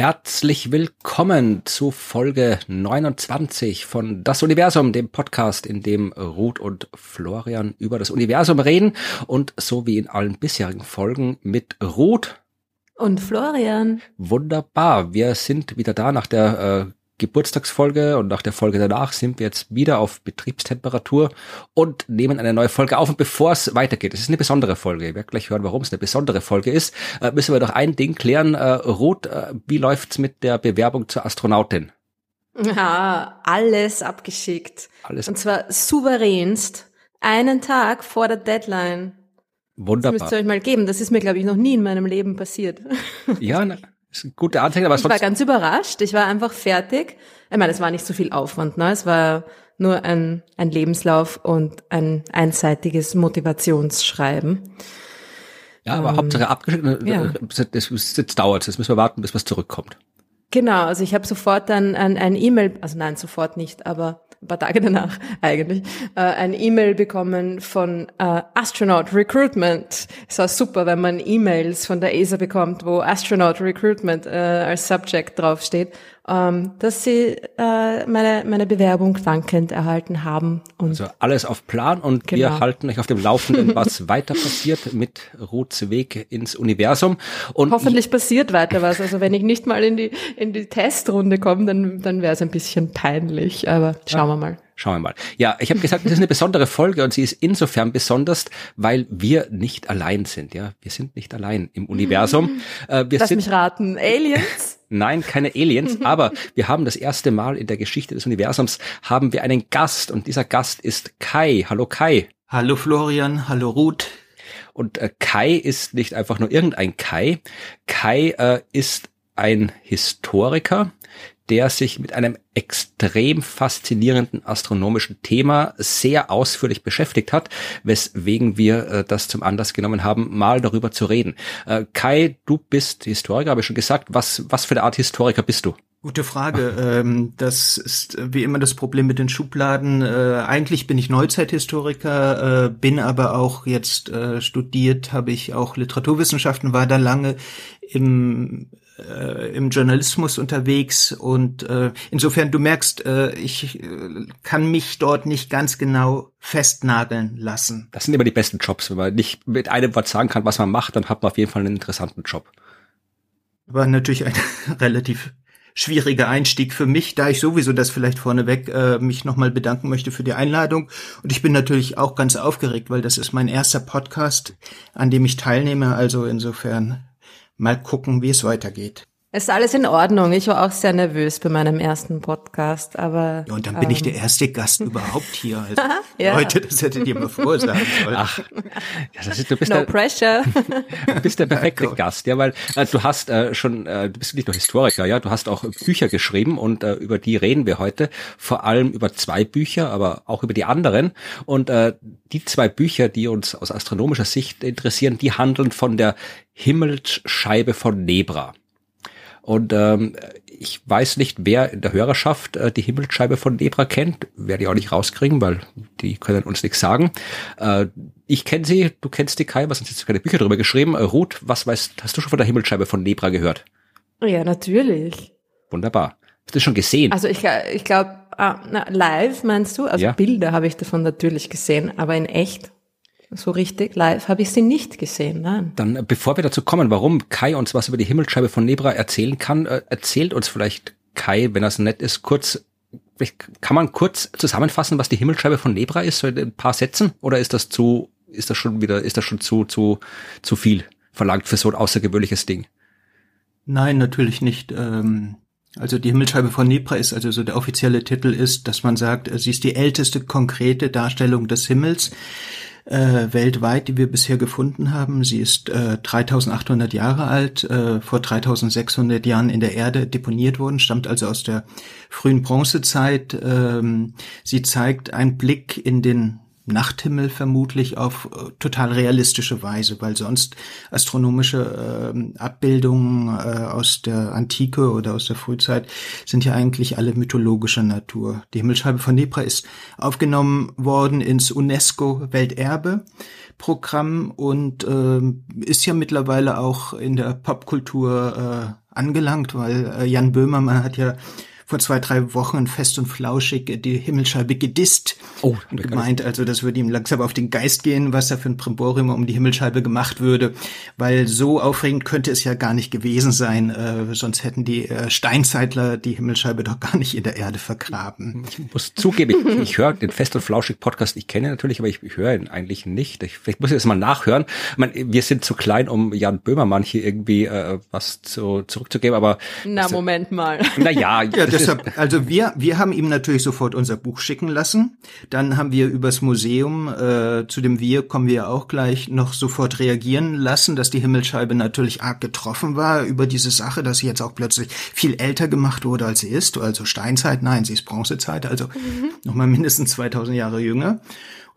Herzlich willkommen zu Folge 29 von Das Universum, dem Podcast, in dem Ruth und Florian über das Universum reden und so wie in allen bisherigen Folgen mit Ruth und Florian. Wunderbar, wir sind wieder da nach der äh, Geburtstagsfolge und nach der Folge danach sind wir jetzt wieder auf Betriebstemperatur und nehmen eine neue Folge auf. Und bevor es weitergeht, es ist eine besondere Folge, ihr werdet gleich hören, warum es eine besondere Folge ist, äh, müssen wir doch ein Ding klären. Äh, Ruth, äh, wie läuft's mit der Bewerbung zur Astronautin? Ja, alles abgeschickt. Alles. Und zwar souveränst, einen Tag vor der Deadline. Wunderbar. Das müsst ihr euch mal geben. Das ist mir, glaube ich, noch nie in meinem Leben passiert. Ja, na, ist ein guter Anfänger, aber Ich war ganz überrascht. Ich war einfach fertig. Ich meine, es war nicht so viel Aufwand, ne? Es war nur ein, ein Lebenslauf und ein einseitiges Motivationsschreiben. Ja, aber ähm, Hauptsache abgeschickt. Äh, ja. Das, das, das dauert. Jetzt müssen wir warten, bis was zurückkommt. Genau, also ich habe sofort ein ein, ein E-Mail, also nein, sofort nicht, aber ein paar Tage danach eigentlich, äh, ein E-Mail bekommen von äh, Astronaut Recruitment. Es war super, wenn man E-Mails von der ESA bekommt, wo Astronaut Recruitment äh, als Subject draufsteht ähm, dass sie äh, meine, meine Bewerbung dankend erhalten haben. Und also alles auf Plan und genau. wir halten euch auf dem Laufenden, was weiter passiert mit Ruths Weg ins Universum. Und Hoffentlich passiert weiter was. Also wenn ich nicht mal in die, in die Testrunde komme, dann, dann wäre es ein bisschen peinlich. Aber schauen ja. wir mal. Schauen wir mal. Ja, ich habe gesagt, es ist eine besondere Folge und sie ist insofern besonders, weil wir nicht allein sind. Ja, wir sind nicht allein im Universum. Äh, wir Lass sind, mich raten, Aliens? Nein, keine Aliens, aber wir haben das erste Mal in der Geschichte des Universums haben wir einen Gast und dieser Gast ist Kai. Hallo Kai. Hallo Florian, hallo Ruth. Und äh, Kai ist nicht einfach nur irgendein Kai. Kai äh, ist ein Historiker, der sich mit einem extrem faszinierenden astronomischen Thema sehr ausführlich beschäftigt hat, weswegen wir äh, das zum Anlass genommen haben, mal darüber zu reden. Äh, Kai, du bist Historiker, habe ich schon gesagt. Was, was für eine Art Historiker bist du? Gute Frage. Ähm, das ist wie immer das Problem mit den Schubladen. Äh, eigentlich bin ich Neuzeithistoriker, äh, bin aber auch jetzt äh, studiert, habe ich auch Literaturwissenschaften, war da lange im äh, im Journalismus unterwegs und äh, insofern du merkst, äh, ich äh, kann mich dort nicht ganz genau festnageln lassen. Das sind immer die besten Jobs, wenn man nicht mit einem Wort sagen kann, was man macht, dann hat man auf jeden Fall einen interessanten Job. War natürlich ein relativ schwieriger Einstieg für mich, da ich sowieso das vielleicht vorneweg äh, mich nochmal bedanken möchte für die Einladung. Und ich bin natürlich auch ganz aufgeregt, weil das ist mein erster Podcast, an dem ich teilnehme. Also insofern mal gucken, wie es weitergeht. Es ist alles in Ordnung. Ich war auch sehr nervös bei meinem ersten Podcast, aber. Ja, und dann bin ähm, ich der erste Gast überhaupt hier. Also, ja. Leute, das hättet ihr mal vorsagen sollen. Ach, ja, das ist, du bist no der, pressure. Du bist der perfekte ja, Gast, ja, weil äh, du hast äh, schon, äh, du bist nicht nur Historiker, ja, du hast auch Bücher geschrieben und äh, über die reden wir heute. Vor allem über zwei Bücher, aber auch über die anderen. Und äh, die zwei Bücher, die uns aus astronomischer Sicht interessieren, die handeln von der Himmelsscheibe von Nebra. Und ähm, ich weiß nicht, wer in der Hörerschaft äh, die Himmelsscheibe von Nebra kennt. Werde ich auch nicht rauskriegen, weil die können uns nichts sagen. Äh, ich kenne sie, du kennst die Kai, was sind jetzt keine Bücher darüber geschrieben. Äh, Ruth, was weißt, hast du schon von der Himmelsscheibe von Nebra gehört? Ja, natürlich. Wunderbar. Hast du schon gesehen? Also ich, ich glaube, ah, live meinst du? Also ja. Bilder habe ich davon natürlich gesehen, aber in echt so richtig live habe ich sie nicht gesehen. Nein. Dann, äh, bevor wir dazu kommen, warum Kai uns was über die Himmelsscheibe von Nebra erzählen kann, äh, erzählt uns vielleicht Kai, wenn das nett ist, kurz, kann man kurz zusammenfassen, was die Himmelsscheibe von Nebra ist, so in ein paar Sätzen? Oder ist das zu, ist das schon wieder, ist das schon zu, zu, zu viel verlangt für so ein außergewöhnliches Ding? Nein, natürlich nicht. Ähm also die Himmelsscheibe von Nebra ist, also so der offizielle Titel ist, dass man sagt, äh, sie ist die älteste konkrete Darstellung des Himmels äh, weltweit, die wir bisher gefunden haben. Sie ist äh, 3800 Jahre alt, äh, vor 3600 Jahren in der Erde deponiert worden, stammt also aus der frühen Bronzezeit. Ähm, sie zeigt einen Blick in den Nachthimmel vermutlich auf äh, total realistische Weise, weil sonst astronomische äh, Abbildungen äh, aus der Antike oder aus der Frühzeit sind ja eigentlich alle mythologischer Natur. Die Himmelscheibe von Nebra ist aufgenommen worden ins UNESCO Welterbe Programm und äh, ist ja mittlerweile auch in der Popkultur angelangt, weil äh, Jan Böhmermann hat ja vor zwei, drei Wochen fest und flauschig die Himmelscheibe gedisst. Oh, und gemeint, also das würde ihm langsam auf den Geist gehen, was da für ein Primborium um die Himmelscheibe gemacht würde, weil so aufregend könnte es ja gar nicht gewesen sein, äh, sonst hätten die äh, Steinzeitler die Himmelscheibe doch gar nicht in der Erde vergraben. Ich muss zugeben, ich, ich höre den Fest und flauschig Podcast, ich kenne natürlich, aber ich, ich höre ihn eigentlich nicht. Ich, vielleicht muss ich das mal nachhören. Ich meine, wir sind zu klein, um Jan Böhmermann hier irgendwie äh, was zu, zurückzugeben, aber na Moment mal. Na ja, ja deshalb, also wir, wir haben ihm natürlich sofort unser Buch schicken lassen. Dann haben wir übers Museum, äh, zu dem wir kommen wir auch gleich, noch sofort reagieren lassen, dass die Himmelscheibe natürlich arg getroffen war über diese Sache, dass sie jetzt auch plötzlich viel älter gemacht wurde, als sie ist. Also Steinzeit, nein, sie ist Bronzezeit, also mhm. nochmal mindestens 2000 Jahre jünger.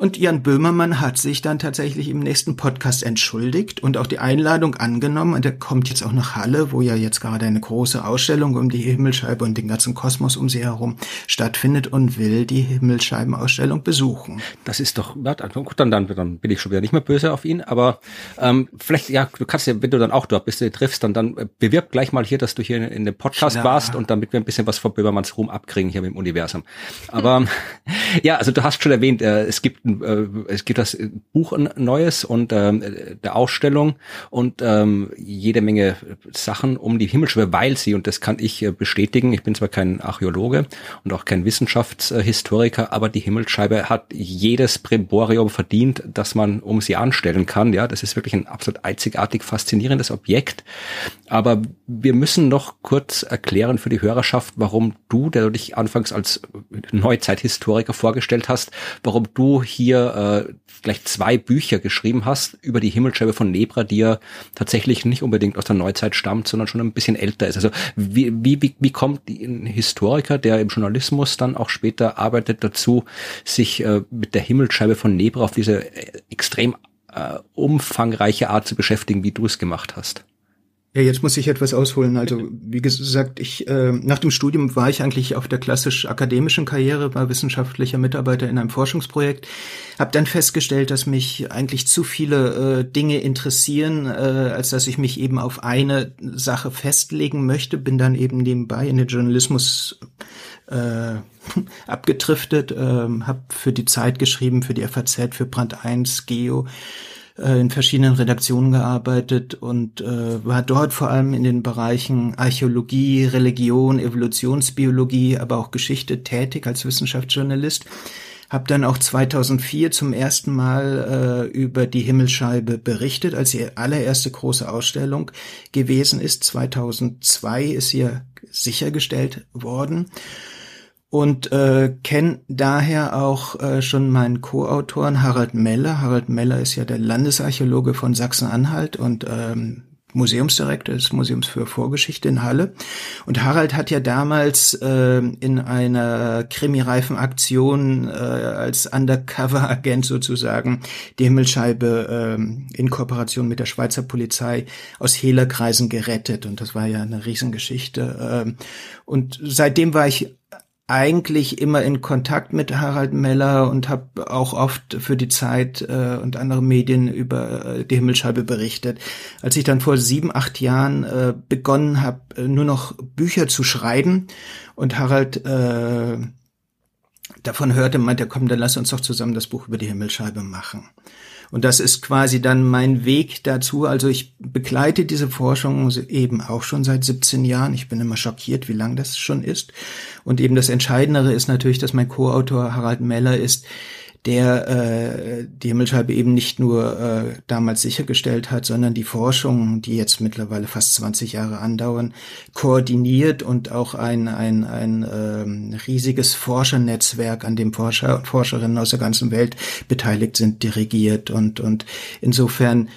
Und Jan Böhmermann hat sich dann tatsächlich im nächsten Podcast entschuldigt und auch die Einladung angenommen. Und er kommt jetzt auch nach Halle, wo ja jetzt gerade eine große Ausstellung um die Himmelscheibe und den ganzen Kosmos um sie herum stattfindet und will die Himmelscheibenausstellung besuchen. Das ist doch, ja, gut, dann, dann, dann bin ich schon wieder nicht mehr böse auf ihn. Aber ähm, vielleicht, ja, du kannst ja, wenn du dann auch dort bist, du triffst, dann, dann bewirb gleich mal hier, dass du hier in, in dem Podcast Klar. warst und damit wir ein bisschen was von Böhmermanns Ruhm abkriegen hier im Universum. Aber ja, also du hast schon erwähnt, äh, es gibt äh, es gibt das Buch ein neues und ähm, der Ausstellung und ähm, jede Menge Sachen um die Himmelschwebe, weil sie, und das kann ich äh, bestätigen, ich bin zwar kein Archäologe und auch kein Wissenschaftshistoriker, aber die Himmelsscheibe hat jedes Primborium verdient, das man um sie anstellen kann. Ja, das ist wirklich ein absolut einzigartig faszinierendes Objekt. Aber wir müssen noch kurz erklären für die Hörerschaft, warum du, der du dich anfangs als Neuzeithistoriker vorgestellt hast, warum du hier äh, gleich zwei Bücher geschrieben hast über die Himmelscheibe von Nebra, die ja tatsächlich nicht unbedingt aus der Neuzeit stammt, sondern schon ein bisschen älter ist. Also wie, wie, wie, wie kommt ein Historiker, der im Journalismus dann auch später arbeitet, dazu, sich äh, mit der Himmelscheibe von Nebra auf diese äh, extrem äh, umfangreiche Art zu beschäftigen, wie du es gemacht hast? Ja, jetzt muss ich etwas ausholen. Also wie gesagt, ich äh, nach dem Studium war ich eigentlich auf der klassisch akademischen Karriere, war wissenschaftlicher Mitarbeiter in einem Forschungsprojekt, habe dann festgestellt, dass mich eigentlich zu viele äh, Dinge interessieren, äh, als dass ich mich eben auf eine Sache festlegen möchte. Bin dann eben nebenbei in den Journalismus äh, abgetriftet, äh, habe für die Zeit geschrieben, für die FAZ, für Brand 1, Geo äh, in verschiedenen Redaktionen gearbeitet und äh, war dort vor allem in den Bereichen Archäologie, Religion, Evolutionsbiologie, aber auch Geschichte tätig als Wissenschaftsjournalist. Hab dann auch 2004 zum ersten Mal äh, über die Himmelscheibe berichtet, als die allererste große Ausstellung gewesen ist. 2002 ist sie sichergestellt worden und äh, kenne daher auch äh, schon meinen Co-Autoren Harald Meller. Harald Meller ist ja der Landesarchäologe von Sachsen-Anhalt und ähm, Museumsdirektor des Museums für Vorgeschichte in Halle. Und Harald hat ja damals äh, in einer krimireifen Aktion äh, als Undercover-Agent sozusagen die Himmelscheibe äh, in Kooperation mit der Schweizer Polizei aus Hehlerkreisen gerettet. Und das war ja eine Riesengeschichte. Äh, und seitdem war ich eigentlich immer in Kontakt mit Harald Meller und habe auch oft für die Zeit äh, und andere Medien über äh, die Himmelscheibe berichtet. Als ich dann vor sieben, acht Jahren äh, begonnen habe, äh, nur noch Bücher zu schreiben und Harald äh, davon hörte, meinte komm, dann lass uns doch zusammen das Buch über die Himmelscheibe machen. Und das ist quasi dann mein Weg dazu. Also ich begleite diese Forschung eben auch schon seit 17 Jahren. Ich bin immer schockiert, wie lang das schon ist. Und eben das Entscheidendere ist natürlich, dass mein Co-Autor Harald Meller ist, der äh, die Himmelscheibe eben nicht nur äh, damals sichergestellt hat, sondern die Forschung, die jetzt mittlerweile fast 20 Jahre andauern, koordiniert und auch ein, ein, ein ähm, riesiges Forschernetzwerk, an dem Forscher und Forscherinnen aus der ganzen Welt beteiligt sind, dirigiert. Und, und insofern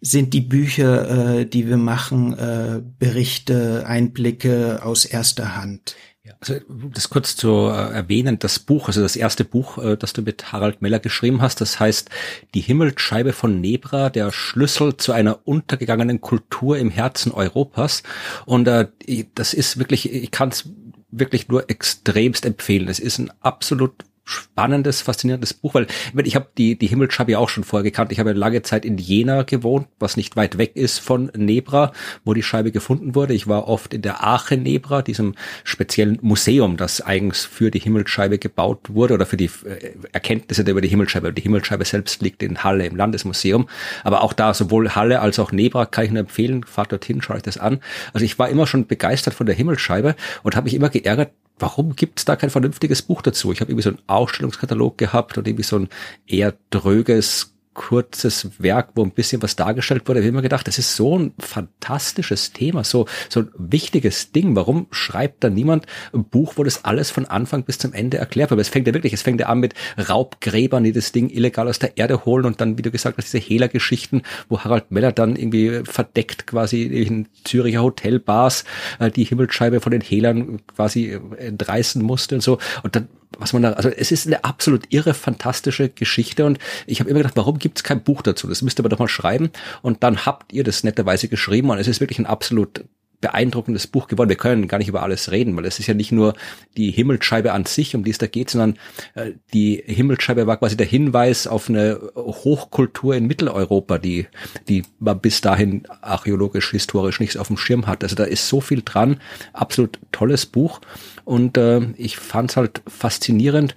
sind die Bücher, äh, die wir machen, äh, Berichte, Einblicke aus erster Hand. Also das kurz zu äh, erwähnen, das Buch, also das erste Buch, äh, das du mit Harald Meller geschrieben hast, das heißt Die Himmelsscheibe von Nebra, der Schlüssel zu einer untergegangenen Kultur im Herzen Europas. Und äh, das ist wirklich, ich kann es wirklich nur extremst empfehlen. Es ist ein absolut spannendes, faszinierendes Buch, weil ich habe die, die Himmelsscheibe ja auch schon vorher gekannt. Ich habe lange Zeit in Jena gewohnt, was nicht weit weg ist von Nebra, wo die Scheibe gefunden wurde. Ich war oft in der Arche Nebra, diesem speziellen Museum, das eigens für die Himmelsscheibe gebaut wurde oder für die äh, Erkenntnisse über die Himmelsscheibe. Die Himmelsscheibe selbst liegt in Halle im Landesmuseum. Aber auch da, sowohl Halle als auch Nebra kann ich nur empfehlen. Fahrt dorthin, schaut euch das an. Also ich war immer schon begeistert von der Himmelsscheibe und habe mich immer geärgert, warum gibt es da kein vernünftiges Buch dazu? Ich habe irgendwie so einen Ausstellungskatalog gehabt und irgendwie so ein eher dröges kurzes Werk, wo ein bisschen was dargestellt wurde. Ich habe immer gedacht, das ist so ein fantastisches Thema, so, so ein wichtiges Ding. Warum schreibt da niemand ein Buch, wo das alles von Anfang bis zum Ende erklärt wird? Es fängt ja wirklich, es fängt ja an mit Raubgräbern, die das Ding illegal aus der Erde holen und dann, wie du gesagt hast, diese Hehler-Geschichten, wo Harald Meller dann irgendwie verdeckt quasi in Züricher Hotelbars äh, die Himmelsscheibe von den Hehlern quasi entreißen musste und so. Und dann was man da, also es ist eine absolut irre, fantastische Geschichte und ich habe immer gedacht, warum gibt es kein Buch dazu? Das müsst ihr aber doch mal schreiben und dann habt ihr das netterweise geschrieben und es ist wirklich ein absolut beeindruckendes Buch geworden. Wir können gar nicht über alles reden, weil es ist ja nicht nur die Himmelsscheibe an sich, um die es da geht, sondern äh, die Himmelsscheibe war quasi der Hinweis auf eine Hochkultur in Mitteleuropa, die, die man bis dahin archäologisch, historisch nichts auf dem Schirm hat. Also da ist so viel dran. Absolut tolles Buch. Und äh, ich fand es halt faszinierend,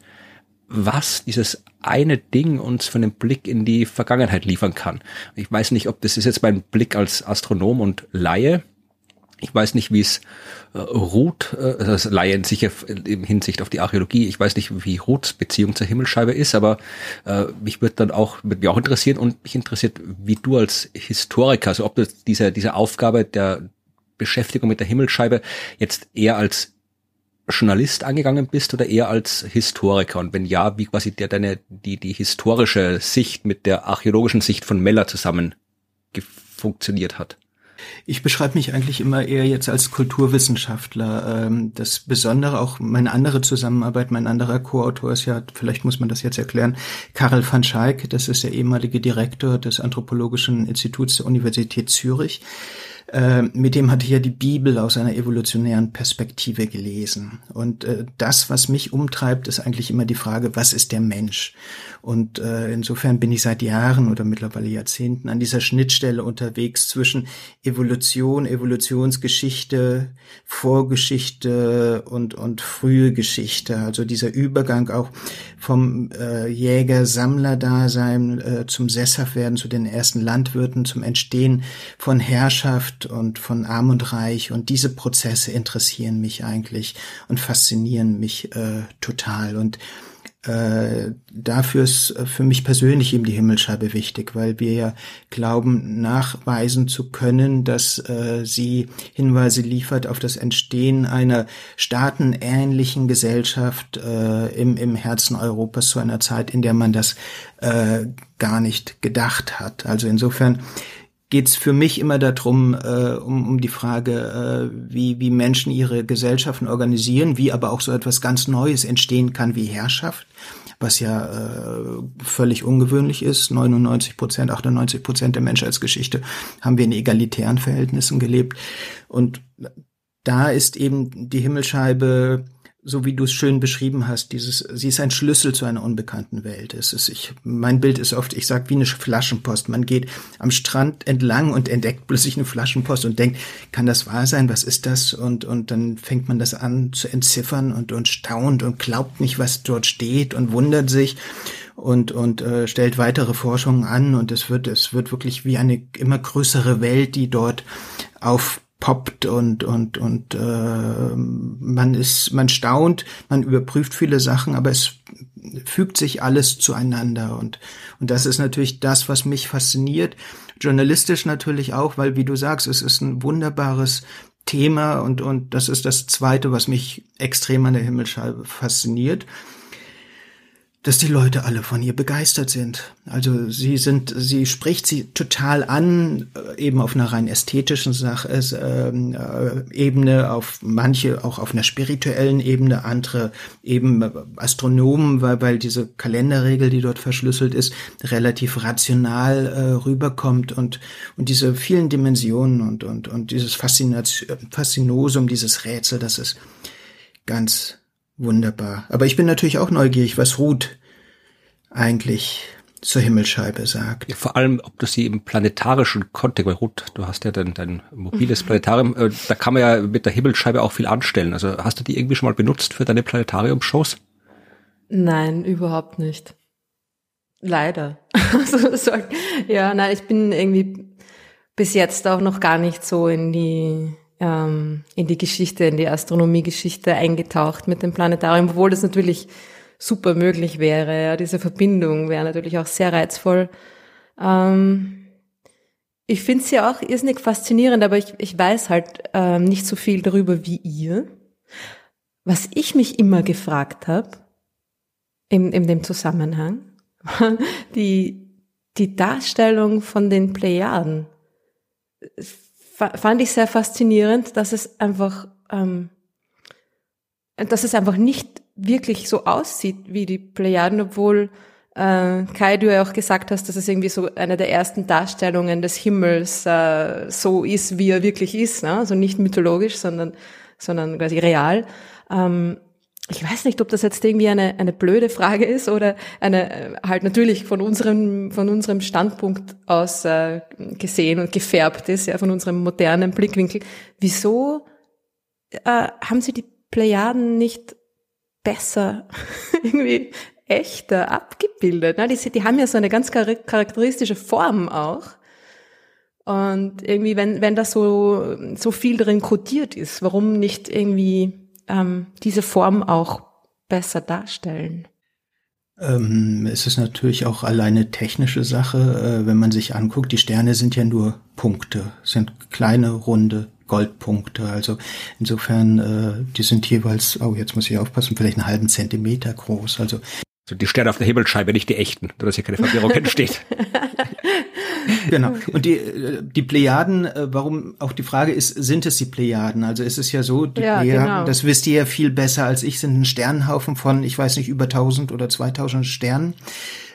was dieses eine Ding uns für einen Blick in die Vergangenheit liefern kann. Ich weiß nicht, ob das ist jetzt mein Blick als Astronom und Laie, ich weiß nicht, wie es äh, Ruth, äh, das Laien sicher in Hinsicht auf die Archäologie, ich weiß nicht, wie Ruths Beziehung zur Himmelscheibe ist, aber äh, mich wird dann auch, wird mich auch interessieren und mich interessiert, wie du als Historiker, also ob du diese, diese Aufgabe der Beschäftigung mit der Himmelscheibe jetzt eher als Journalist angegangen bist oder eher als Historiker? Und wenn ja, wie quasi der deine, die, die historische Sicht mit der archäologischen Sicht von Meller zusammen funktioniert hat? Ich beschreibe mich eigentlich immer eher jetzt als Kulturwissenschaftler. Ähm, das Besondere, auch meine andere Zusammenarbeit, mein anderer Co-Autor ist ja, vielleicht muss man das jetzt erklären, Karel van Schaik, das ist der ehemalige Direktor des Anthropologischen Instituts der Universität Zürich. Äh, mit dem hatte ich ja die Bibel aus einer evolutionären Perspektive gelesen. Und äh, das, was mich umtreibt, ist eigentlich immer die Frage, was ist der Mensch? Und äh, insofern bin ich seit Jahren oder mittlerweile Jahrzehnten an dieser Schnittstelle unterwegs zwischen Evolution, Evolutionsgeschichte, Vorgeschichte und, und frühe Geschichte. Also dieser Übergang auch vom äh, Jäger-Sammler-Dasein äh, zum Sesshaftwerden, zu den ersten Landwirten, zum Entstehen von Herrschaft und von Arm und Reich. Und diese Prozesse interessieren mich eigentlich und faszinieren mich äh, total. Und äh, dafür ist äh, für mich persönlich eben die Himmelscheibe wichtig, weil wir ja glauben, nachweisen zu können, dass äh, sie Hinweise liefert auf das Entstehen einer staatenähnlichen Gesellschaft äh, im, im Herzen Europas zu einer Zeit, in der man das äh, gar nicht gedacht hat. Also insofern geht es für mich immer darum, äh, um, um die Frage, äh, wie, wie Menschen ihre Gesellschaften organisieren, wie aber auch so etwas ganz Neues entstehen kann wie Herrschaft, was ja äh, völlig ungewöhnlich ist. 99 Prozent, 98 Prozent der Menschheitsgeschichte haben wir in egalitären Verhältnissen gelebt. Und da ist eben die Himmelscheibe so wie du es schön beschrieben hast, dieses, sie ist ein Schlüssel zu einer unbekannten Welt. Es ist, ich, mein Bild ist oft, ich sag wie eine Flaschenpost. Man geht am Strand entlang und entdeckt plötzlich eine Flaschenpost und denkt, kann das wahr sein? Was ist das? Und, und dann fängt man das an zu entziffern und, und staunt und glaubt nicht, was dort steht und wundert sich und und äh, stellt weitere Forschungen an und es wird es wird wirklich wie eine immer größere Welt, die dort auf poppt und und und äh, man ist man staunt, man überprüft viele Sachen, aber es fügt sich alles zueinander. Und und das ist natürlich das, was mich fasziniert, journalistisch natürlich auch, weil wie du sagst, es ist ein wunderbares Thema und und das ist das zweite, was mich extrem an der Himmelscheibe fasziniert dass die Leute alle von ihr begeistert sind. Also sie sind, sie spricht sie total an, äh, eben auf einer rein ästhetischen Sache, ähm, äh, Ebene, auf manche auch auf einer spirituellen Ebene, andere eben Astronomen, weil, weil diese Kalenderregel, die dort verschlüsselt ist, relativ rational äh, rüberkommt und und diese vielen Dimensionen und und und dieses Faszination, Faszinosum, dieses Rätsel, das ist ganz Wunderbar. Aber ich bin natürlich auch neugierig, was Ruth eigentlich zur Himmelsscheibe sagt. Ja, vor allem, ob du sie im planetarischen Kontext, weil Ruth, du hast ja dein, dein mobiles Planetarium, äh, da kann man ja mit der Himmelsscheibe auch viel anstellen. Also hast du die irgendwie schon mal benutzt für deine Planetarium-Shows? Nein, überhaupt nicht. Leider. Also, so, ja, nein, ich bin irgendwie bis jetzt auch noch gar nicht so in die ähm, in die Geschichte, in die Astronomiegeschichte eingetaucht mit dem Planetarium, obwohl das natürlich super möglich wäre. Ja, diese Verbindung wäre natürlich auch sehr reizvoll. Ähm, ich finde sie ja auch irrsinnig faszinierend, aber ich, ich weiß halt ähm, nicht so viel darüber wie ihr. Was ich mich immer gefragt habe, in, in dem Zusammenhang, die, die Darstellung von den Plejaden fand ich sehr faszinierend, dass es einfach, ähm, dass es einfach nicht wirklich so aussieht wie die Plejaden, obwohl äh, Kai, du ja auch gesagt hast, dass es irgendwie so eine der ersten Darstellungen des Himmels äh, so ist, wie er wirklich ist, ne? also nicht mythologisch, sondern sondern quasi real. Ähm, ich weiß nicht, ob das jetzt irgendwie eine, eine blöde Frage ist oder eine äh, halt natürlich von unserem, von unserem Standpunkt aus äh, gesehen und gefärbt ist, ja, von unserem modernen Blickwinkel. Wieso äh, haben Sie die Plejaden nicht besser irgendwie echter abgebildet? Ne? Die, die haben ja so eine ganz charakteristische Form auch. Und irgendwie, wenn, wenn das so, so viel drin kodiert ist, warum nicht irgendwie ähm, diese Form auch besser darstellen? Ähm, es ist natürlich auch alleine technische Sache, äh, wenn man sich anguckt. Die Sterne sind ja nur Punkte, sind kleine, runde Goldpunkte. Also insofern, äh, die sind jeweils, oh, jetzt muss ich aufpassen, vielleicht einen halben Zentimeter groß. Also so die Sterne auf der Himmelsscheibe, nicht die echten, nur dass hier keine Verwirrung entsteht. genau. Und die, äh, die Plejaden, äh, warum auch die Frage ist, sind es die Plejaden? Also ist es ja so, die ja, Plejaden, genau. das wisst ihr ja viel besser als ich, sind ein Sternenhaufen von, ich weiß nicht, über 1000 oder 2000 Sternen.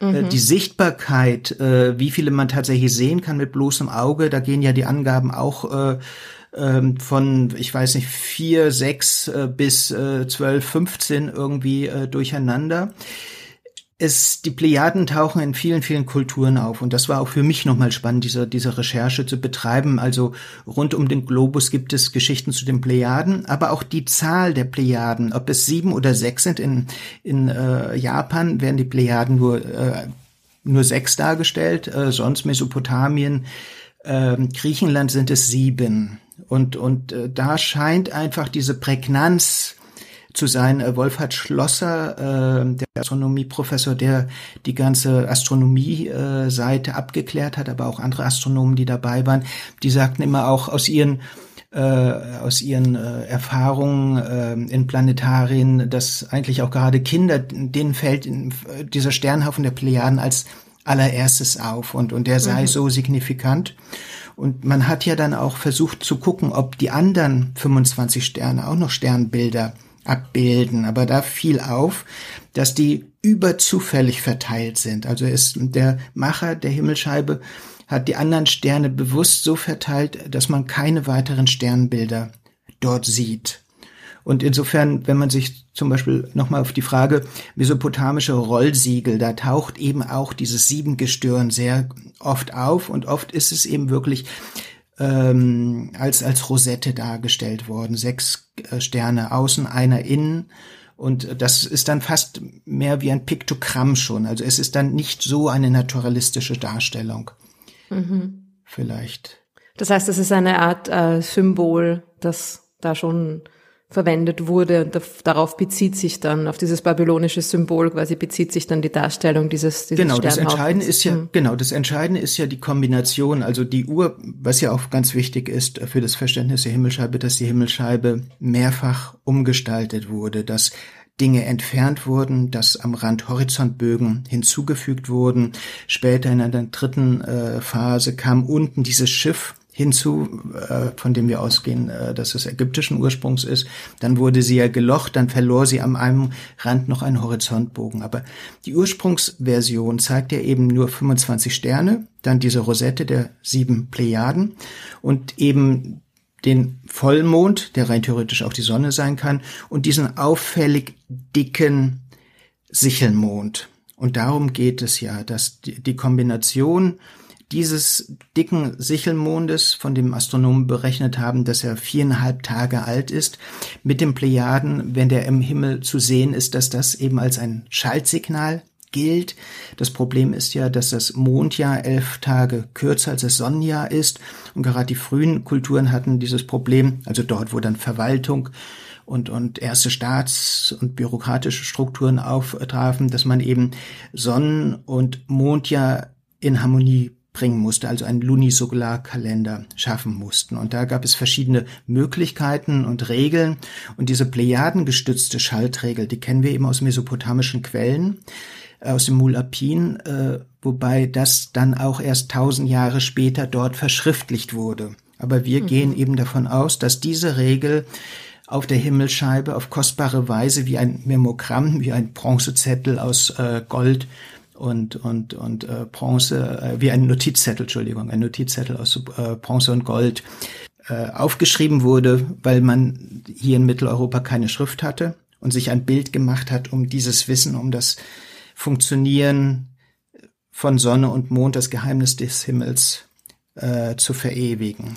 Äh, mhm. Die Sichtbarkeit, wie viele man tatsächlich sehen kann mit bloßem Auge, da gehen ja die Angaben auch ähm, von, ich weiß nicht, vier, sechs bis zwölf, fünfzehn irgendwie durcheinander es, die Plejaden tauchen in vielen, vielen Kulturen auf. Und das war auch für mich nochmal spannend, diese, diese Recherche zu betreiben. Also rund um den Globus gibt es Geschichten zu den Plejaden, aber auch die Zahl der Plejaden, ob es sieben oder sechs sind. In, in äh, Japan werden die Plejaden nur, äh, nur sechs dargestellt, äh, sonst Mesopotamien, äh, Griechenland sind es sieben. Und, und äh, da scheint einfach diese Prägnanz zu sein. Äh, Wolfhard Schlosser, äh, der Astronomieprofessor, der die ganze Astronomie-Seite äh, abgeklärt hat, aber auch andere Astronomen, die dabei waren, die sagten immer auch aus ihren äh, aus ihren äh, Erfahrungen äh, in Planetarien, dass eigentlich auch gerade Kinder, denen fällt in, äh, dieser Sternhaufen der Plejaden als allererstes auf und, und der sei mhm. so signifikant. Und man hat ja dann auch versucht zu gucken, ob die anderen 25 Sterne auch noch Sternbilder abbilden. Aber da fiel auf, dass die überzufällig verteilt sind. Also ist der Macher der Himmelscheibe hat die anderen Sterne bewusst so verteilt, dass man keine weiteren Sternbilder dort sieht. Und insofern, wenn man sich zum Beispiel nochmal auf die Frage mesopotamische Rollsiegel, da taucht eben auch dieses Siebengestirn sehr oft auf und oft ist es eben wirklich ähm, als, als Rosette dargestellt worden. Sechs äh, Sterne außen, einer innen. Und das ist dann fast mehr wie ein Piktogramm schon. Also es ist dann nicht so eine naturalistische Darstellung. Mhm. Vielleicht. Das heißt, es ist eine Art äh, Symbol, das da schon verwendet wurde und darauf bezieht sich dann, auf dieses babylonische Symbol quasi bezieht sich dann die Darstellung dieses, dieses Genau, das Entscheidende ist ja, mhm. genau, das Entscheidende ist ja die Kombination, also die Uhr, was ja auch ganz wichtig ist für das Verständnis der Himmelscheibe, dass die Himmelscheibe mehrfach umgestaltet wurde, dass Dinge entfernt wurden, dass am Rand Horizontbögen hinzugefügt wurden. Später in einer dritten äh, Phase kam unten dieses Schiff hinzu, äh, von dem wir ausgehen, äh, dass es ägyptischen Ursprungs ist. Dann wurde sie ja gelocht, dann verlor sie am einem Rand noch einen Horizontbogen. Aber die Ursprungsversion zeigt ja eben nur 25 Sterne, dann diese Rosette der sieben Plejaden und eben den Vollmond, der rein theoretisch auch die Sonne sein kann, und diesen auffällig dicken Sichelmond. Und darum geht es ja, dass die Kombination dieses dicken Sichelmondes, von dem Astronomen berechnet haben, dass er viereinhalb Tage alt ist, mit dem Plejaden, wenn der im Himmel zu sehen ist, dass das eben als ein Schaltsignal gilt. Das Problem ist ja, dass das Mondjahr elf Tage kürzer als das Sonnenjahr ist. Und gerade die frühen Kulturen hatten dieses Problem, also dort, wo dann Verwaltung und, und erste Staats- und bürokratische Strukturen auftrafen, dass man eben Sonnen- und Mondjahr in Harmonie bringen musste, also einen Lunisolarkalender schaffen mussten. Und da gab es verschiedene Möglichkeiten und Regeln. Und diese plejadengestützte Schaltregel, die kennen wir eben aus mesopotamischen Quellen aus dem Mulapin, äh, wobei das dann auch erst tausend Jahre später dort verschriftlicht wurde. Aber wir mhm. gehen eben davon aus, dass diese Regel auf der Himmelsscheibe auf kostbare Weise wie ein Memogramm, wie ein Bronzezettel aus äh, Gold und und und äh, Bronze, äh, wie ein Notizzettel, Entschuldigung, ein Notizzettel aus äh, Bronze und Gold äh, aufgeschrieben wurde, weil man hier in Mitteleuropa keine Schrift hatte und sich ein Bild gemacht hat, um dieses Wissen, um das Funktionieren von Sonne und Mond, das Geheimnis des Himmels äh, zu verewigen.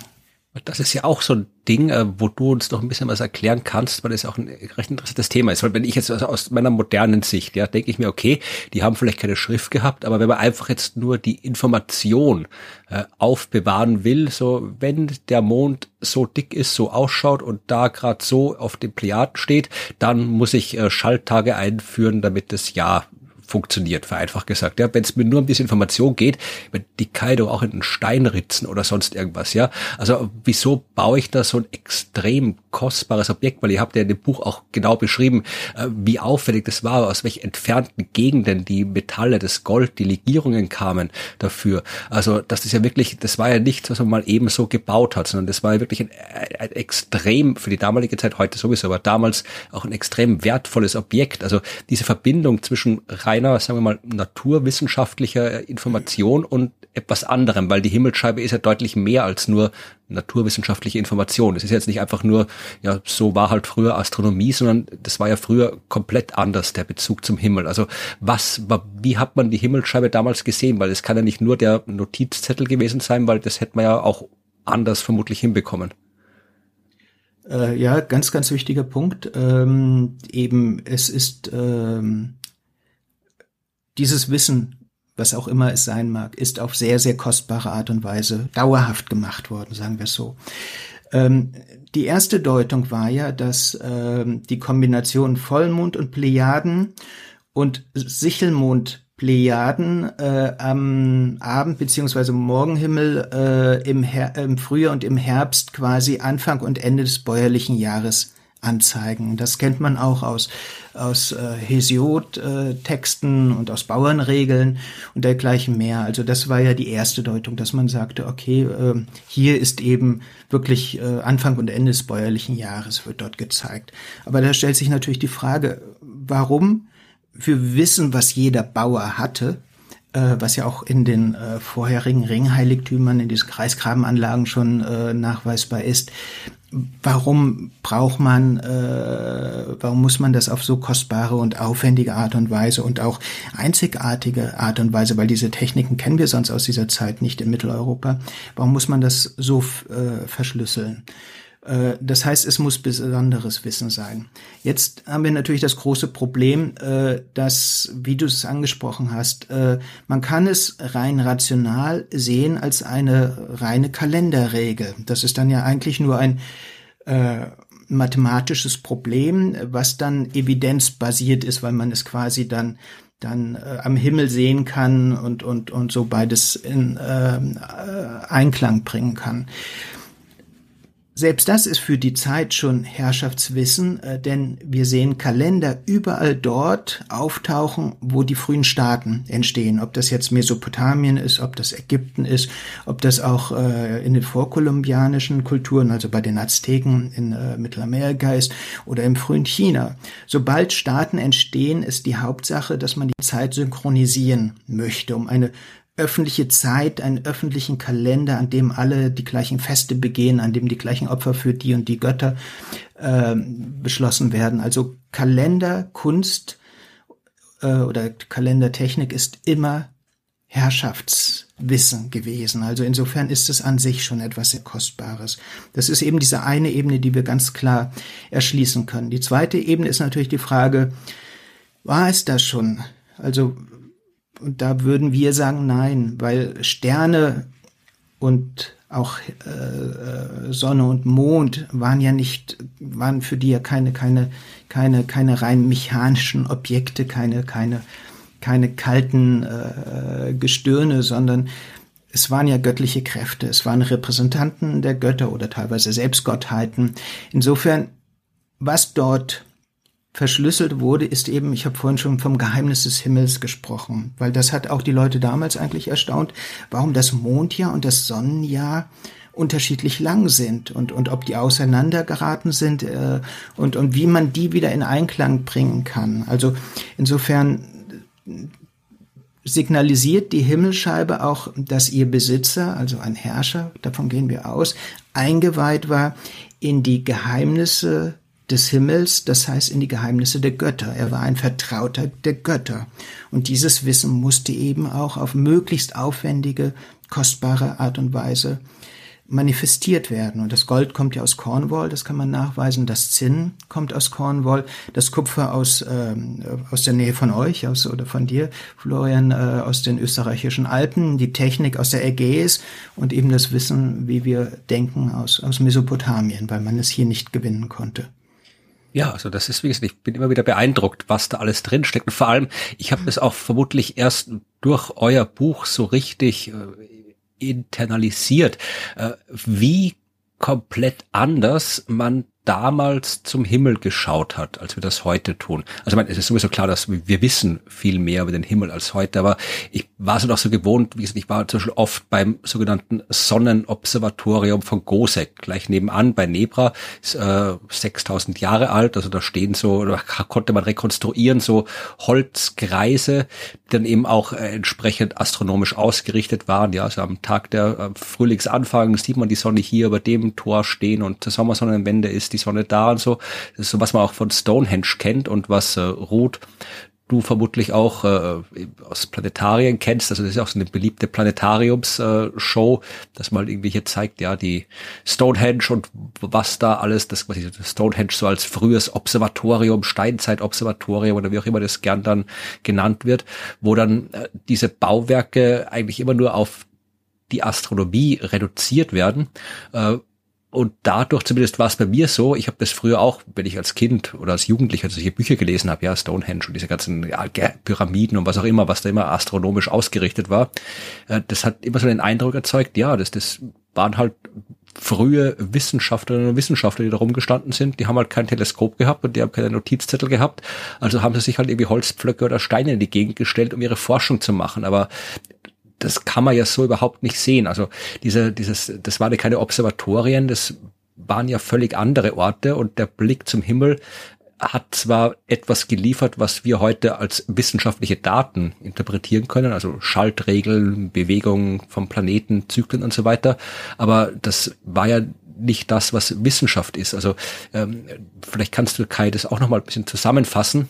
Das ist ja auch so ein Ding, äh, wo du uns noch ein bisschen was erklären kannst, weil das auch ein recht interessantes Thema ist. Weil wenn ich jetzt aus meiner modernen Sicht, ja, denke ich mir, okay, die haben vielleicht keine Schrift gehabt, aber wenn man einfach jetzt nur die Information äh, aufbewahren will, so wenn der Mond so dick ist, so ausschaut und da gerade so auf dem Plejaden steht, dann muss ich äh, Schalttage einführen, damit das Jahr funktioniert, vereinfacht gesagt. Ja, wenn es mir nur um diese Information geht, die Kaido auch in den Stein ritzen oder sonst irgendwas, ja. Also wieso baue ich da so ein extrem kostbares Objekt? Weil ihr habt ja in dem Buch auch genau beschrieben, äh, wie auffällig das war, aus welchen entfernten Gegenden die Metalle, das Gold, die Legierungen kamen dafür. Also das ist ja wirklich, das war ja nichts, was man mal eben so gebaut hat, sondern das war ja wirklich ein, ein extrem, für die damalige Zeit, heute sowieso, aber damals auch ein extrem wertvolles Objekt. Also diese Verbindung zwischen rein reiner, sagen wir mal, naturwissenschaftlicher Information und etwas anderem, weil die Himmelsscheibe ist ja deutlich mehr als nur naturwissenschaftliche Information. Es ist jetzt nicht einfach nur, ja, so war halt früher Astronomie, sondern das war ja früher komplett anders, der Bezug zum Himmel. Also was, wie hat man die Himmelsscheibe damals gesehen? Weil es kann ja nicht nur der Notizzettel gewesen sein, weil das hätte man ja auch anders vermutlich hinbekommen. Äh, ja, ganz, ganz wichtiger Punkt. Ähm, eben, es ist ähm, dieses Wissen, was auch immer es sein mag, ist auf sehr, sehr kostbare Art und Weise dauerhaft gemacht worden, sagen wir so. Ähm, die erste Deutung war ja, dass ähm, die Kombination Vollmond und Plejaden und Sichelmond Plejaden äh, am Abend beziehungsweise Morgenhimmel äh, im, Her im Frühjahr und im Herbst quasi Anfang und Ende des bäuerlichen Jahres anzeigen. Das kennt man auch aus, aus äh, Hesiod-Texten äh, und aus Bauernregeln und dergleichen mehr. Also das war ja die erste Deutung, dass man sagte, okay, äh, hier ist eben wirklich äh, Anfang und Ende des bäuerlichen Jahres wird dort gezeigt. Aber da stellt sich natürlich die Frage, warum wir wissen, was jeder Bauer hatte, was ja auch in den äh, vorherigen Ringheiligtümern, in diesen Kreisgrabenanlagen schon äh, nachweisbar ist, warum braucht man, äh, warum muss man das auf so kostbare und aufwendige Art und Weise und auch einzigartige Art und Weise, weil diese Techniken kennen wir sonst aus dieser Zeit nicht in Mitteleuropa, warum muss man das so äh, verschlüsseln? Äh, das heißt, es muss besonderes Wissen sein. Jetzt haben wir natürlich das große Problem, äh, dass, wie du es angesprochen hast, äh, man kann es rein rational sehen als eine reine Kalenderregel. Das ist dann ja eigentlich nur ein mathematisches Problem, was dann evidenzbasiert ist, weil man es quasi dann dann äh, am Himmel sehen kann und und und so beides in äh, Einklang bringen kann. Selbst das ist für die Zeit schon Herrschaftswissen, äh, denn wir sehen Kalender überall dort auftauchen, wo die frühen Staaten entstehen. Ob das jetzt Mesopotamien ist, ob das Ägypten ist, ob das auch äh, in den vorkolumbianischen Kulturen, also bei den Azteken in äh, Mittelamerika ist oder im frühen China. Sobald Staaten entstehen, ist die Hauptsache, dass man die Zeit synchronisieren möchte, um eine öffentliche Zeit, einen öffentlichen Kalender, an dem alle die gleichen Feste begehen, an dem die gleichen Opfer für die und die Götter äh, beschlossen werden. Also Kalenderkunst äh, oder Kalendertechnik ist immer Herrschaftswissen gewesen. Also insofern ist es an sich schon etwas sehr Kostbares. Das ist eben diese eine Ebene, die wir ganz klar erschließen können. Die zweite Ebene ist natürlich die Frage, war es das schon? Also, und da würden wir sagen, nein, weil Sterne und auch äh, äh Sonne und Mond waren ja nicht, waren für die ja keine, keine, keine, keine rein mechanischen Objekte, keine, keine keine kalten äh, Gestirne, sondern es waren ja göttliche Kräfte, es waren Repräsentanten der Götter oder teilweise Selbstgottheiten. Insofern, was dort verschlüsselt wurde, ist eben, ich habe vorhin schon vom Geheimnis des Himmels gesprochen, weil das hat auch die Leute damals eigentlich erstaunt, warum das Mondjahr und das Sonnenjahr unterschiedlich lang sind und, und ob die auseinandergeraten sind äh, und, und wie man die wieder in Einklang bringen kann. Also insofern signalisiert die Himmelscheibe auch, dass ihr Besitzer, also ein Herrscher, davon gehen wir aus, eingeweiht war in die Geheimnisse des Himmels, das heißt in die Geheimnisse der Götter. Er war ein Vertrauter der Götter. Und dieses Wissen musste eben auch auf möglichst aufwendige, kostbare Art und Weise manifestiert werden. Und das Gold kommt ja aus Cornwall, das kann man nachweisen. Das Zinn kommt aus Cornwall. Das Kupfer aus, ähm, aus der Nähe von euch, aus, oder von dir, Florian, äh, aus den österreichischen Alpen. Die Technik aus der Ägäis und eben das Wissen, wie wir denken, aus, aus Mesopotamien, weil man es hier nicht gewinnen konnte. Ja, also das ist, wie gesagt, ich bin immer wieder beeindruckt, was da alles drinsteckt. Und vor allem, ich habe es auch vermutlich erst durch euer Buch so richtig äh, internalisiert, äh, wie komplett anders man damals zum Himmel geschaut hat, als wir das heute tun. Also ich meine, es ist sowieso klar, dass wir wissen viel mehr über den Himmel als heute, aber ich war so noch so gewohnt, wie gesagt, ich war zum Beispiel oft beim sogenannten Sonnenobservatorium von Gosek, gleich nebenan bei Nebra, ist, äh, 6000 Jahre alt, also da stehen so, da konnte man rekonstruieren, so Holzkreise, dann eben auch äh, entsprechend astronomisch ausgerichtet waren, ja, also am Tag der äh, Frühlingsanfang sieht man die Sonne hier über dem Tor stehen und der Sommersonnenwende ist die Sonne da und so. Das ist so, was man auch von Stonehenge kennt und was äh, Ruth du vermutlich auch äh, aus Planetarien kennst. Also das ist auch so eine beliebte Planetariums-Show, äh, dass mal irgendwie hier zeigt, ja, die Stonehenge und was da alles, das quasi Stonehenge so als frühes Observatorium, Steinzeit-Observatorium oder wie auch immer das gern dann genannt wird, wo dann äh, diese Bauwerke eigentlich immer nur auf die Astronomie reduziert werden, äh, und dadurch, zumindest war es bei mir so, ich habe das früher auch, wenn ich als Kind oder als Jugendlicher solche Bücher gelesen habe, ja, Stonehenge und diese ganzen ja, Pyramiden und was auch immer, was da immer astronomisch ausgerichtet war, äh, das hat immer so den Eindruck erzeugt, ja, das, das waren halt frühe Wissenschaftlerinnen und Wissenschaftler, die da rumgestanden sind, die haben halt kein Teleskop gehabt und die haben keine Notizzettel gehabt. Also haben sie sich halt irgendwie Holzpflöcke oder Steine in die Gegend gestellt, um ihre Forschung zu machen. Aber das kann man ja so überhaupt nicht sehen. Also diese, dieses, das waren ja keine Observatorien, das waren ja völlig andere Orte und der Blick zum Himmel hat zwar etwas geliefert, was wir heute als wissenschaftliche Daten interpretieren können, also Schaltregeln, Bewegungen vom Planeten, Zyklen und so weiter, aber das war ja nicht das, was Wissenschaft ist. Also ähm, vielleicht kannst du Kai das auch noch mal ein bisschen zusammenfassen,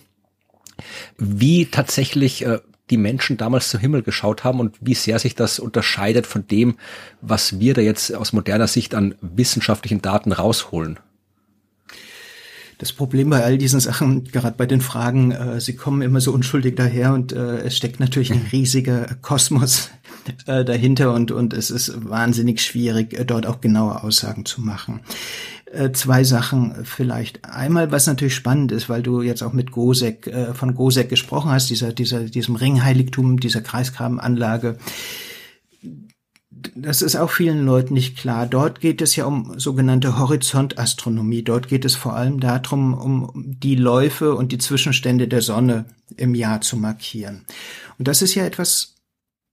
wie tatsächlich äh, die Menschen damals zum Himmel geschaut haben und wie sehr sich das unterscheidet von dem, was wir da jetzt aus moderner Sicht an wissenschaftlichen Daten rausholen. Das Problem bei all diesen Sachen, gerade bei den Fragen, äh, sie kommen immer so unschuldig daher und äh, es steckt natürlich ein riesiger Kosmos äh, dahinter und, und es ist wahnsinnig schwierig, äh, dort auch genaue Aussagen zu machen. Äh, zwei Sachen vielleicht. Einmal, was natürlich spannend ist, weil du jetzt auch mit Gosek, äh, von Gosek gesprochen hast, dieser, dieser, diesem Ringheiligtum, dieser Kreisgrabenanlage. Das ist auch vielen Leuten nicht klar. Dort geht es ja um sogenannte Horizontastronomie. Dort geht es vor allem darum, um die Läufe und die Zwischenstände der Sonne im Jahr zu markieren. Und das ist ja etwas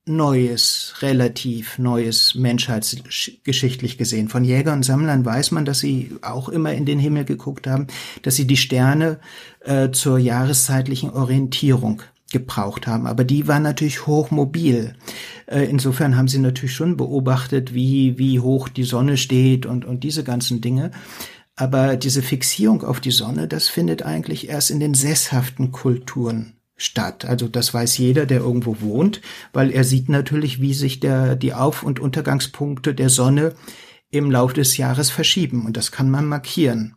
Neues, relativ Neues menschheitsgeschichtlich gesehen. Von Jägern und Sammlern weiß man, dass sie auch immer in den Himmel geguckt haben, dass sie die Sterne äh, zur jahreszeitlichen Orientierung gebraucht haben. Aber die war natürlich hochmobil. Äh, insofern haben sie natürlich schon beobachtet, wie, wie hoch die Sonne steht und, und diese ganzen Dinge. Aber diese Fixierung auf die Sonne, das findet eigentlich erst in den sesshaften Kulturen statt. Also das weiß jeder, der irgendwo wohnt, weil er sieht natürlich, wie sich der, die Auf- und Untergangspunkte der Sonne im Laufe des Jahres verschieben. Und das kann man markieren.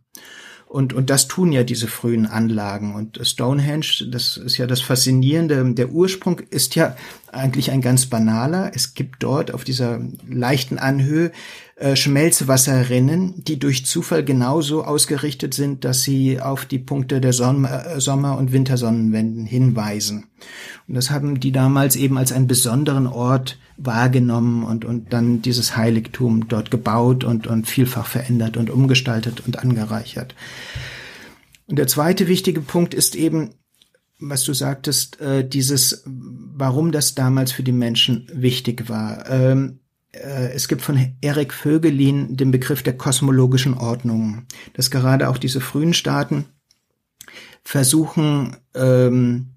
Und, und das tun ja diese frühen Anlagen. Und Stonehenge, das ist ja das Faszinierende. Der Ursprung ist ja eigentlich ein ganz banaler. Es gibt dort auf dieser leichten Anhöhe äh, Schmelzwasserrinnen, die durch Zufall genauso ausgerichtet sind, dass sie auf die Punkte der Sommer-, äh, Sommer und Wintersonnenwenden hinweisen. Und das haben die damals eben als einen besonderen Ort wahrgenommen und, und dann dieses Heiligtum dort gebaut und, und vielfach verändert und umgestaltet und angereichert. Und der zweite wichtige Punkt ist eben, was du sagtest, äh, dieses, warum das damals für die Menschen wichtig war. Ähm, äh, es gibt von Erik Vögelin den Begriff der kosmologischen Ordnung, dass gerade auch diese frühen Staaten versuchen, ähm,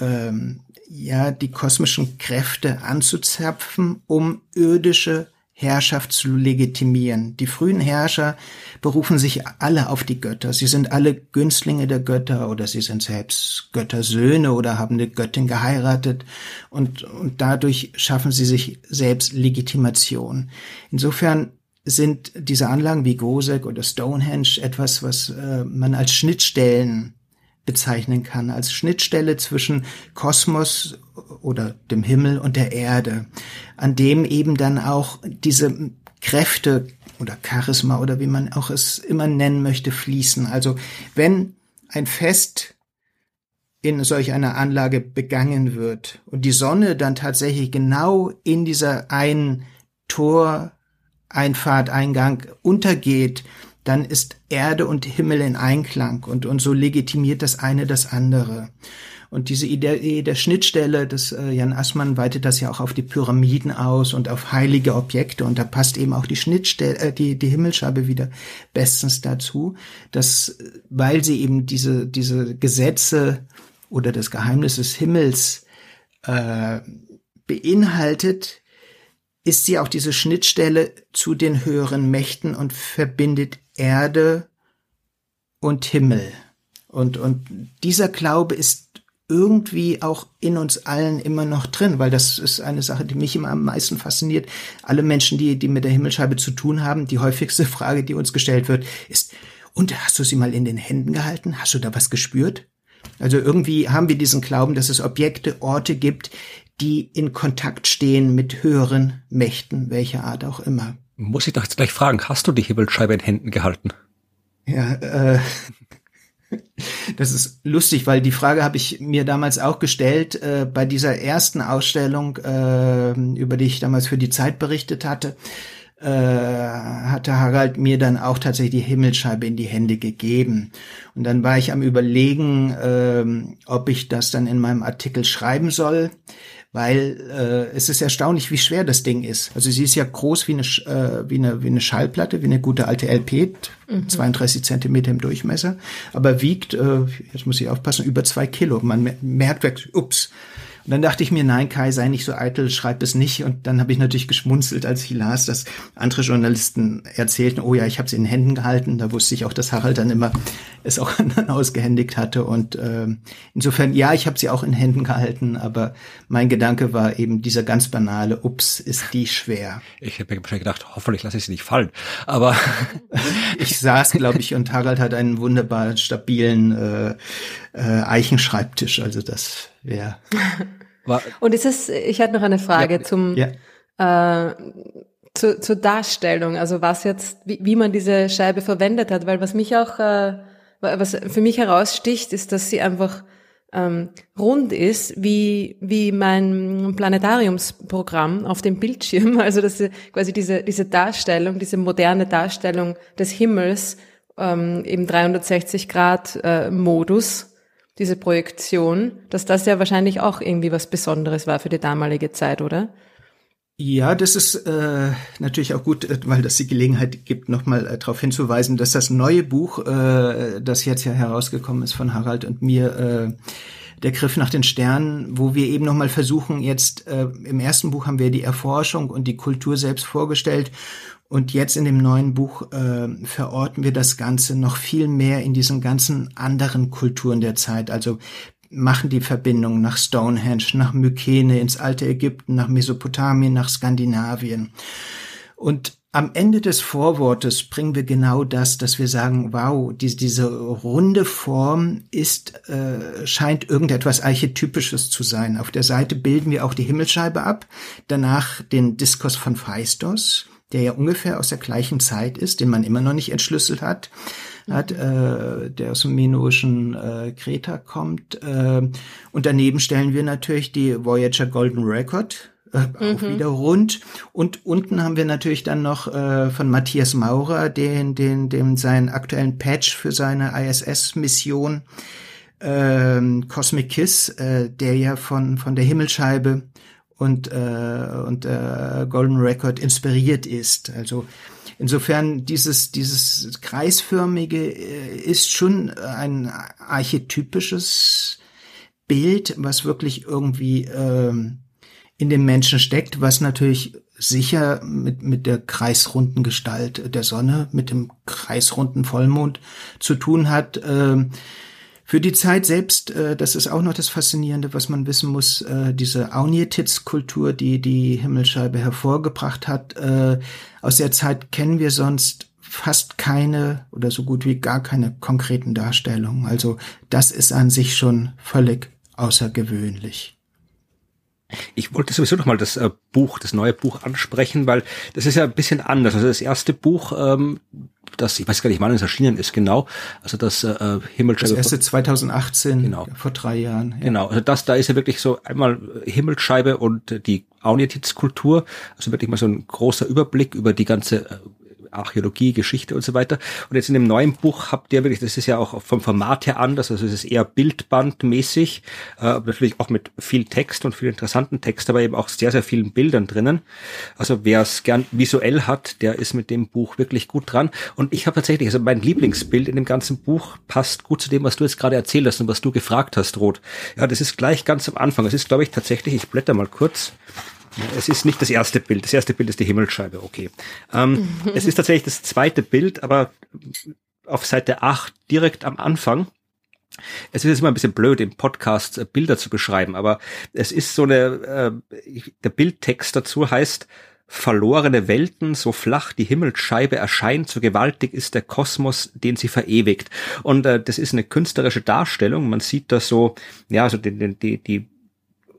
ähm, ja, die kosmischen Kräfte anzuzapfen, um irdische Herrschaft zu legitimieren. Die frühen Herrscher berufen sich alle auf die Götter. Sie sind alle Günstlinge der Götter oder sie sind selbst Göttersöhne oder haben eine Göttin geheiratet und, und dadurch schaffen sie sich selbst Legitimation. Insofern sind diese Anlagen wie Gosek oder Stonehenge etwas, was äh, man als Schnittstellen bezeichnen kann, als Schnittstelle zwischen Kosmos oder dem Himmel und der Erde, an dem eben dann auch diese Kräfte oder Charisma oder wie man auch es immer nennen möchte, fließen. Also wenn ein Fest in solch einer Anlage begangen wird und die Sonne dann tatsächlich genau in dieser einen Tor, Einfahrt, Eingang untergeht, dann ist Erde und Himmel in Einklang und, und so legitimiert das eine das andere. Und diese Idee der Schnittstelle, das äh, Jan Assmann weitet das ja auch auf die Pyramiden aus und auf heilige Objekte und da passt eben auch die Schnittstelle, äh, die, die Himmelsscheibe wieder bestens dazu, dass, weil sie eben diese, diese Gesetze oder das Geheimnis des Himmels äh, beinhaltet, ist sie auch diese Schnittstelle zu den höheren Mächten und verbindet Erde und Himmel. Und, und dieser Glaube ist irgendwie auch in uns allen immer noch drin, weil das ist eine Sache, die mich immer am meisten fasziniert. Alle Menschen, die, die mit der Himmelscheibe zu tun haben, die häufigste Frage, die uns gestellt wird, ist, und hast du sie mal in den Händen gehalten? Hast du da was gespürt? Also irgendwie haben wir diesen Glauben, dass es Objekte, Orte gibt, die in Kontakt stehen mit höheren Mächten, welcher Art auch immer. Muss ich doch jetzt gleich fragen, hast du die Himmelscheibe in Händen gehalten? Ja, äh, das ist lustig, weil die Frage habe ich mir damals auch gestellt äh, bei dieser ersten Ausstellung, äh, über die ich damals für die Zeit berichtet hatte. Äh, hatte Harald mir dann auch tatsächlich die Himmelscheibe in die Hände gegeben. Und dann war ich am überlegen, äh, ob ich das dann in meinem Artikel schreiben soll weil äh, es ist erstaunlich, wie schwer das Ding ist. Also sie ist ja groß wie eine, äh, wie eine, wie eine Schallplatte, wie eine gute alte LP, mhm. 32 Zentimeter im Durchmesser, aber wiegt, äh, jetzt muss ich aufpassen, über zwei Kilo. Man merkt, ups, und dann dachte ich mir, nein, Kai, sei nicht so eitel, schreib es nicht. Und dann habe ich natürlich geschmunzelt, als ich las, dass andere Journalisten erzählten, oh ja, ich habe es in den Händen gehalten. Da wusste ich auch, dass Harald dann immer es auch anderen ausgehändigt hatte. Und äh, insofern, ja, ich habe sie auch in Händen gehalten, aber mein Gedanke war eben dieser ganz banale, ups, ist die schwer. Ich habe mir gedacht, hoffentlich lasse ich sie nicht fallen. Aber ich saß, glaube ich, und Harald hat einen wunderbar stabilen äh, äh, Eichenschreibtisch. Also das wäre Und ist es, ich hatte noch eine Frage ja, zum, ja. Äh, zu, zur Darstellung, also was jetzt, wie, wie man diese Scheibe verwendet hat, weil was mich auch, äh, was für mich heraussticht, ist, dass sie einfach ähm, rund ist, wie, wie mein Planetariumsprogramm auf dem Bildschirm. Also dass sie quasi diese, diese Darstellung, diese moderne Darstellung des Himmels ähm, im 360 Grad äh, Modus diese Projektion, dass das ja wahrscheinlich auch irgendwie was Besonderes war für die damalige Zeit, oder? Ja, das ist äh, natürlich auch gut, äh, weil das die Gelegenheit gibt, nochmal äh, darauf hinzuweisen, dass das neue Buch, äh, das jetzt ja herausgekommen ist von Harald und mir, äh, der Griff nach den Sternen, wo wir eben nochmal versuchen, jetzt äh, im ersten Buch haben wir die Erforschung und die Kultur selbst vorgestellt und jetzt in dem neuen Buch äh, verorten wir das Ganze noch viel mehr in diesen ganzen anderen Kulturen der Zeit. Also machen die Verbindung nach Stonehenge, nach Mykene, ins alte Ägypten, nach Mesopotamien, nach Skandinavien. Und am Ende des Vorwortes bringen wir genau das, dass wir sagen, wow, die, diese runde Form ist, äh, scheint irgendetwas Archetypisches zu sein. Auf der Seite bilden wir auch die Himmelscheibe ab, danach den Diskurs von Phaistos, der ja ungefähr aus der gleichen Zeit ist, den man immer noch nicht entschlüsselt hat, hat äh, der aus dem minoischen äh, Kreta kommt. Äh, und daneben stellen wir natürlich die Voyager Golden Record, äh, mhm. auch wieder rund. Und unten haben wir natürlich dann noch äh, von Matthias Maurer den, den, den seinen aktuellen Patch für seine ISS-Mission äh, Cosmic Kiss, äh, der ja von von der Himmelscheibe und äh, und äh, Golden Record inspiriert ist. Also insofern dieses dieses kreisförmige äh, ist schon ein archetypisches Bild, was wirklich irgendwie ähm, in dem Menschen steckt, was natürlich sicher mit, mit der kreisrunden Gestalt der Sonne, mit dem kreisrunden Vollmond zu tun hat. Ähm, für die Zeit selbst, äh, das ist auch noch das Faszinierende, was man wissen muss, äh, diese Aunietitz-Kultur, die die Himmelscheibe hervorgebracht hat, äh, aus der Zeit kennen wir sonst fast keine oder so gut wie gar keine konkreten Darstellungen. Also das ist an sich schon völlig außergewöhnlich. Ich wollte sowieso noch mal das äh, Buch, das neue Buch ansprechen, weil das ist ja ein bisschen anders. Also das erste Buch, ähm, das, ich weiß gar nicht, wann es erschienen ist, genau. Also das äh, Himmelscheibe. Das erste 2018, genau. vor drei Jahren. Ja. Genau, also das, da ist ja wirklich so einmal Himmelscheibe und die Aunjetitz-Kultur, also wirklich mal so ein großer Überblick über die ganze äh, Archäologie, Geschichte und so weiter. Und jetzt in dem neuen Buch habt ihr wirklich, das ist ja auch vom Format her anders, also es ist eher bildbandmäßig, äh, natürlich auch mit viel Text und viel interessanten Text, aber eben auch sehr, sehr vielen Bildern drinnen. Also wer es gern visuell hat, der ist mit dem Buch wirklich gut dran. Und ich habe tatsächlich, also mein Lieblingsbild in dem ganzen Buch passt gut zu dem, was du jetzt gerade erzählt hast und was du gefragt hast, Rot. Ja, das ist gleich ganz am Anfang. Es ist, glaube ich, tatsächlich, ich blätter mal kurz. Es ist nicht das erste Bild. Das erste Bild ist die Himmelsscheibe, okay. Ähm, es ist tatsächlich das zweite Bild, aber auf Seite 8 direkt am Anfang. Es ist immer ein bisschen blöd, im Podcast äh, Bilder zu beschreiben, aber es ist so eine, äh, der Bildtext dazu heißt, verlorene Welten, so flach die Himmelsscheibe erscheint, so gewaltig ist der Kosmos, den sie verewigt. Und äh, das ist eine künstlerische Darstellung. Man sieht da so, ja, also die, die, die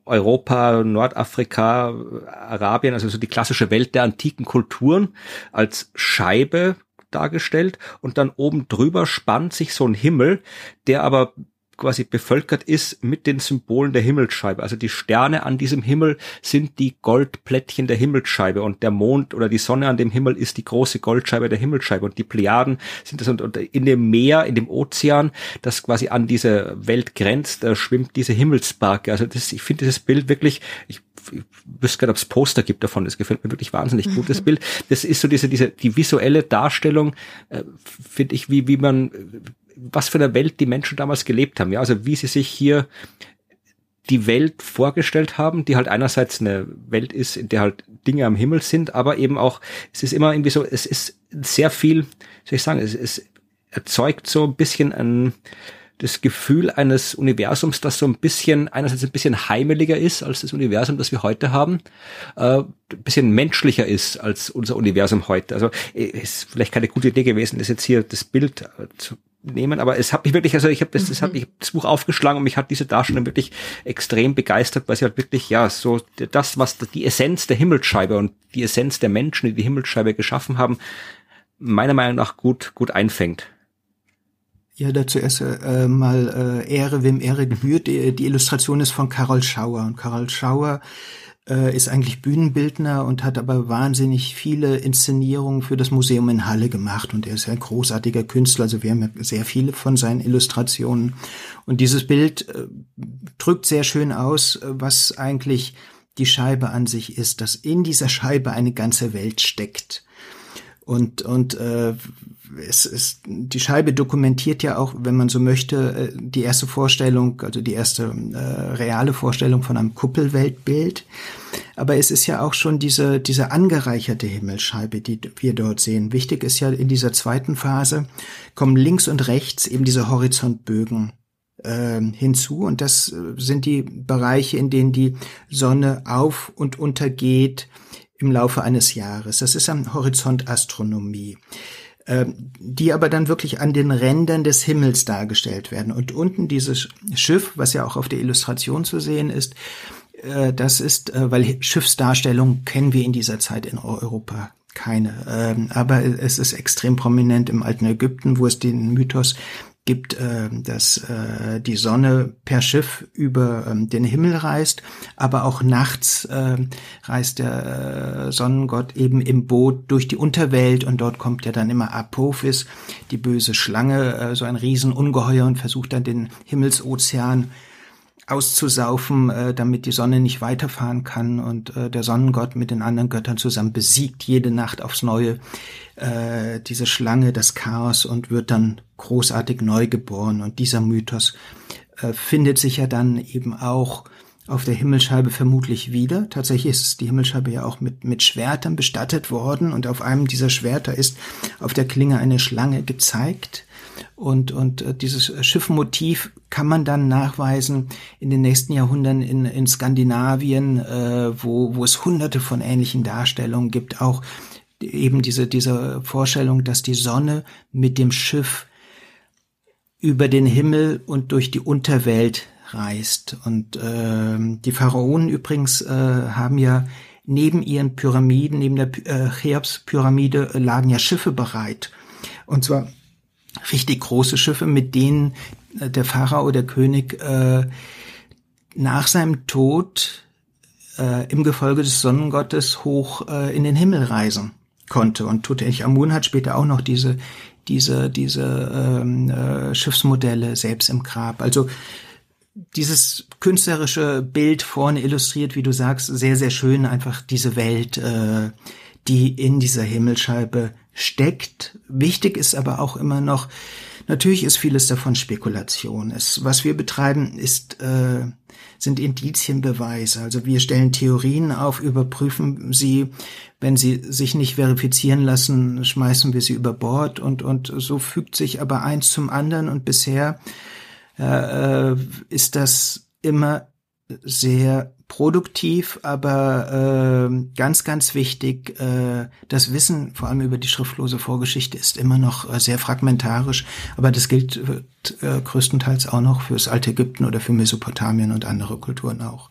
Europa, Nordafrika, Arabien, also so die klassische Welt der antiken Kulturen als Scheibe dargestellt. Und dann oben drüber spannt sich so ein Himmel, der aber quasi bevölkert ist mit den Symbolen der Himmelsscheibe. Also die Sterne an diesem Himmel sind die Goldplättchen der Himmelsscheibe und der Mond oder die Sonne an dem Himmel ist die große Goldscheibe der Himmelsscheibe und die Plejaden sind das und, und in dem Meer, in dem Ozean, das quasi an diese Welt grenzt, da schwimmt diese Himmelsbarke. Also das, ich finde dieses Bild wirklich, ich ich wüsste gerade, ob es Poster gibt davon. Das gefällt mir wirklich wahnsinnig gut, das Bild. Das ist so diese, diese, die visuelle Darstellung, äh, finde ich, wie, wie man, was für eine Welt die Menschen damals gelebt haben. Ja, also wie sie sich hier die Welt vorgestellt haben, die halt einerseits eine Welt ist, in der halt Dinge am Himmel sind, aber eben auch, es ist immer irgendwie so, es ist sehr viel, soll ich sagen, es, es erzeugt so ein bisschen ein, das Gefühl eines Universums, das so ein bisschen, einerseits ein bisschen heimeliger ist als das Universum, das wir heute haben, äh, ein bisschen menschlicher ist als unser Universum heute. Also ist vielleicht keine gute Idee gewesen, das jetzt hier das Bild zu nehmen, aber es hat mich wirklich, also ich habe das, das hat mhm. mich das Buch aufgeschlagen und mich hat diese Darstellung wirklich extrem begeistert, weil sie halt wirklich, ja, so das, was die Essenz der Himmelsscheibe und die Essenz der Menschen, die die Himmelsscheibe geschaffen haben, meiner Meinung nach gut, gut einfängt. Ja, dazu erst äh, mal äh, Ehre, wem Ehre gebührt. Die, die Illustration ist von Karol Schauer und Karol Schauer äh, ist eigentlich Bühnenbildner und hat aber wahnsinnig viele Inszenierungen für das Museum in Halle gemacht. Und er ist ein großartiger Künstler, also wir haben sehr viele von seinen Illustrationen. Und dieses Bild äh, drückt sehr schön aus, äh, was eigentlich die Scheibe an sich ist, dass in dieser Scheibe eine ganze Welt steckt. Und, und äh, es ist, die Scheibe dokumentiert ja auch, wenn man so möchte, äh, die erste Vorstellung, also die erste äh, reale Vorstellung von einem Kuppelweltbild. Aber es ist ja auch schon diese, diese angereicherte Himmelsscheibe, die wir dort sehen. Wichtig ist ja in dieser zweiten Phase kommen links und rechts eben diese Horizontbögen äh, hinzu. Und das äh, sind die Bereiche, in denen die Sonne auf und untergeht im Laufe eines Jahres. Das ist am Horizont Astronomie. Ähm, die aber dann wirklich an den Rändern des Himmels dargestellt werden. Und unten dieses Schiff, was ja auch auf der Illustration zu sehen ist, äh, das ist, äh, weil Schiffsdarstellung kennen wir in dieser Zeit in Europa keine. Ähm, aber es ist extrem prominent im alten Ägypten, wo es den Mythos gibt, äh, dass äh, die Sonne per Schiff über ähm, den Himmel reist, aber auch nachts äh, reist der äh, Sonnengott eben im Boot durch die Unterwelt und dort kommt ja dann immer Apophis, die böse Schlange, äh, so ein Riesenungeheuer und versucht dann den Himmelsozean auszusaufen, äh, damit die Sonne nicht weiterfahren kann und äh, der Sonnengott mit den anderen Göttern zusammen besiegt jede Nacht aufs Neue äh, diese Schlange, das Chaos und wird dann großartig neu geboren. Und dieser Mythos äh, findet sich ja dann eben auch auf der Himmelscheibe vermutlich wieder. Tatsächlich ist die Himmelscheibe ja auch mit, mit Schwertern bestattet worden und auf einem dieser Schwerter ist auf der Klinge eine Schlange gezeigt. Und, und äh, dieses Schiffmotiv kann man dann nachweisen in den nächsten Jahrhunderten in, in Skandinavien, äh, wo, wo es hunderte von ähnlichen Darstellungen gibt, auch eben diese, diese Vorstellung, dass die Sonne mit dem Schiff über den Himmel und durch die Unterwelt reist. Und äh, die Pharaonen übrigens äh, haben ja neben ihren Pyramiden, neben der äh, Cheops-Pyramide äh, lagen ja Schiffe bereit. Und zwar richtig große Schiffe, mit denen äh, der Pharao, der König, äh, nach seinem Tod äh, im Gefolge des Sonnengottes hoch in den Himmel reisen konnte. Und Tutanchamun hat später auch noch diese, diese, diese ähm, äh, Schiffsmodelle selbst im Grab. Also dieses künstlerische Bild vorne illustriert, wie du sagst, sehr, sehr schön einfach diese Welt, die in dieser Himmelscheibe steckt. Wichtig ist aber auch immer noch, natürlich ist vieles davon Spekulation. Es, was wir betreiben, ist, äh, sind Indizienbeweise. Also wir stellen Theorien auf, überprüfen sie, wenn sie sich nicht verifizieren lassen, schmeißen wir sie über Bord und, und so fügt sich aber eins zum anderen und bisher äh, ist das immer sehr produktiv, aber äh, ganz, ganz wichtig, äh, das Wissen, vor allem über die schriftlose Vorgeschichte, ist immer noch äh, sehr fragmentarisch, aber das gilt äh, größtenteils auch noch fürs alte Ägypten oder für Mesopotamien und andere Kulturen auch.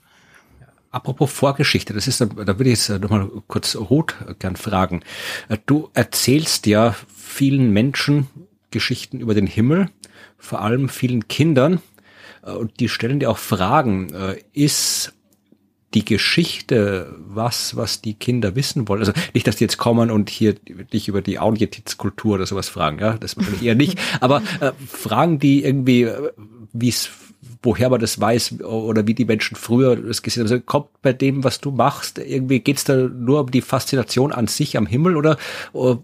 Apropos Vorgeschichte, das ist, da würde ich jetzt nochmal kurz Ruth gern fragen. Du erzählst ja vielen Menschen Geschichten über den Himmel, vor allem vielen Kindern, und die stellen dir auch Fragen. Ist die Geschichte was, was die Kinder wissen wollen? Also nicht, dass die jetzt kommen und hier dich über die Augenjetitz-Kultur oder sowas fragen, ja, das wahrscheinlich eher nicht, aber äh, fragen die irgendwie, wie es woher man das weiß oder wie die Menschen früher das gesehen haben. Also kommt bei dem, was du machst, irgendwie geht's da nur um die Faszination an sich am Himmel oder, oder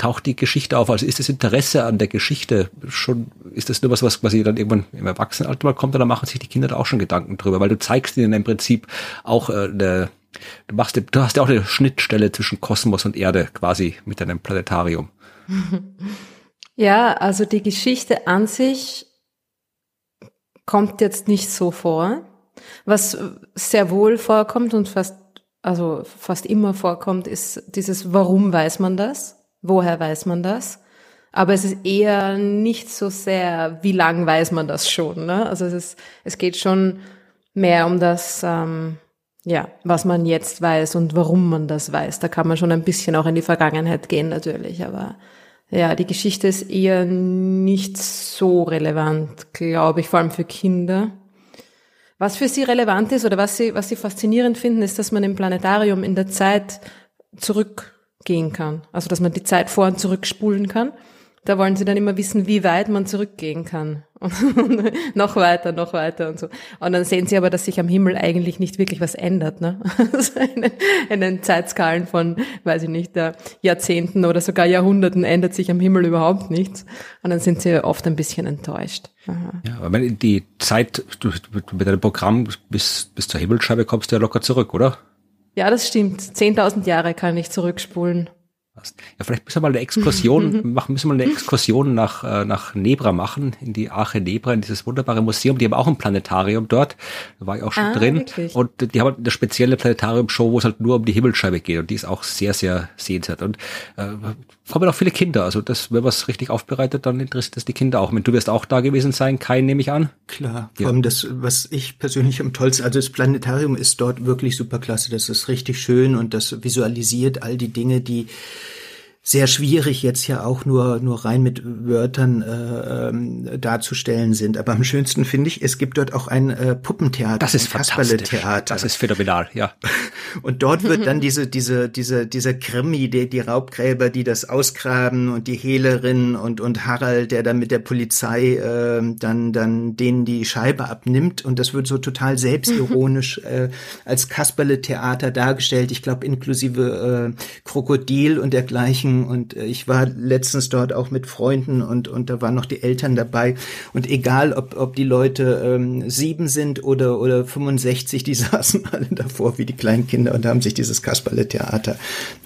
taucht die Geschichte auf? Also ist das Interesse an der Geschichte schon, ist das nur was, was quasi dann irgendwann im Erwachsenenalter mal kommt oder machen sich die Kinder da auch schon Gedanken drüber? Weil du zeigst ihnen im Prinzip auch äh, eine, du machst, du hast ja auch eine Schnittstelle zwischen Kosmos und Erde quasi mit deinem Planetarium. Ja, also die Geschichte an sich kommt jetzt nicht so vor. Was sehr wohl vorkommt und fast, also fast immer vorkommt, ist dieses, warum weiß man das? Woher weiß man das? Aber es ist eher nicht so sehr, wie lang weiß man das schon. Ne? Also es, ist, es geht schon mehr um das, ähm, ja, was man jetzt weiß und warum man das weiß. Da kann man schon ein bisschen auch in die Vergangenheit gehen natürlich, aber ja, die Geschichte ist eher nicht so relevant, glaube ich, vor allem für Kinder. Was für sie relevant ist oder was sie, was sie faszinierend finden, ist, dass man im Planetarium in der Zeit zurückgehen kann. Also, dass man die Zeit vor und zurück spulen kann. Da wollen sie dann immer wissen, wie weit man zurückgehen kann. Und noch weiter, noch weiter und so. Und dann sehen sie aber, dass sich am Himmel eigentlich nicht wirklich was ändert. Ne? Also in, in den Zeitskalen von, weiß ich nicht, Jahrzehnten oder sogar Jahrhunderten ändert sich am Himmel überhaupt nichts. Und dann sind sie oft ein bisschen enttäuscht. Aha. Ja, aber wenn die Zeit du, mit deinem Programm bis, bis zur Himmelsscheibe kommst du ja locker zurück, oder? Ja, das stimmt. 10.000 Jahre kann ich zurückspulen. Ja, vielleicht müssen wir mal eine Exkursion machen, müssen wir mal eine Exkursion nach, äh, nach Nebra machen, in die Arche Nebra, in dieses wunderbare Museum. Die haben auch ein Planetarium dort. Da war ich auch schon ah, drin. Wirklich? Und die haben eine spezielle Planetarium-Show, wo es halt nur um die Himmelsscheibe geht. Und die ist auch sehr, sehr sehenswert. Und äh, kommen auch viele Kinder. Also das, wenn man es richtig aufbereitet, dann interessiert das die Kinder auch. Und du wirst auch da gewesen sein, Kai, nehme ich an. Klar. Vor allem das, was ich persönlich am tollsten, also das Planetarium ist dort wirklich super klasse. Das ist richtig schön und das visualisiert all die Dinge, die sehr schwierig jetzt ja auch nur nur rein mit Wörtern äh, ähm, darzustellen sind. Aber am schönsten finde ich, es gibt dort auch ein äh, Puppentheater, das ist Kasperle-Theater. Das ist phänomenal, ja. Und dort wird dann diese diese diese dieser Krimi, die, die Raubgräber, die das ausgraben und die Hehlerin und und Harald, der dann mit der Polizei äh, dann dann denen die Scheibe abnimmt und das wird so total selbstironisch äh, als Kasperle-Theater dargestellt. Ich glaube inklusive äh, Krokodil und dergleichen Kollegen und äh, ich war letztens dort auch mit Freunden und, und da waren noch die Eltern dabei. Und egal, ob, ob die Leute ähm, sieben sind oder, oder 65, die saßen alle davor wie die kleinen Kinder und haben sich dieses Kasperle-Theater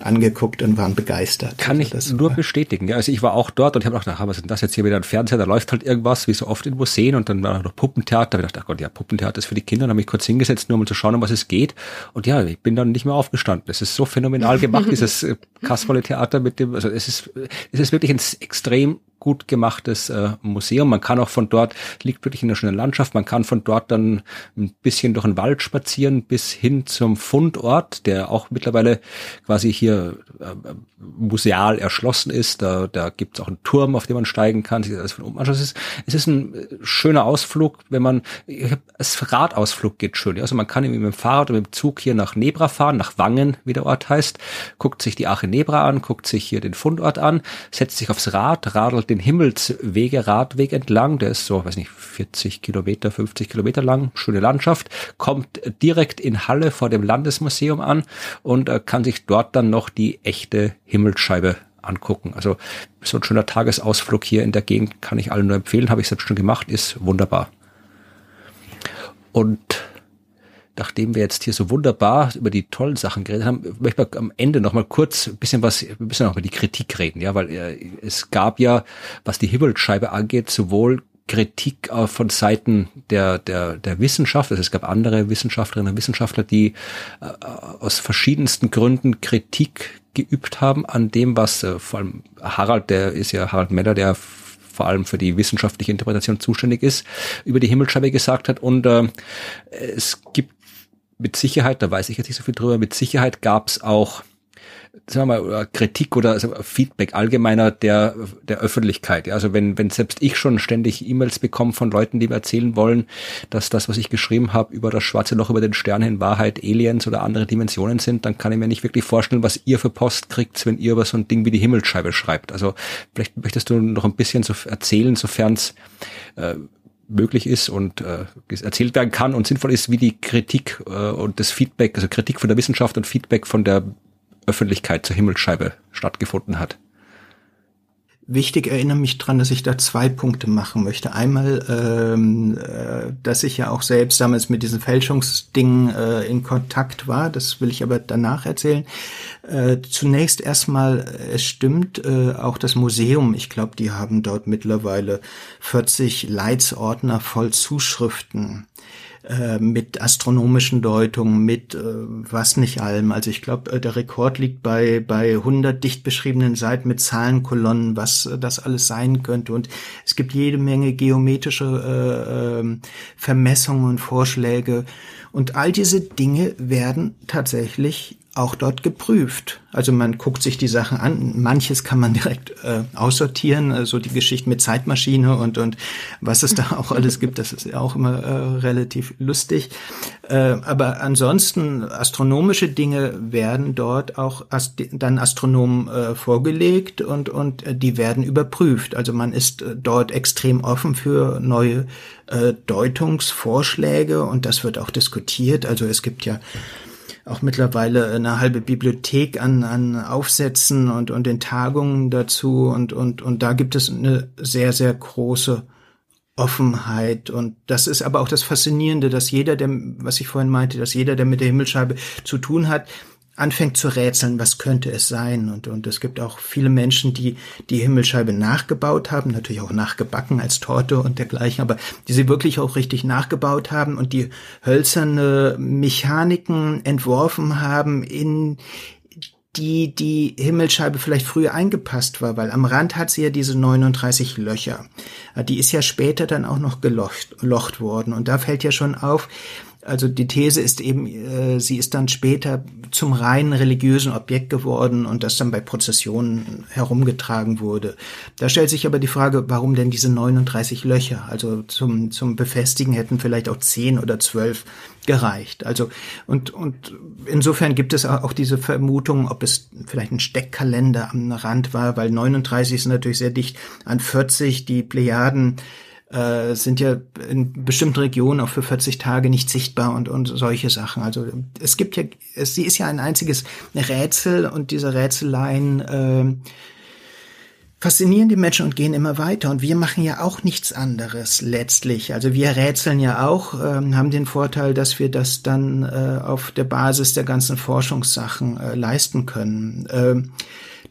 angeguckt und waren begeistert. Kann also ich nur war. bestätigen. Ja, also ich war auch dort und ich habe gedacht, was ist denn das jetzt hier wieder ein Fernseher? Da läuft halt irgendwas, wie so oft in Museen und dann war noch Puppentheater. Da ich dachte, ach Gott, ja, Puppentheater ist für die Kinder. Dann habe ich kurz hingesetzt, nur um zu schauen, um was es geht. Und ja, ich bin dann nicht mehr aufgestanden. Es ist so phänomenal gemacht, dieses äh, Kasperle-Theater mit dem, also es ist, es ist wirklich ein extrem gut gemachtes äh, Museum. Man kann auch von dort, liegt wirklich in der schönen Landschaft, man kann von dort dann ein bisschen durch den Wald spazieren bis hin zum Fundort, der auch mittlerweile quasi hier äh, museal erschlossen ist. Da, da gibt es auch einen Turm, auf dem man steigen kann, sich alles von oben anschauen. Es ist, es ist ein äh, schöner Ausflug, wenn man, das Radausflug geht schön. Also man kann mit dem Fahrrad oder mit dem Zug hier nach Nebra fahren, nach Wangen, wie der Ort heißt, guckt sich die Arche Nebra an, guckt sich hier den Fundort an, setzt sich aufs Rad, radelt den Himmelswege, Radweg entlang, der ist so, weiß nicht, 40 Kilometer, 50 Kilometer lang, schöne Landschaft, kommt direkt in Halle vor dem Landesmuseum an und äh, kann sich dort dann noch die echte Himmelsscheibe angucken. Also so ein schöner Tagesausflug hier in der Gegend kann ich allen nur empfehlen, habe ich selbst schon gemacht, ist wunderbar. Und nachdem wir jetzt hier so wunderbar über die tollen Sachen geredet haben, möchte ich am Ende noch mal kurz ein bisschen was, ein bisschen noch über die Kritik reden, ja, weil äh, es gab ja, was die Himmelsscheibe angeht, sowohl Kritik äh, von Seiten der, der, der Wissenschaft. Also es gab andere Wissenschaftlerinnen und Wissenschaftler, die äh, aus verschiedensten Gründen Kritik geübt haben an dem, was äh, vor allem Harald, der ist ja Harald Meller, der vor allem für die wissenschaftliche Interpretation zuständig ist, über die Himmelsscheibe gesagt hat. Und äh, es gibt mit Sicherheit, da weiß ich jetzt nicht so viel drüber, mit Sicherheit gab es auch sagen wir mal, Kritik oder Feedback allgemeiner der, der Öffentlichkeit. Also wenn, wenn selbst ich schon ständig E-Mails bekomme von Leuten, die mir erzählen wollen, dass das, was ich geschrieben habe über das schwarze Loch über den Stern in Wahrheit Aliens oder andere Dimensionen sind, dann kann ich mir nicht wirklich vorstellen, was ihr für Post kriegt, wenn ihr über so ein Ding wie die Himmelsscheibe schreibt. Also vielleicht möchtest du noch ein bisschen so erzählen, sofern es äh, möglich ist und äh, erzählt werden kann und sinnvoll ist, wie die Kritik äh, und das Feedback, also Kritik von der Wissenschaft und Feedback von der Öffentlichkeit zur Himmelsscheibe stattgefunden hat. Wichtig erinnere mich dran, dass ich da zwei Punkte machen möchte. Einmal, ähm, äh, dass ich ja auch selbst damals mit diesen Fälschungsdingen äh, in Kontakt war. Das will ich aber danach erzählen. Äh, zunächst erstmal, es stimmt, äh, auch das Museum, ich glaube, die haben dort mittlerweile 40 Leitsordner voll Zuschriften äh, mit astronomischen Deutungen, mit äh, was nicht allem. Also ich glaube, äh, der Rekord liegt bei bei 100 dicht beschriebenen Seiten mit Zahlenkolonnen, was äh, das alles sein könnte. Und es gibt jede Menge geometrische äh, äh, Vermessungen und Vorschläge. Und all diese Dinge werden tatsächlich auch dort geprüft. Also man guckt sich die Sachen an. Manches kann man direkt äh, aussortieren, also die Geschichte mit Zeitmaschine und und was es da auch alles gibt, das ist ja auch immer äh, relativ lustig. Äh, aber ansonsten astronomische Dinge werden dort auch ast dann Astronomen äh, vorgelegt und und äh, die werden überprüft. Also man ist äh, dort extrem offen für neue äh, Deutungsvorschläge und das wird auch diskutiert. Also es gibt ja auch mittlerweile eine halbe Bibliothek an, an Aufsätzen und, und den Tagungen dazu. Und, und, und da gibt es eine sehr, sehr große Offenheit. Und das ist aber auch das Faszinierende, dass jeder, der, was ich vorhin meinte, dass jeder, der mit der Himmelscheibe zu tun hat, anfängt zu rätseln, was könnte es sein. Und, und es gibt auch viele Menschen, die die Himmelscheibe nachgebaut haben, natürlich auch nachgebacken als Torte und dergleichen, aber die sie wirklich auch richtig nachgebaut haben und die hölzerne Mechaniken entworfen haben in die die Himmelscheibe vielleicht früher eingepasst war, weil am Rand hat sie ja diese 39 Löcher. Die ist ja später dann auch noch gelocht worden. Und da fällt ja schon auf, also die These ist eben, äh, sie ist dann später zum reinen religiösen Objekt geworden und das dann bei Prozessionen herumgetragen wurde. Da stellt sich aber die Frage, warum denn diese 39 Löcher? Also zum, zum Befestigen hätten vielleicht auch 10 oder 12 gereicht. Also und und insofern gibt es auch diese Vermutung, ob es vielleicht ein Steckkalender am Rand war, weil 39 ist natürlich sehr dicht an 40. Die Plejaden äh, sind ja in bestimmten Regionen auch für 40 Tage nicht sichtbar und, und solche Sachen. Also es gibt ja, es, sie ist ja ein einziges Rätsel und diese Rätseleien äh, faszinieren die Menschen und gehen immer weiter. Und wir machen ja auch nichts anderes letztlich. Also wir rätseln ja auch, äh, haben den Vorteil, dass wir das dann äh, auf der Basis der ganzen Forschungssachen äh, leisten können. Äh,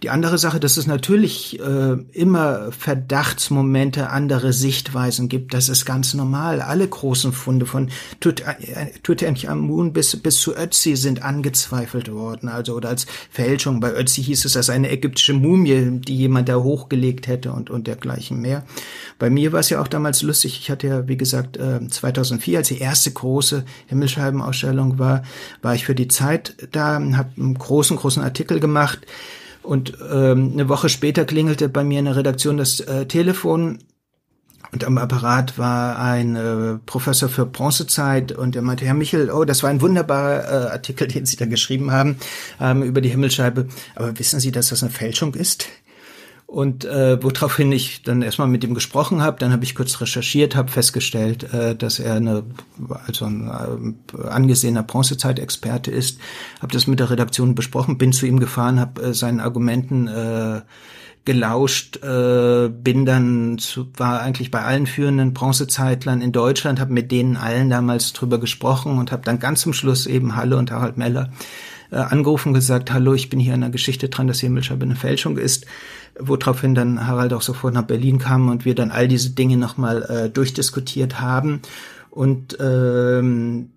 die andere Sache, dass es natürlich äh, immer Verdachtsmomente, andere Sichtweisen gibt, das ist ganz normal. Alle großen Funde von Tut Tutanchamun bis, bis zu Ötzi sind angezweifelt worden, also oder als Fälschung. Bei Ötzi hieß es, dass eine ägyptische Mumie, die jemand da hochgelegt hätte und, und dergleichen mehr. Bei mir war es ja auch damals lustig. Ich hatte ja, wie gesagt, 2004, äh, als die erste große Himmelscheibenausstellung war, war ich für die Zeit da, habe einen großen, großen Artikel gemacht und ähm, eine Woche später klingelte bei mir in der Redaktion das äh, Telefon und am Apparat war ein äh, Professor für Bronzezeit und er meinte, Herr Michel, oh, das war ein wunderbarer äh, Artikel, den Sie da geschrieben haben ähm, über die Himmelscheibe. Aber wissen Sie, dass das eine Fälschung ist? Und äh, woraufhin ich dann erstmal mit ihm gesprochen habe, dann habe ich kurz recherchiert, habe festgestellt, äh, dass er eine, also ein äh, angesehener Bronzezeitexperte ist, habe das mit der Redaktion besprochen, bin zu ihm gefahren, habe äh, seinen Argumenten äh, gelauscht, äh, bin dann zu, war eigentlich bei allen führenden Bronzezeitlern in Deutschland, habe mit denen allen damals drüber gesprochen und habe dann ganz zum Schluss eben Halle und Harald Meller äh, angerufen und gesagt, hallo, ich bin hier an der Geschichte dran, dass Himmelscheibe eine Fälschung ist woraufhin dann Harald auch sofort nach Berlin kam und wir dann all diese Dinge nochmal äh, durchdiskutiert haben. Und ähm,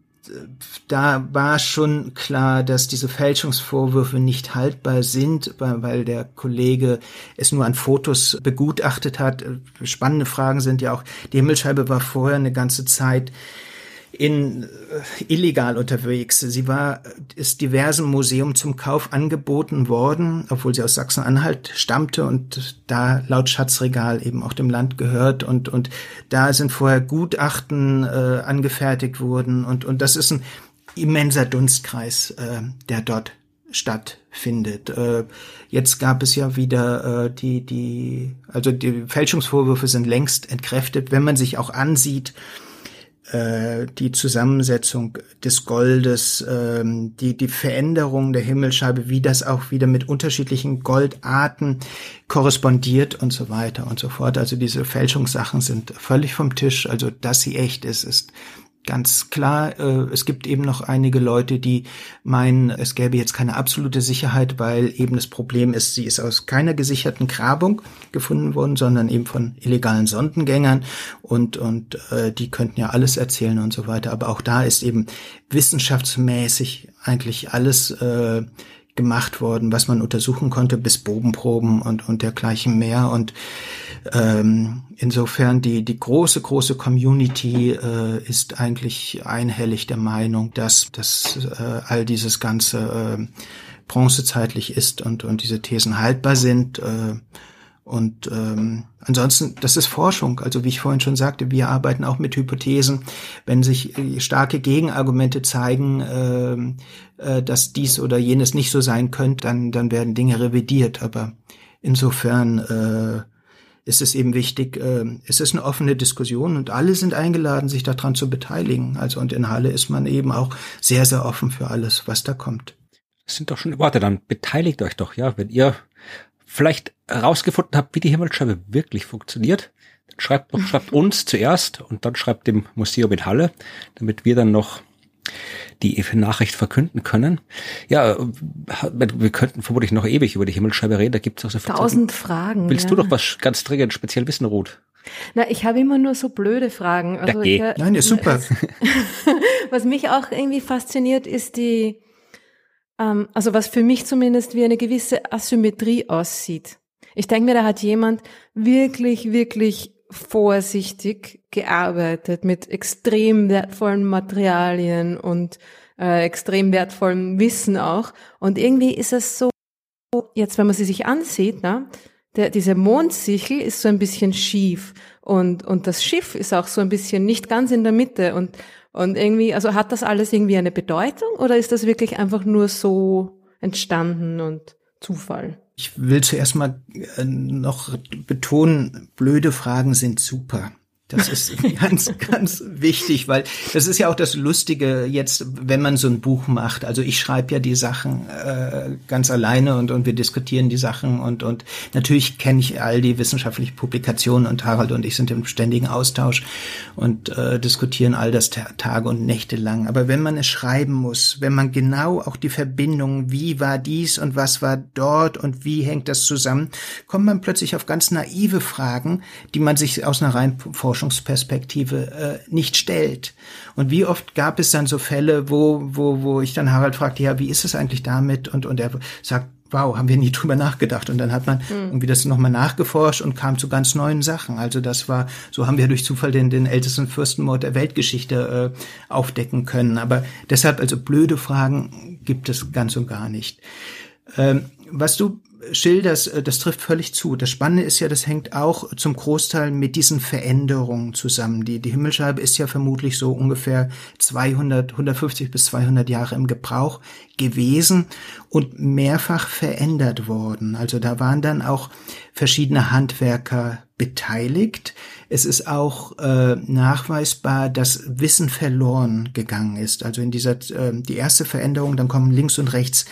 da war schon klar, dass diese Fälschungsvorwürfe nicht haltbar sind, weil, der Kollege es nur an Fotos begutachtet hat. Spannende Fragen sind ja auch, die Himmelscheibe war vorher eine ganze Zeit in äh, illegal unterwegs. Sie war ist diversen Museum zum Kauf angeboten worden, obwohl sie aus Sachsen-Anhalt stammte und da laut Schatzregal eben auch dem Land gehört und und da sind vorher Gutachten äh, angefertigt worden und und das ist ein immenser Dunstkreis, äh, der dort stattfindet. Äh, jetzt gab es ja wieder äh, die die also die Fälschungsvorwürfe sind längst entkräftet, wenn man sich auch ansieht äh, die Zusammensetzung des Goldes, ähm, die, die Veränderung der Himmelscheibe, wie das auch wieder mit unterschiedlichen Goldarten korrespondiert und so weiter und so fort. Also diese Fälschungssachen sind völlig vom Tisch. Also, dass sie echt ist, ist ganz klar, äh, es gibt eben noch einige Leute, die meinen, es gäbe jetzt keine absolute Sicherheit, weil eben das Problem ist, sie ist aus keiner gesicherten Grabung gefunden worden, sondern eben von illegalen Sondengängern und, und äh, die könnten ja alles erzählen und so weiter. Aber auch da ist eben wissenschaftsmäßig eigentlich alles äh, gemacht worden, was man untersuchen konnte, bis Bogenproben und, und dergleichen mehr. Und Ähm, insofern die, die große, große Community äh, ist eigentlich einhellig der Meinung, dass, dass äh, all dieses ganze äh, bronzezeitlich ist und, und diese Thesen haltbar sind. Äh, und ähm, ansonsten, das ist Forschung. Also wie ich vorhin schon sagte, wir arbeiten auch mit Hypothesen. Wenn sich äh, starke Gegenargumente zeigen, äh, äh, dass dies oder jenes nicht so sein könnte, dann, dann werden Dinge revidiert. Aber insofern äh, ist es eben wichtig, äh, es ist eine offene Diskussion und alle sind eingeladen, sich daran zu beteiligen. Also und in Halle ist man eben auch sehr, sehr offen für alles, was da kommt. Das sind doch schon Worte, dann beteiligt euch doch, ja, wenn ihr vielleicht herausgefunden habt, wie die Himmelsscheibe wirklich funktioniert, dann schreibt schreibt uns zuerst und dann schreibt dem Museum in Halle, damit wir dann noch die Nachricht verkünden können. Ja, wir könnten vermutlich noch ewig über die Himmelsscheibe reden. Da gibt es auch so viele tausend Fragen. Willst ja. du doch was ganz dringend speziell wissen, Ruth? Na, ich habe immer nur so blöde Fragen. Also ja, ich, Nein, ist super. was mich auch irgendwie fasziniert, ist die ähm, also was für mich zumindest wie eine gewisse Asymmetrie aussieht. Ich denke mir, da hat jemand wirklich, wirklich vorsichtig gearbeitet mit extrem wertvollen Materialien und äh, extrem wertvollem Wissen auch. Und irgendwie ist es so, jetzt wenn man sie sich ansieht, ne, der, diese Mondsichel ist so ein bisschen schief und, und das Schiff ist auch so ein bisschen nicht ganz in der Mitte und und irgendwie, also hat das alles irgendwie eine Bedeutung oder ist das wirklich einfach nur so entstanden und Zufall? Ich will zuerst mal äh, noch betonen, blöde Fragen sind super. Das ist ganz, ganz wichtig, weil das ist ja auch das Lustige jetzt, wenn man so ein Buch macht. Also ich schreibe ja die Sachen äh, ganz alleine und, und wir diskutieren die Sachen und, und natürlich kenne ich all die wissenschaftlichen Publikationen und Harald und ich sind im ständigen Austausch und äh, diskutieren all das Tage und Nächte lang. Aber wenn man es schreiben muss, wenn man genau auch die Verbindung, wie war dies und was war dort und wie hängt das zusammen, kommt man plötzlich auf ganz naive Fragen, die man sich aus einer rein Forschungsperspektive äh, nicht stellt. Und wie oft gab es dann so Fälle, wo, wo, wo ich dann Harald fragte, ja, wie ist es eigentlich damit? Und, und er sagt, wow, haben wir nie drüber nachgedacht. Und dann hat man mhm. irgendwie das nochmal nachgeforscht und kam zu ganz neuen Sachen. Also das war, so haben wir durch Zufall den, den ältesten Fürstenmord der Weltgeschichte äh, aufdecken können. Aber deshalb, also blöde Fragen gibt es ganz und gar nicht. Ähm, was du schilderst, äh, das trifft völlig zu. Das Spannende ist ja, das hängt auch zum Großteil mit diesen Veränderungen zusammen. Die, die Himmelscheibe ist ja vermutlich so ungefähr 200, 150 bis 200 Jahre im Gebrauch gewesen und mehrfach verändert worden. Also da waren dann auch verschiedene Handwerker beteiligt. Es ist auch äh, nachweisbar, dass Wissen verloren gegangen ist. Also in dieser äh, die erste Veränderung, dann kommen links und rechts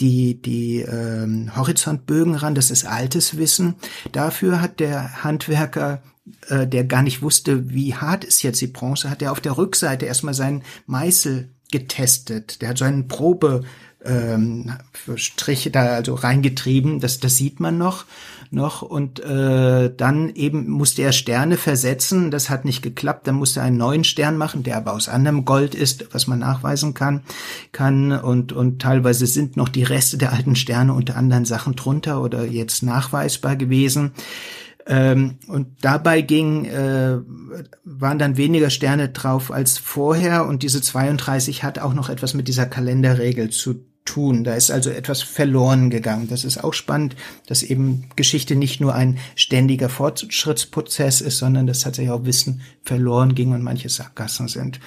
die, die ähm, Horizontbögen ran, das ist altes Wissen. Dafür hat der Handwerker, äh, der gar nicht wusste, wie hart ist jetzt die Bronze, hat er auf der Rückseite erstmal seinen Meißel getestet. Der hat so einen Probe ähm, Striche da also reingetrieben, das, das sieht man noch noch und äh, dann eben musste er Sterne versetzen, das hat nicht geklappt, dann musste er einen neuen Stern machen, der aber aus anderem Gold ist, was man nachweisen kann, kann. Und und teilweise sind noch die Reste der alten Sterne unter anderen Sachen drunter oder jetzt nachweisbar gewesen. Ähm, und dabei ging, äh, waren dann weniger Sterne drauf als vorher. Und diese 32 hat auch noch etwas mit dieser Kalenderregel zu tun. Da ist also etwas verloren gegangen. Das ist auch spannend, dass eben Geschichte nicht nur ein ständiger Fortschrittsprozess ist, sondern dass tatsächlich auch Wissen verloren ging und manche Sackgassen sind.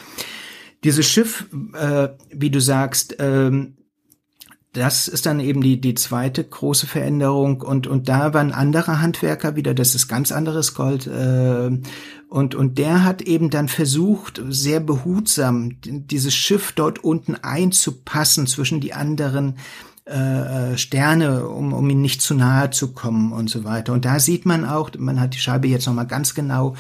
Dieses Schiff, äh, wie du sagst, ähm, das ist dann eben die, die zweite große Veränderung und, und da war ein anderer Handwerker wieder, das ist ganz anderes Gold äh, und, und der hat eben dann versucht, sehr behutsam dieses Schiff dort unten einzupassen zwischen die anderen äh, Sterne, um, um ihnen nicht zu nahe zu kommen und so weiter. Und da sieht man auch, man hat die Scheibe jetzt nochmal ganz genau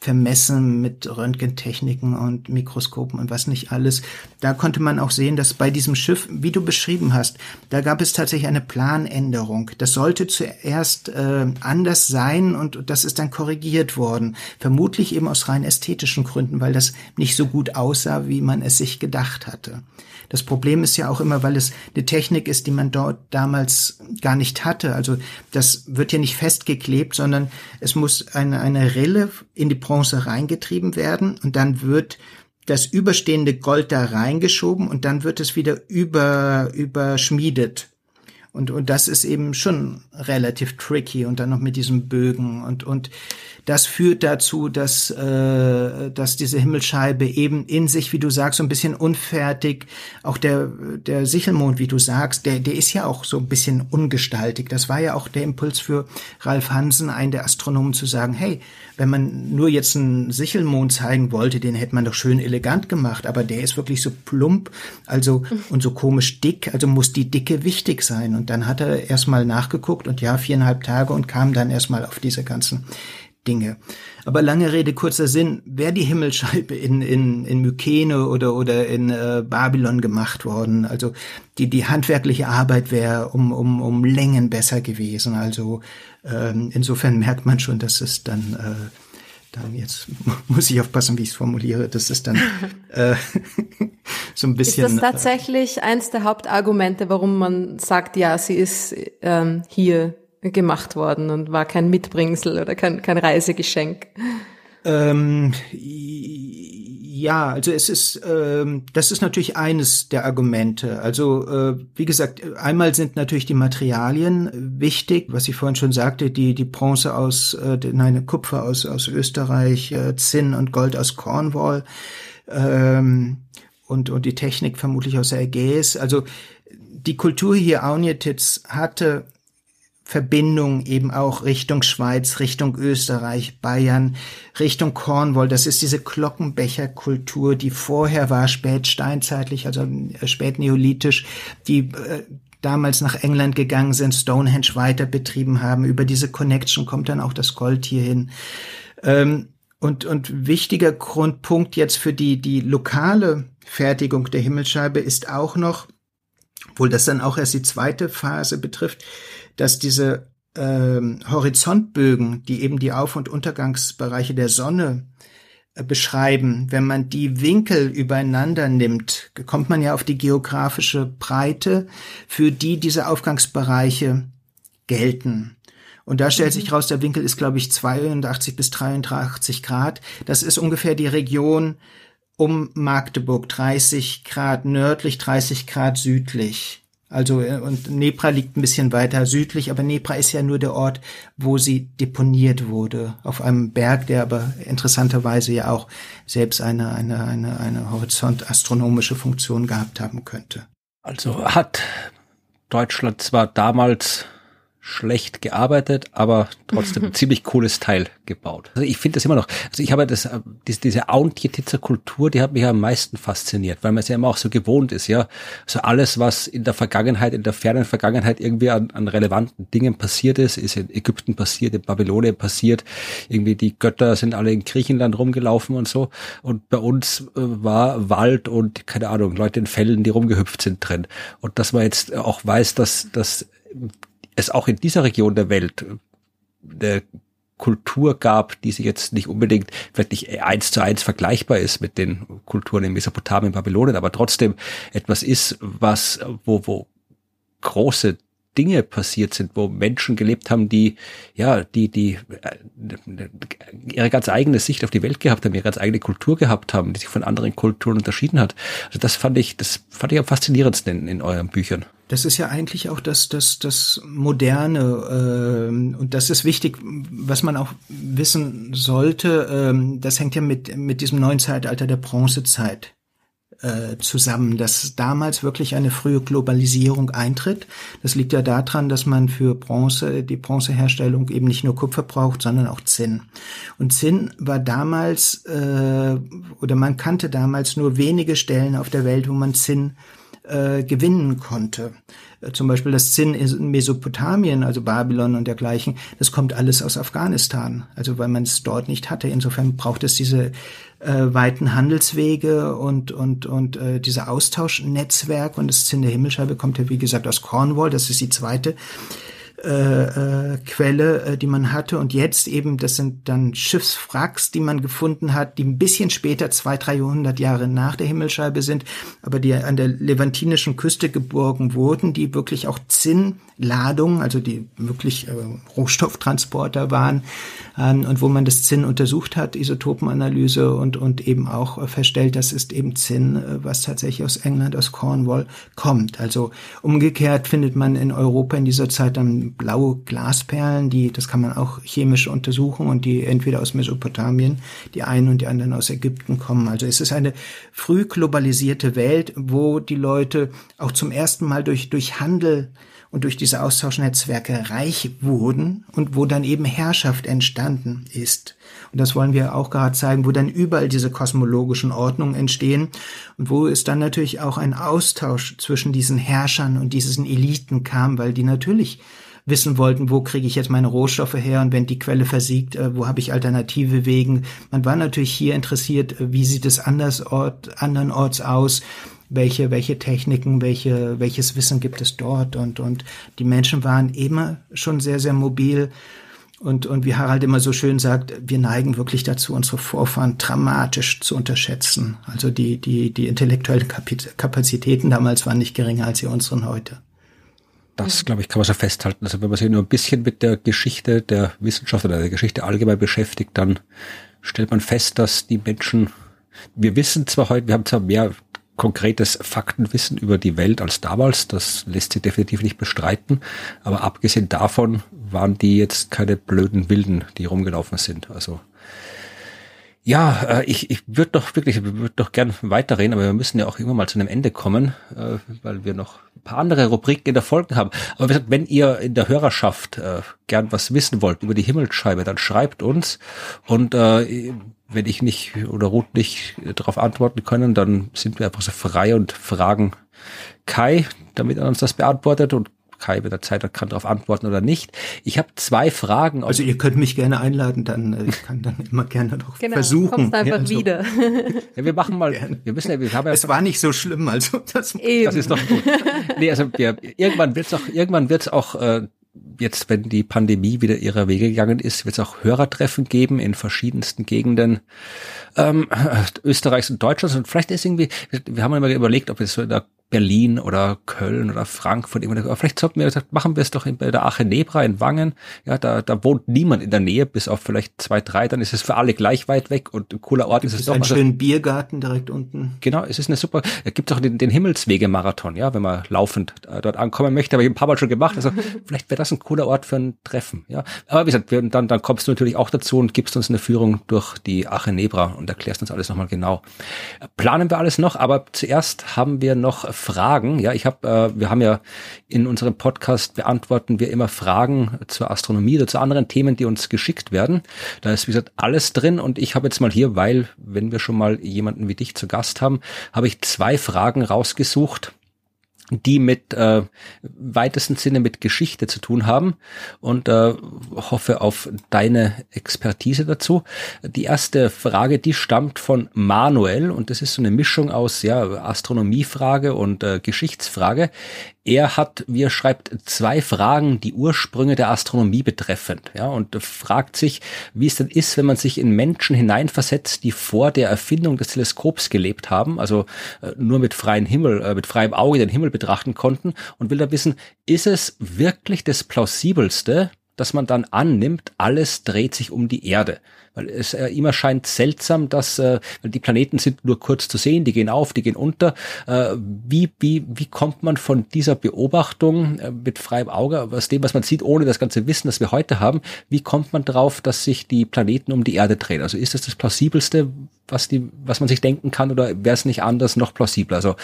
vermessen mit Röntgentechniken und Mikroskopen und was nicht alles. Da konnte man auch sehen, dass bei diesem Schiff, wie du beschrieben hast, da gab es tatsächlich eine Planänderung. Das sollte zuerst äh, anders sein und das ist dann korrigiert worden. Vermutlich eben aus rein ästhetischen Gründen, weil das nicht so gut aussah, wie man es sich gedacht hatte. Das Problem ist ja auch immer, weil es eine Technik ist, die man dort damals gar nicht hatte. Also das wird ja nicht festgeklebt, sondern es muss eine, eine Rille in die Bronze reingetrieben werden und dann wird das überstehende Gold da reingeschoben und dann wird es wieder über, überschmiedet. Und, und das ist eben schon relativ tricky und dann noch mit diesem Bögen und, und das führt dazu, dass, äh, dass diese Himmelscheibe eben in sich, wie du sagst, so ein bisschen unfertig, auch der, der Sichelmond, wie du sagst, der, der ist ja auch so ein bisschen ungestaltig. Das war ja auch der Impuls für Ralf Hansen, einen der Astronomen, zu sagen, hey, wenn man nur jetzt einen Sichelmond zeigen wollte, den hätte man doch schön elegant gemacht, aber der ist wirklich so plump, also und so komisch dick, also muss die Dicke wichtig sein. Und dann hat er erstmal nachgeguckt und ja, viereinhalb Tage und kam dann erstmal auf diese ganzen Dinge. Aber lange Rede, kurzer Sinn, wäre die Himmelscheibe in, in, in Mykene oder, oder in äh, Babylon gemacht worden, also die, die handwerkliche Arbeit wäre um, um, um Längen besser gewesen. Also ähm, insofern merkt man schon, dass es dann äh, dann jetzt muss ich aufpassen, wie ich es formuliere. Das ist dann äh, so ein bisschen. Ist das tatsächlich eins der Hauptargumente, warum man sagt, ja, sie ist ähm, hier gemacht worden und war kein Mitbringsel oder kein, kein Reisegeschenk. Ähm, ja, also es ist, ähm, das ist natürlich eines der Argumente. Also äh, wie gesagt, einmal sind natürlich die Materialien wichtig, was ich vorhin schon sagte, die die Bronze aus, äh, nein, Kupfer aus aus Österreich, äh, Zinn und Gold aus Cornwall ähm, und und die Technik vermutlich aus der Ägäis. Also die Kultur hier Aunjetitz hatte Verbindung eben auch Richtung Schweiz, Richtung Österreich, Bayern, Richtung Cornwall. Das ist diese Glockenbecherkultur, die vorher war, spätsteinzeitlich, also äh, spätneolithisch, die äh, damals nach England gegangen sind, Stonehenge weiter betrieben haben. Über diese Connection kommt dann auch das Gold hierhin. Ähm, und, und wichtiger Grundpunkt jetzt für die, die lokale Fertigung der Himmelscheibe ist auch noch, obwohl das dann auch erst die zweite Phase betrifft, dass diese ähm, Horizontbögen, die eben die Auf- und Untergangsbereiche der Sonne äh, beschreiben, wenn man die Winkel übereinander nimmt, kommt man ja auf die geografische Breite, für die diese Aufgangsbereiche gelten. Und da stellt sich mhm. raus, der Winkel ist, glaube ich, 82 bis 83 Grad. Das ist ungefähr die Region um Magdeburg, 30 Grad nördlich, 30 Grad südlich. Also äh, und Nepra liegt ein bisschen weiter südlich, aber Nepra ist ja nur der Ort, wo sie deponiert wurde, auf einem Berg, der aber interessanterweise ja auch selbst eine eine eine eine horizontastronomische Funktion gehabt haben könnte. Also hat Deutschland zwar damals schlecht gearbeitet, aber trotzdem ein ziemlich cooles Teil gebaut. Also ich finde das immer noch, also ich habe das, diese, diese Auntjetitzer Kultur, die hat mich am meisten fasziniert, weil man es ja immer auch so gewohnt ist, ja. Also alles, was in der Vergangenheit, in der fernen Vergangenheit irgendwie an, an relevanten Dingen passiert ist, ist in Ägypten passiert, in Babylonien passiert, irgendwie die Götter sind alle in Griechenland rumgelaufen und so. Und bei uns äh, war Wald und, keine Ahnung, Leute in Fällen, die rumgehüpft sind drin. Und dass man jetzt auch weiß, dass, dass es auch in dieser Region der Welt eine Kultur gab, die sich jetzt nicht unbedingt nicht eins zu eins vergleichbar ist mit den Kulturen in Mesopotamien, Babylonien, aber trotzdem etwas ist, was, wo, wo große Dinge passiert sind, wo Menschen gelebt haben, die ja, die die äh, ihre ganz eigene Sicht auf die Welt gehabt haben, ihre ganz eigene Kultur gehabt haben, die sich von anderen Kulturen unterschieden hat. Also das fand ich, das fand ich am faszinierendsten in, in euren Büchern. Das ist ja eigentlich auch das, das, das Moderne äh, und das ist wichtig, was man auch wissen sollte. Äh, das hängt ja mit, mit diesem neuen Zeitalter der Bronzezeit äh, zusammen, dass damals wirklich eine frühe Globalisierung eintritt. Das liegt ja daran, dass man für Bronze, die Bronzeherstellung eben nicht nur Kupfer braucht, sondern auch Zinn. Und Zinn war damals, äh, oder man kannte damals nur wenige Stellen auf der Welt, wo man Zinn äh, gewinnen konnte. Äh, zum Beispiel das Zinn in Mesopotamien, also Babylon und dergleichen, das kommt alles aus Afghanistan, also weil man es dort nicht hatte. Insofern braucht es diese äh, weiten Handelswege und und und äh, diese Austauschnetzwerk und das Zinn der Himmelscheibe kommt ja wie gesagt aus Cornwall, das ist die zweite äh, äh, Quelle, äh, die man hatte. Und jetzt eben, das sind dann Schiffswracks, die man gefunden hat, die ein bisschen später, zwei, drei Jahrhundert Jahre nach der Himmelscheibe sind, aber die an der levantinischen Küste geborgen wurden, die wirklich auch Zinnladungen, also die wirklich äh, Rohstofftransporter waren, ähm, und wo man das Zinn untersucht hat, Isotopenanalyse und, und eben auch äh, feststellt, das ist eben Zinn, äh, was tatsächlich aus England, aus Cornwall kommt. Also umgekehrt findet man in Europa in dieser Zeit dann blaue Glasperlen, die, das kann man auch chemisch untersuchen und die entweder aus Mesopotamien, die einen und die anderen aus Ägypten kommen. Also es ist eine früh globalisierte Welt, wo die Leute auch zum ersten Mal durch, durch Handel und durch diese Austauschnetzwerke reich wurden und wo dann eben Herrschaft entstanden ist. Und das wollen wir auch gerade zeigen, wo dann überall diese kosmologischen Ordnungen entstehen und wo es dann natürlich auch ein Austausch zwischen diesen Herrschern und diesen Eliten kam, weil die natürlich wissen wollten, wo kriege ich jetzt meine Rohstoffe her und wenn die Quelle versiegt, äh, wo habe ich alternative Wegen. Man war natürlich hier interessiert, äh, wie sieht es anders Ort, andernorts aus, welche, welche Techniken, welche, welches Wissen gibt es dort und, und die Menschen waren immer schon sehr, sehr mobil. Und, und wie Harald immer so schön sagt, wir neigen wirklich dazu, unsere Vorfahren dramatisch zu unterschätzen. Also die, die, die intellektuellen Kapazitäten damals waren nicht geringer als die unseren heute. Das, glaube ich, kann man so festhalten. Also wenn man sich nur ein bisschen mit der Geschichte der Wissenschaft oder der Geschichte allgemein beschäftigt, dann stellt man fest, dass die Menschen, wir wissen zwar heute, wir haben zwar mehr konkretes Faktenwissen über die Welt als damals, das lässt sich definitiv nicht bestreiten, aber abgesehen davon waren die jetzt keine blöden Wilden, die rumgelaufen sind. Also ja, äh, ich, ich würde doch wirklich, würde doch gern weiterreden, aber wir müssen ja auch irgendwann mal zu einem Ende kommen, äh, weil wir noch ein paar andere Rubriken in der Folge haben. Aber wie gesagt, wenn ihr in der Hörerschaft äh, gern was wissen wollt über die Himmelsscheibe, dann schreibt uns. Und äh, wenn ich nicht oder Ruth nicht darauf antworten können, dann sind wir einfach so frei und fragen Kai, damit er uns das beantwortet und Kai mit der Zeit kann darauf antworten oder nicht. Ich habe zwei Fragen. Also ihr könnt mich gerne einladen, dann äh, ich kann dann immer gerne noch genau, versuchen. Kommst einfach ja, also, wieder. Ja, wir machen mal. Gerne. Wir müssen ja, wir haben ja. Es war nicht so schlimm, also das, das ist doch gut. Nee, also wir, irgendwann wird's auch, irgendwann wird's auch äh, jetzt, wenn die Pandemie wieder ihrer Wege gegangen ist, wird es auch Hörertreffen geben in verschiedensten Gegenden ähm, Österreichs und Deutschlands. Und vielleicht ist irgendwie, wir haben immer überlegt, ob wir so in der Berlin oder Köln oder Frankfurt. Aber vielleicht sollten wir gesagt, machen wir es doch in, bei der Ache Nebra in Wangen. Ja, da, da wohnt niemand in der Nähe, bis auf vielleicht zwei, drei. Dann ist es für alle gleich weit weg und ein cooler Ort ist es doch. Ein also, schönen Biergarten direkt unten. Genau, es ist eine super. Da gibt auch den, den Himmelswege-Marathon, ja, wenn man laufend äh, dort ankommen möchte. Habe ich ein paar Mal schon gemacht. Also vielleicht wäre das ein cooler Ort für ein Treffen. Ja, aber wie gesagt, wir, dann, dann kommst du natürlich auch dazu und gibst uns eine Führung durch die Ache Nebra und erklärst uns alles nochmal genau. Planen wir alles noch, aber zuerst haben wir noch Fragen. Ja, ich habe, äh, wir haben ja in unserem Podcast beantworten wir immer Fragen zur Astronomie oder zu anderen Themen, die uns geschickt werden. Da ist wie gesagt alles drin und ich habe jetzt mal hier, weil wenn wir schon mal jemanden wie dich zu Gast haben, habe ich zwei Fragen rausgesucht die mit äh, weitesten Sinne mit Geschichte zu tun haben und äh, hoffe auf deine Expertise dazu. Die erste Frage, die stammt von Manuel und das ist so eine Mischung aus ja Astronomiefrage und äh, Geschichtsfrage. Er hat, wie er schreibt, zwei Fragen, die Ursprünge der Astronomie betreffend, ja, und fragt sich, wie es denn ist, wenn man sich in Menschen hineinversetzt, die vor der Erfindung des Teleskops gelebt haben, also äh, nur mit freiem Himmel, äh, mit freiem Auge den Himmel betrachten konnten und will da wissen, ist es wirklich das plausibelste, dass man dann annimmt, alles dreht sich um die Erde? Weil es äh, immer scheint seltsam, dass äh, die Planeten sind nur kurz zu sehen, die gehen auf, die gehen unter. Äh, wie, wie, wie kommt man von dieser Beobachtung äh, mit freiem Auge, aus dem, was man sieht, ohne das ganze Wissen, das wir heute haben, wie kommt man drauf, dass sich die Planeten um die Erde drehen? Also ist das das plausibelste, was die, was man sich denken kann, oder wäre es nicht anders noch plausibler? Also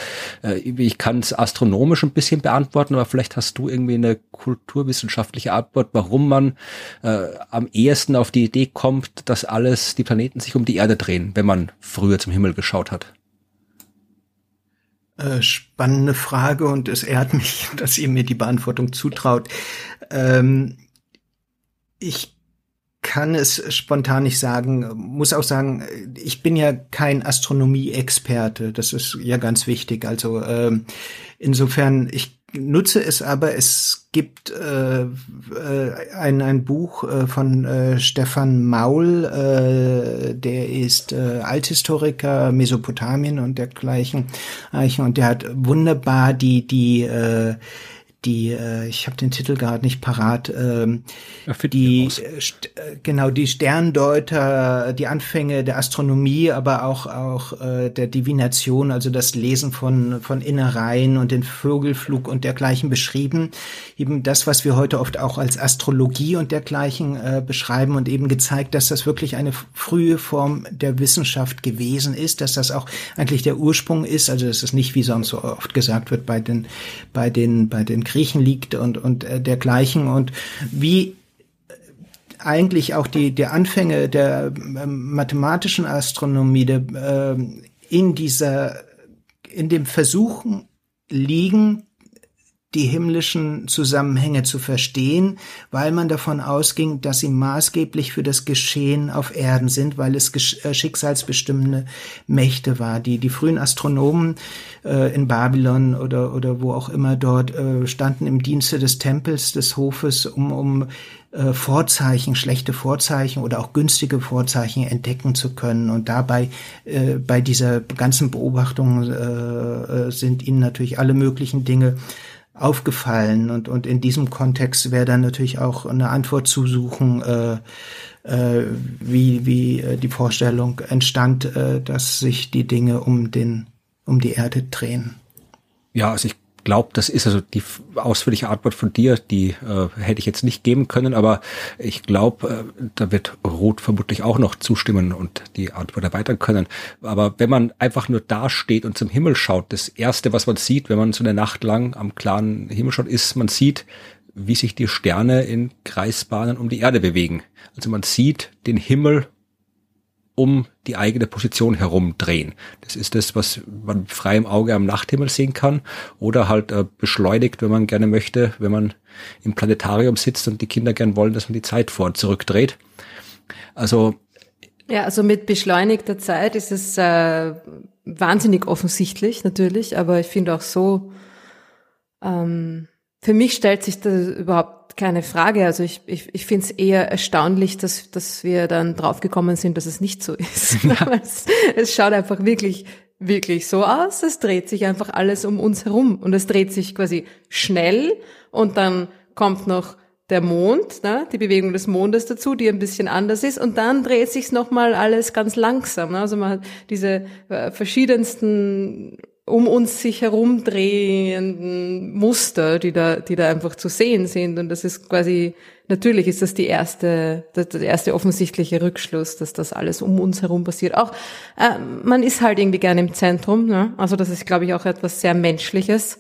äh, ich kann es astronomisch ein bisschen beantworten, aber vielleicht hast du irgendwie eine kulturwissenschaftliche Antwort, warum man äh, am ehesten auf die Idee kommt, dass dass alles, die Planeten sich um die Erde drehen, wenn man früher zum Himmel geschaut hat? Äh, spannende Frage und es ehrt mich, dass ihr mir die Beantwortung zutraut. Ähm, ich kann es spontan nicht sagen, muss auch sagen, ich bin ja kein Astronomie-Experte, das ist ja ganz wichtig. Also ähm, insofern, ich nutze es aber, es gibt äh, äh, ein, ein Buch äh, von äh, Stefan Maul, äh, der ist äh, Althistoriker Mesopotamien und dergleichen. Und der hat wunderbar die, die äh, die, äh, ich habe den Titel gerade nicht parat, ähm, ja, die äh, äh, genau die Sterndeuter, die Anfänge der Astronomie, aber auch auch äh, der Divination, also das Lesen von von Innereien und den Vögelflug und dergleichen beschrieben, eben das, was wir heute oft auch als Astrologie und dergleichen äh, beschreiben und eben gezeigt, dass das wirklich eine frühe Form der Wissenschaft gewesen ist, dass das auch eigentlich der Ursprung ist, also dass es nicht wie sonst so oft gesagt wird bei den bei den bei den Griechen liegt und, und äh, dergleichen. Und wie eigentlich auch die, die Anfänge der äh, mathematischen Astronomie der, äh, in dieser, in dem Versuchen liegen, die himmlischen Zusammenhänge zu verstehen, weil man davon ausging, dass sie maßgeblich für das Geschehen auf Erden sind, weil es äh, schicksalsbestimmende Mächte war. Die, die frühen Astronomen äh, in Babylon oder, oder wo auch immer dort äh, standen im Dienste des Tempels, des Hofes, um, um äh, Vorzeichen, schlechte Vorzeichen oder auch günstige Vorzeichen entdecken zu können. Und dabei, äh, bei dieser ganzen Beobachtung äh, äh sind ihnen natürlich alle möglichen Dinge aufgefallen und, und in diesem Kontext wäre dann natürlich auch eine Antwort zu suchen, äh, äh, wie, wie äh, die Vorstellung entstand, äh, dass sich die Dinge um den, um die Erde drehen. Ja, also ich glaube, das ist also die ausführliche Antwort von dir, die äh, hätte ich jetzt nicht geben können, aber ich glaube, äh, da wird Roth vermutlich auch noch zustimmen und die Antwort erweitern können. Aber wenn man einfach nur da steht und zum Himmel schaut, das erste, was man sieht, wenn man so eine Nacht lang am klaren Himmel schaut, ist, man sieht, wie sich die Sterne in Kreisbahnen um die Erde bewegen. Also man sieht den Himmel um die eigene Position herumdrehen. Das ist das, was man frei im Auge am Nachthimmel sehen kann oder halt äh, beschleunigt, wenn man gerne möchte, wenn man im Planetarium sitzt und die Kinder gern wollen, dass man die Zeit vor und zurückdreht. Also ja, also mit beschleunigter Zeit ist es äh, wahnsinnig offensichtlich natürlich, aber ich finde auch so, ähm, für mich stellt sich da überhaupt keine Frage. Also ich, ich, ich finde es eher erstaunlich, dass, dass wir dann draufgekommen sind, dass es nicht so ist. Ja. es, es schaut einfach wirklich, wirklich so aus. Es dreht sich einfach alles um uns herum. Und es dreht sich quasi schnell und dann kommt noch der Mond, ne, die Bewegung des Mondes dazu, die ein bisschen anders ist, und dann dreht sich's nochmal alles ganz langsam. Ne? Also man hat diese äh, verschiedensten um uns sich herumdrehenden Muster, die da, die da einfach zu sehen sind. Und das ist quasi, natürlich ist das die erste, der erste offensichtliche Rückschluss, dass das alles um uns herum passiert. Auch, äh, man ist halt irgendwie gerne im Zentrum, ne? Also das ist, glaube ich, auch etwas sehr Menschliches.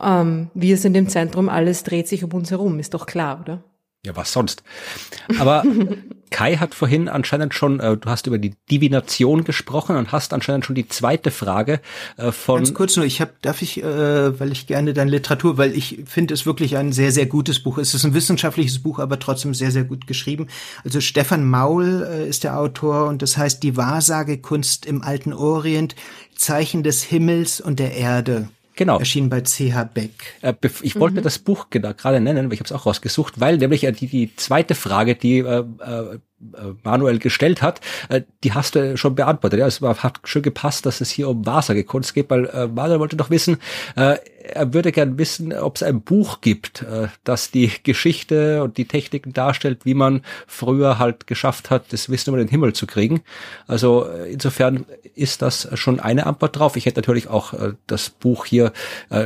Ähm, wir sind im Zentrum, alles dreht sich um uns herum, ist doch klar, oder? Ja, was sonst? Aber Kai hat vorhin anscheinend schon, äh, du hast über die Divination gesprochen und hast anscheinend schon die zweite Frage äh, von. Ganz kurz nur, ich habe, darf ich, äh, weil ich gerne deine Literatur, weil ich finde es wirklich ein sehr, sehr gutes Buch. Es ist ein wissenschaftliches Buch, aber trotzdem sehr, sehr gut geschrieben. Also Stefan Maul äh, ist der Autor und das heißt Die Wahrsagekunst im alten Orient, Zeichen des Himmels und der Erde. Genau. Erschien bei CH Beck. Äh, ich wollte mhm. das Buch gerade nennen, weil ich habe es auch rausgesucht, weil nämlich die, die zweite Frage, die äh, äh, Manuel gestellt hat, äh, die hast du schon beantwortet. Ja, es hat schon gepasst, dass es hier um Wahrsagekunst geht, weil äh, Manuel wollte doch wissen, äh, er würde gern wissen, ob es ein Buch gibt, äh, das die Geschichte und die Techniken darstellt, wie man früher halt geschafft hat, das Wissen über den Himmel zu kriegen. Also äh, insofern ist das schon eine Antwort drauf. Ich hätte natürlich auch äh, das Buch hier,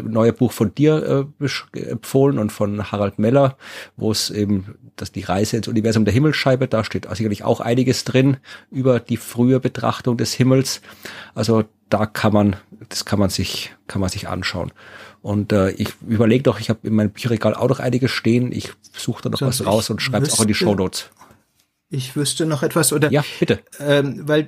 neue Buch von dir empfohlen und von Harald Meller, wo es eben dass die Reise ins Universum der Himmelsscheibe, da steht sicherlich auch einiges drin über die frühe Betrachtung des Himmels. Also da kann man, das kann man sich, kann man sich anschauen. Und äh, ich überlege doch, ich habe in meinem Bücherregal auch noch einiges stehen. Ich suche da noch so, was raus und schreibe es auch in die Show Notes. Ich wüsste noch etwas oder ja bitte, ähm, weil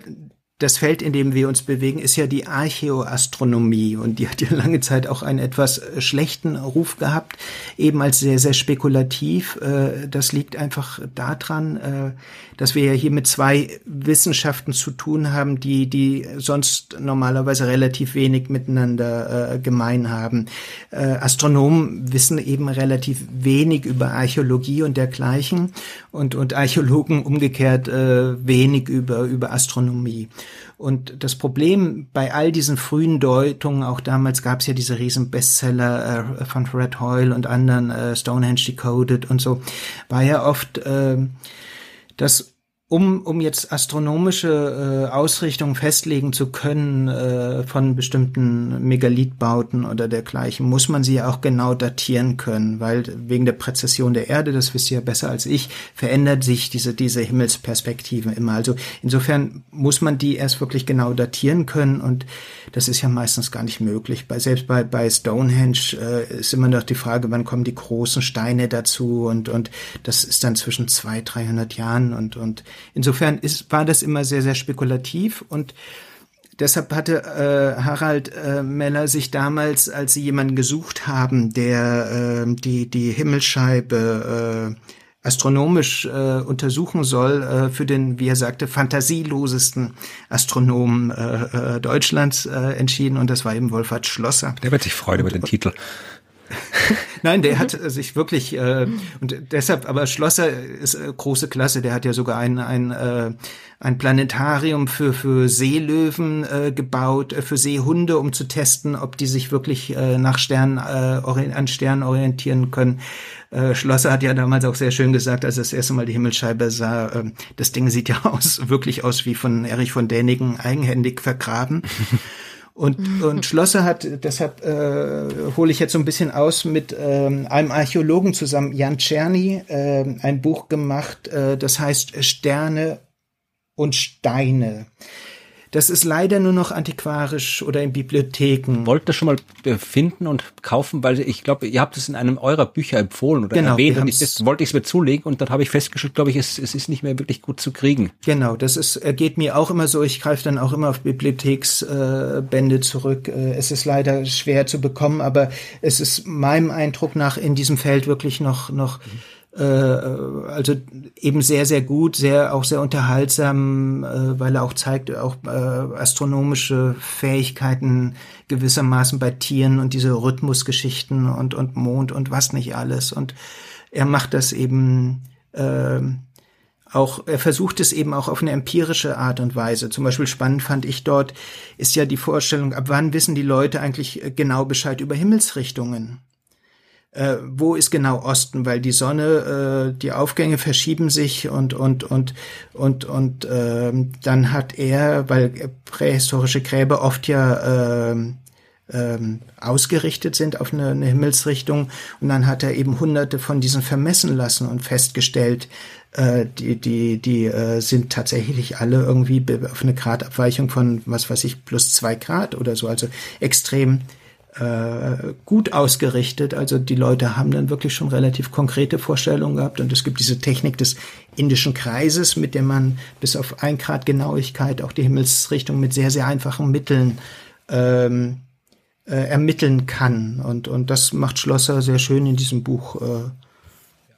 das Feld, in dem wir uns bewegen, ist ja die Archäoastronomie und die hat ja lange Zeit auch einen etwas äh, schlechten Ruf gehabt, eben als sehr, sehr spekulativ. Äh, das liegt einfach daran, äh, dass wir ja hier mit zwei Wissenschaften zu tun haben, die, die sonst normalerweise relativ wenig miteinander gemein haben. Astronomen wissen eben relativ wenig über Archäologie und dergleichen und, und Archäologen umgekehrt wenig über, über Astronomie. Und das Problem bei all diesen frühen Deutungen, auch damals gab es ja diese riesen Bestseller äh, von Fred Hoyle und anderen, äh, Stonehenge Decoded und so, war ja oft, äh, dass um, um jetzt astronomische äh, Ausrichtungen festlegen zu können äh, von bestimmten Megalithbauten oder dergleichen, muss man sie ja auch genau datieren können, weil wegen der Präzession der Erde, das wisst ihr ja besser als ich, verändert sich diese, diese Himmelsperspektive immer. Also insofern muss man die erst wirklich genau datieren können und das ist ja meistens gar nicht möglich. Bei, selbst bei, bei Stonehenge äh, ist immer noch die Frage, wann kommen die großen Steine dazu? Und, und das ist dann zwischen zwei, dreihundert Jahren. Und, und Insofern ist, war das immer sehr, sehr spekulativ. Und Deshalb hatte äh, Harald äh, Meller sich damals, als sie jemanden gesucht haben, der äh, die, die Himmelsscheibe äh, astronomisch äh, untersuchen soll, äh, für den, wie er sagte, fantasielosesten Astronomen äh, äh, Deutschlands äh, entschieden. Und das war eben Wolfhard Schlosser. Der wird sich freuen über den Titel. Nein, der hat sich wirklich äh, und deshalb, aber Schlosser ist äh, große Klasse. Der hat ja sogar ein ein äh, ein Planetarium für für Seelöwen äh, gebaut, äh, für Seehunde, um zu testen, ob die sich wirklich äh, nach Sternen äh, an Sternen orientieren können. Äh, Schlosser hat ja damals auch sehr schön gesagt, als er das erste Mal die Himmelsscheibe sah, äh, das Ding sieht ja aus wirklich aus wie von Erich von Däniken eigenhändig vergraben. Und, und Schlosser hat, deshalb äh, hole ich jetzt so ein bisschen aus, mit ähm, einem Archäologen zusammen, Jan Czerny, äh, ein Buch gemacht, äh, das heißt Sterne und Steine. Das ist leider nur noch antiquarisch oder in Bibliotheken. Wollt ihr schon mal äh, finden und kaufen, weil ich glaube, ihr habt es in einem eurer Bücher empfohlen oder genau, erwähnt und ich, das wollte ich es mir zulegen und dann habe ich festgestellt, glaube ich, es, es ist nicht mehr wirklich gut zu kriegen. Genau, das ist geht mir auch immer so. Ich greife dann auch immer auf Bibliotheksbände äh, zurück. Äh, es ist leider schwer zu bekommen, aber es ist meinem Eindruck nach in diesem Feld wirklich noch noch mhm äh, also eben sehr, sehr gut, sehr auch sehr unterhaltsam, äh, weil er auch zeigt, auch äh, astronomische Fähigkeiten gewissermaßen bei Tieren und diese Rhythmusgeschichten und, und Mond und was nicht alles. Und er macht das eben äh, auch, er versucht es eben auch auf eine empirische Art und Weise. Zum Beispiel spannend fand ich dort, ist ja die Vorstellung, ab wann wissen die Leute eigentlich genau Bescheid über Himmelsrichtungen? Äh, wo ist genau Osten, weil die Sonne, äh, die Aufgänge verschieben sich und und und und und äh, dann hat er, weil prähistorische Gräber oft ja äh, ausgerichtet sind auf eine, eine Himmelsrichtung. Und dann hat er eben hunderte von diesen vermessen lassen und festgestellt, äh, die die die äh, sind tatsächlich alle irgendwie auf eine Gradabweichung von was weiß ich plus zwei Grad oder so, also extrem äh, gut ausgerichtet. Also die Leute haben dann wirklich schon relativ konkrete Vorstellungen gehabt und es gibt diese Technik des indischen Kreises, mit der man bis auf ein Grad Genauigkeit auch die Himmelsrichtung mit sehr, sehr einfachen Mitteln ähm, äh, ermitteln kann. Und, und das macht Schlosser sehr schön in diesem Buch äh,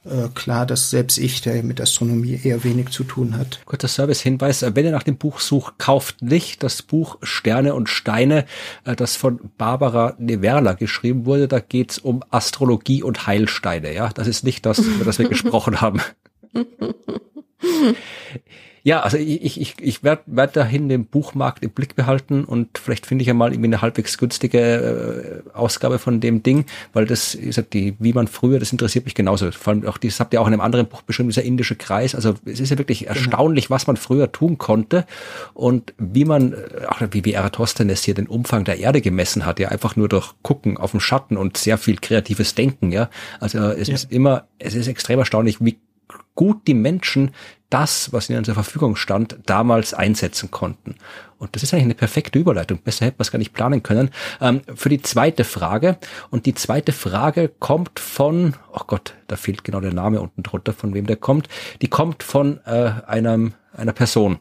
äh, klar, dass selbst ich, der mit Astronomie eher wenig zu tun hat. Kurzer Servicehinweis, wenn ihr nach dem Buch sucht, kauft nicht das Buch Sterne und Steine, äh, das von Barbara Neverla geschrieben wurde. Da geht's um Astrologie und Heilsteine. Ja, das ist nicht das, über das wir gesprochen haben. Ja, also ich, ich, ich werde werd dahin den Buchmarkt im Blick behalten und vielleicht finde ich ja mal irgendwie eine halbwegs günstige äh, Ausgabe von dem Ding, weil das ist die, wie man früher, das interessiert mich genauso. Vor allem auch, das habt ihr auch in einem anderen Buch beschrieben, dieser indische Kreis. Also es ist ja wirklich genau. erstaunlich, was man früher tun konnte und wie man, äh, auch wie, wie Eratosthenes hier den Umfang der Erde gemessen hat, ja einfach nur durch Gucken auf den Schatten und sehr viel kreatives Denken, ja. Also es ja. ist immer, es ist extrem erstaunlich, wie gut die Menschen das, was ihnen zur Verfügung stand, damals einsetzen konnten. Und das ist eigentlich eine perfekte Überleitung. Besser hätte man es gar nicht planen können. Ähm, für die zweite Frage. Und die zweite Frage kommt von, oh Gott, da fehlt genau der Name unten drunter, von wem der kommt. Die kommt von äh, einem einer Person.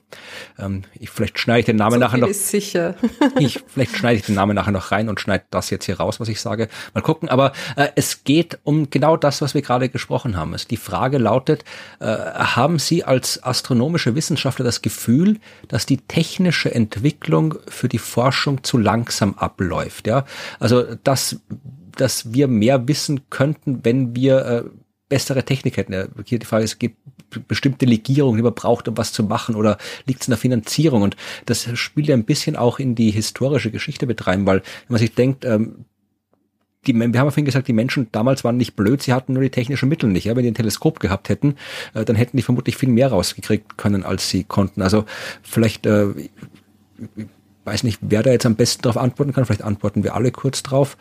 Ähm, ich, vielleicht schneide ich den Namen so nachher noch. sicher. ich, vielleicht schneide ich den Namen nachher noch rein und schneide das jetzt hier raus, was ich sage. Mal gucken. Aber äh, es geht um genau das, was wir gerade gesprochen haben. Es, die Frage lautet, äh, haben Sie als astronomische Wissenschaftler das Gefühl, dass die technische Entwicklung für die Forschung zu langsam abläuft? Ja, also dass dass wir mehr wissen könnten, wenn wir äh, bessere Technik hätten. Hier die Frage ist, gibt bestimmte Legierungen, die man braucht, um was zu machen, oder liegt es in der Finanzierung? Und das spielt ja ein bisschen auch in die historische Geschichte mit rein, weil wenn man sich denkt, ähm, die, wir haben ja vorhin gesagt, die Menschen damals waren nicht blöd, sie hatten nur die technischen Mittel nicht. Ja? Wenn die ein Teleskop gehabt hätten, äh, dann hätten die vermutlich viel mehr rausgekriegt können, als sie konnten. Also vielleicht äh, weiß nicht, wer da jetzt am besten darauf antworten kann. Vielleicht antworten wir alle kurz drauf.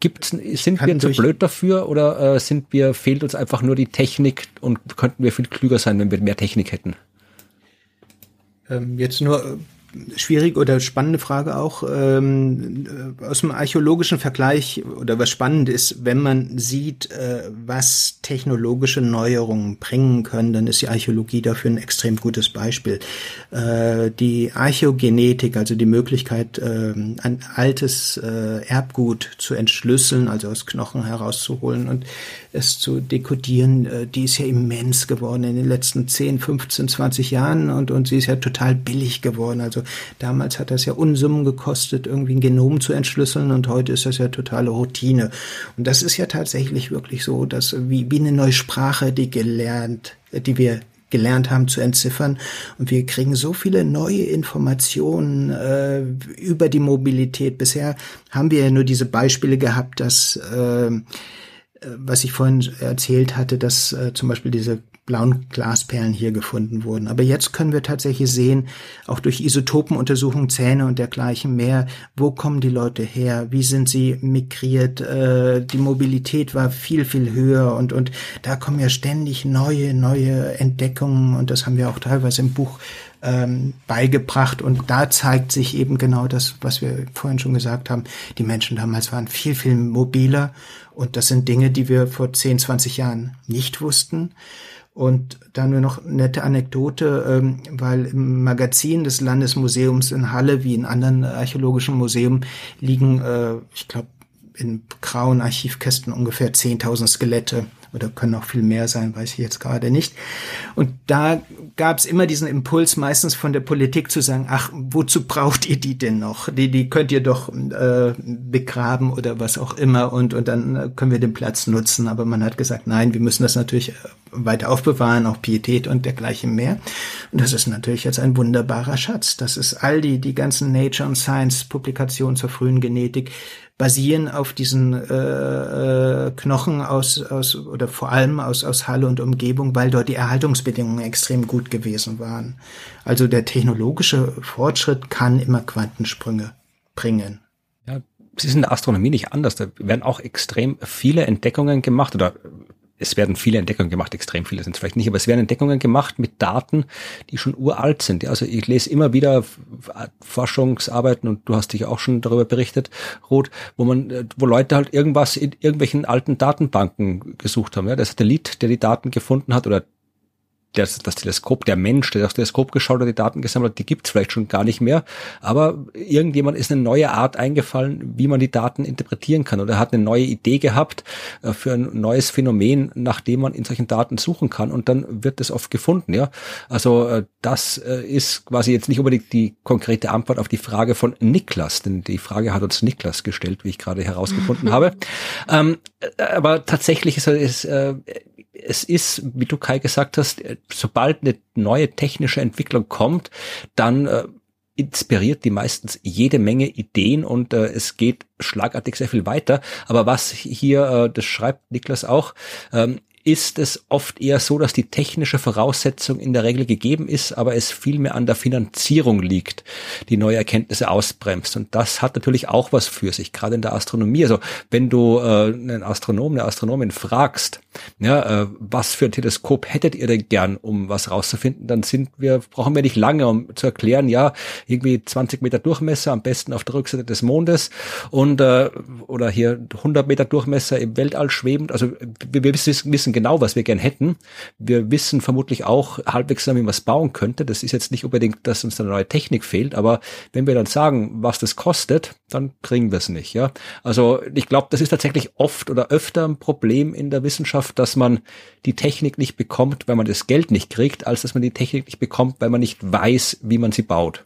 Gibt's, sind kann wir zu blöd dafür oder äh, sind wir, fehlt uns einfach nur die Technik und könnten wir viel klüger sein, wenn wir mehr Technik hätten? Ähm, jetzt nur äh, schwierig oder spannende Frage auch ähm, aus dem archäologischen Vergleich oder was spannend ist, wenn man sieht, äh, was technologische Neuerungen bringen können, dann ist die Archäologie dafür ein extrem gutes Beispiel. Äh, die Archäogenetik, also die Möglichkeit, äh, ein altes äh, Erbgut zu entschlüsseln, also aus Knochen herauszuholen und es zu dekodieren, äh, die ist ja immens geworden in den letzten 10, 15, 20 Jahren und, und sie ist ja total billig geworden. Also damals hat das ja Unsummen gekostet, irgendwie ein Genom zu entschlüsseln und heute ist das ja totale Routine. Und das ist ja tatsächlich wirklich so, dass wie, wie eine neue Sprache, die gelernt, die wir gelernt haben zu entziffern. Und wir kriegen so viele neue Informationen äh, über die Mobilität. Bisher haben wir ja nur diese Beispiele gehabt, dass äh, was ich vorhin erzählt hatte, dass äh, zum Beispiel diese blauen Glasperlen hier gefunden wurden. Aber jetzt können wir tatsächlich sehen, auch durch Isotopenuntersuchungen, Zähne und dergleichen mehr, wo kommen die Leute her, wie sind sie migriert, äh, die Mobilität war viel, viel höher und, und da kommen ja ständig neue, neue Entdeckungen und das haben wir auch teilweise im Buch ähm, beigebracht und da zeigt sich eben genau das, was wir vorhin schon gesagt haben. Die Menschen damals waren viel, viel mobiler und das sind Dinge, die wir vor 10, 20 Jahren nicht wussten. Und dann nur noch nette Anekdote, ähm, weil im Magazin des Landesmuseums in Halle wie in anderen archäologischen Museen liegen, äh, ich glaube, in grauen Archivkästen ungefähr 10.000 Skelette oder können auch viel mehr sein, weiß ich jetzt gerade nicht. Und da gab es immer diesen Impuls meistens von der Politik zu sagen, ach, wozu braucht ihr die denn noch? Die, die könnt ihr doch äh, begraben oder was auch immer und, und dann äh, können wir den Platz nutzen. Aber man hat gesagt, nein, wir müssen das natürlich äh, weiter aufbewahren, auch Pietät und dergleichen mehr. Und das ist natürlich jetzt ein wunderbarer Schatz. Das ist all die, die ganzen Nature und Science Publikationen zur frühen Genetik, basieren auf diesen äh, äh, Knochen aus, aus oder vor allem aus, aus Halle und Umgebung, weil dort die Erhaltungsbedingungen extrem gut gewesen waren. Also der technologische Fortschritt kann immer Quantensprünge bringen. Ja, es ist in der Astronomie nicht anders. Da werden auch extrem viele Entdeckungen gemacht oder es werden viele Entdeckungen gemacht, extrem viele sind es vielleicht nicht, aber es werden Entdeckungen gemacht mit Daten, die schon uralt sind. Also ich lese immer wieder Forschungsarbeiten und du hast dich auch schon darüber berichtet, Ruth, wo man, wo Leute halt irgendwas in irgendwelchen alten Datenbanken gesucht haben. Ja, der Satellit, der die Daten gefunden hat oder das, das Teleskop, der Mensch, der das Teleskop geschaut hat, die Daten gesammelt hat, die gibt's vielleicht schon gar nicht mehr. Aber irgendjemand ist eine neue Art eingefallen, wie man die Daten interpretieren kann. Oder hat eine neue Idee gehabt äh, für ein neues Phänomen, nach dem man in solchen Daten suchen kann. Und dann wird es oft gefunden. Ja, Also äh, das äh, ist quasi jetzt nicht unbedingt die konkrete Antwort auf die Frage von Niklas, denn die Frage hat uns Niklas gestellt, wie ich gerade herausgefunden habe. Ähm, aber tatsächlich ist es äh, es ist, wie du Kai gesagt hast, sobald eine neue technische Entwicklung kommt, dann äh, inspiriert die meistens jede Menge Ideen und äh, es geht schlagartig sehr viel weiter. Aber was hier, äh, das schreibt Niklas auch, ähm, ist es oft eher so, dass die technische Voraussetzung in der Regel gegeben ist, aber es vielmehr an der Finanzierung liegt, die neue Erkenntnisse ausbremst. Und das hat natürlich auch was für sich, gerade in der Astronomie. Also wenn du äh, einen Astronomen, eine Astronomin fragst, ja, äh, was für ein Teleskop hättet ihr denn gern, um was rauszufinden, dann sind wir, brauchen wir nicht lange, um zu erklären, ja, irgendwie 20 Meter Durchmesser, am besten auf der Rückseite des Mondes und äh, oder hier 100 Meter Durchmesser im Weltall schwebend. Also wir, wir wissen, wissen genau, was wir gern hätten. Wir wissen vermutlich auch halbwegs, wie man es bauen könnte. Das ist jetzt nicht unbedingt, dass uns eine neue Technik fehlt, aber wenn wir dann sagen, was das kostet, dann kriegen wir es nicht. Ja, also ich glaube, das ist tatsächlich oft oder öfter ein Problem in der Wissenschaft, dass man die Technik nicht bekommt, weil man das Geld nicht kriegt, als dass man die Technik nicht bekommt, weil man nicht weiß, wie man sie baut.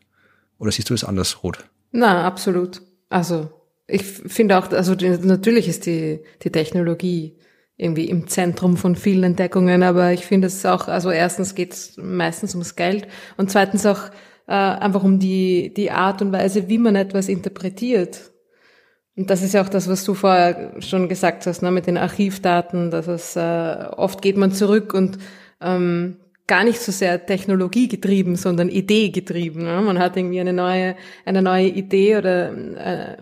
Oder siehst du das anders, Ruth? Na, absolut. Also ich finde auch, also die, natürlich ist die, die Technologie irgendwie im Zentrum von vielen Entdeckungen, aber ich finde es auch, also erstens geht es meistens ums Geld und zweitens auch äh, einfach um die, die Art und Weise, wie man etwas interpretiert. Und das ist ja auch das, was du vorher schon gesagt hast, ne, mit den Archivdaten, dass es äh, oft geht man zurück und ähm, gar nicht so sehr Technologie getrieben, sondern Idee getrieben. Ne? Man hat irgendwie eine neue, eine neue Idee oder äh,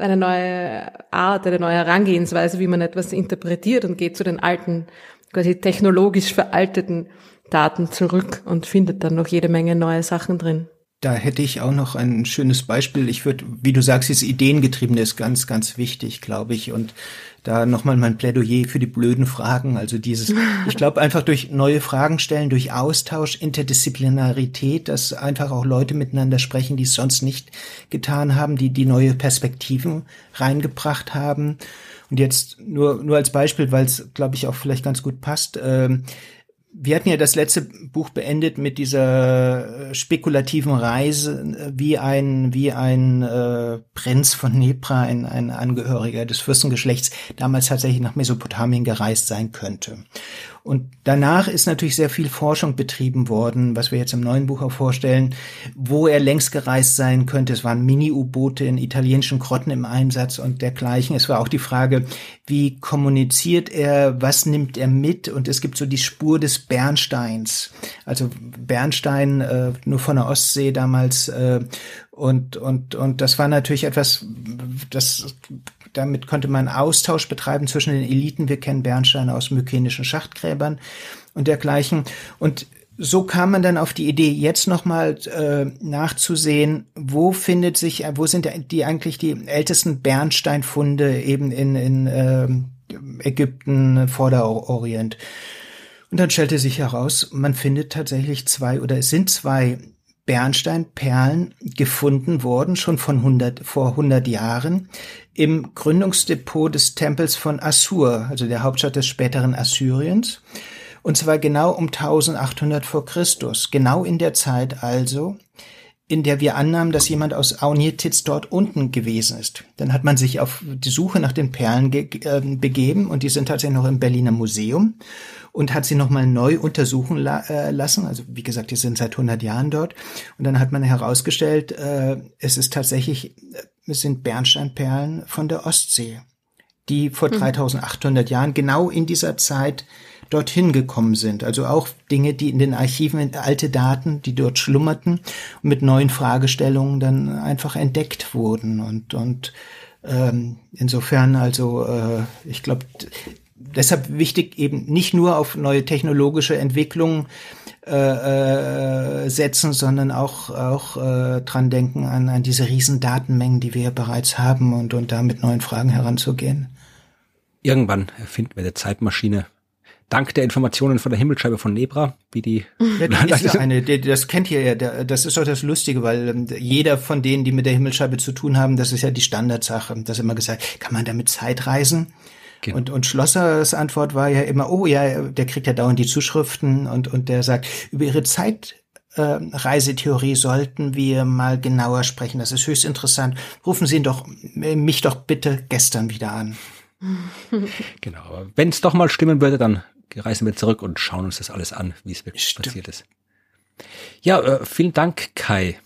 eine neue Art, eine neue Herangehensweise, wie man etwas interpretiert und geht zu den alten, quasi technologisch veralteten Daten zurück und findet dann noch jede Menge neue Sachen drin. Da hätte ich auch noch ein schönes Beispiel. Ich würde, wie du sagst, dieses Ideengetriebene ist ganz, ganz wichtig, glaube ich. Und da nochmal mein Plädoyer für die blöden Fragen. Also dieses, ich glaube einfach durch neue Fragen stellen, durch Austausch, Interdisziplinarität, dass einfach auch Leute miteinander sprechen, die es sonst nicht getan haben, die die neue Perspektiven reingebracht haben. Und jetzt nur, nur als Beispiel, weil es, glaube ich, auch vielleicht ganz gut passt. Ähm, wir hatten ja das letzte Buch beendet mit dieser äh, spekulativen Reise, äh, wie ein wie ein äh, Prinz von Nepra, ein, ein Angehöriger des Fürstengeschlechts, damals tatsächlich nach Mesopotamien gereist sein könnte. Und danach ist natürlich sehr viel Forschung betrieben worden, was wir jetzt im neuen Buch auch vorstellen, wo er längst gereist sein könnte. Es waren Mini-U-Boote in italienischen Grotten im Einsatz und dergleichen. Es war auch die Frage, wie kommuniziert er, was nimmt er mit? Und es gibt so die Spur des Bernsteins. Also Bernstein äh, nur von der Ostsee damals äh, und und und das war natürlich etwas, das damit konnte man Austausch betreiben zwischen den Eliten. Wir kennen Bernsteine aus mykenischen Schachtgräbern und dergleichen. Und so kam man dann auf die Idee, jetzt nochmal äh, nachzusehen, wo findet sich, wo sind die eigentlich die ältesten Bernsteinfunde eben in, in äh, Ägypten, Vorderorient. Und dann stellte sich heraus, man findet tatsächlich zwei oder es sind zwei Bernsteinperlen gefunden worden, schon von 100, vor 100 Jahren, im Gründungsdepot des Tempels von Assur, also der Hauptstadt des späteren Assyriens. Und zwar genau um 1800 vor Christus, genau in der Zeit also, in der wir annahmen, dass jemand aus Aunititz dort unten gewesen ist. Dann hat man sich auf die Suche nach den Perlen äh, begeben und die sind tatsächlich noch im Berliner Museum und hat sie nochmal neu untersuchen la äh, lassen. Also wie gesagt, die sind seit 100 Jahren dort. Und dann hat man herausgestellt, äh, es ist tatsächlich, äh, es sind Bernsteinperlen von der Ostsee, die vor mhm. 3800 Jahren genau in dieser Zeit dorthin gekommen sind. Also auch Dinge, die in den Archiven, alte Daten, die dort schlummerten und mit neuen Fragestellungen dann einfach entdeckt wurden. Und, und ähm, insofern, also äh, ich glaube, deshalb wichtig, eben nicht nur auf neue technologische Entwicklungen äh, äh, setzen, sondern auch, auch äh, dran denken an, an diese riesen Datenmengen, die wir bereits haben und, und da mit neuen Fragen heranzugehen. Irgendwann erfinden wir eine Zeitmaschine. Dank der Informationen von der Himmelscheibe von Nebra, wie die. Ja, das, ist eine, das kennt ihr ja, das ist doch das Lustige, weil ähm, jeder von denen, die mit der Himmelscheibe zu tun haben, das ist ja die Standardsache. Das immer gesagt, kann man damit Zeit reisen? Genau. Und, und Schlossers Antwort war ja immer, oh ja, der kriegt ja dauernd die Zuschriften und, und der sagt, über ihre Zeit äh, Reisetheorie sollten wir mal genauer sprechen. Das ist höchst interessant. Rufen Sie ihn doch, äh, mich doch bitte gestern wieder an. genau. Wenn es doch mal stimmen würde, dann reisen wir zurück und schauen uns das alles an, wie es wirklich Stimmt. passiert ist. Ja, äh, vielen Dank, Kai.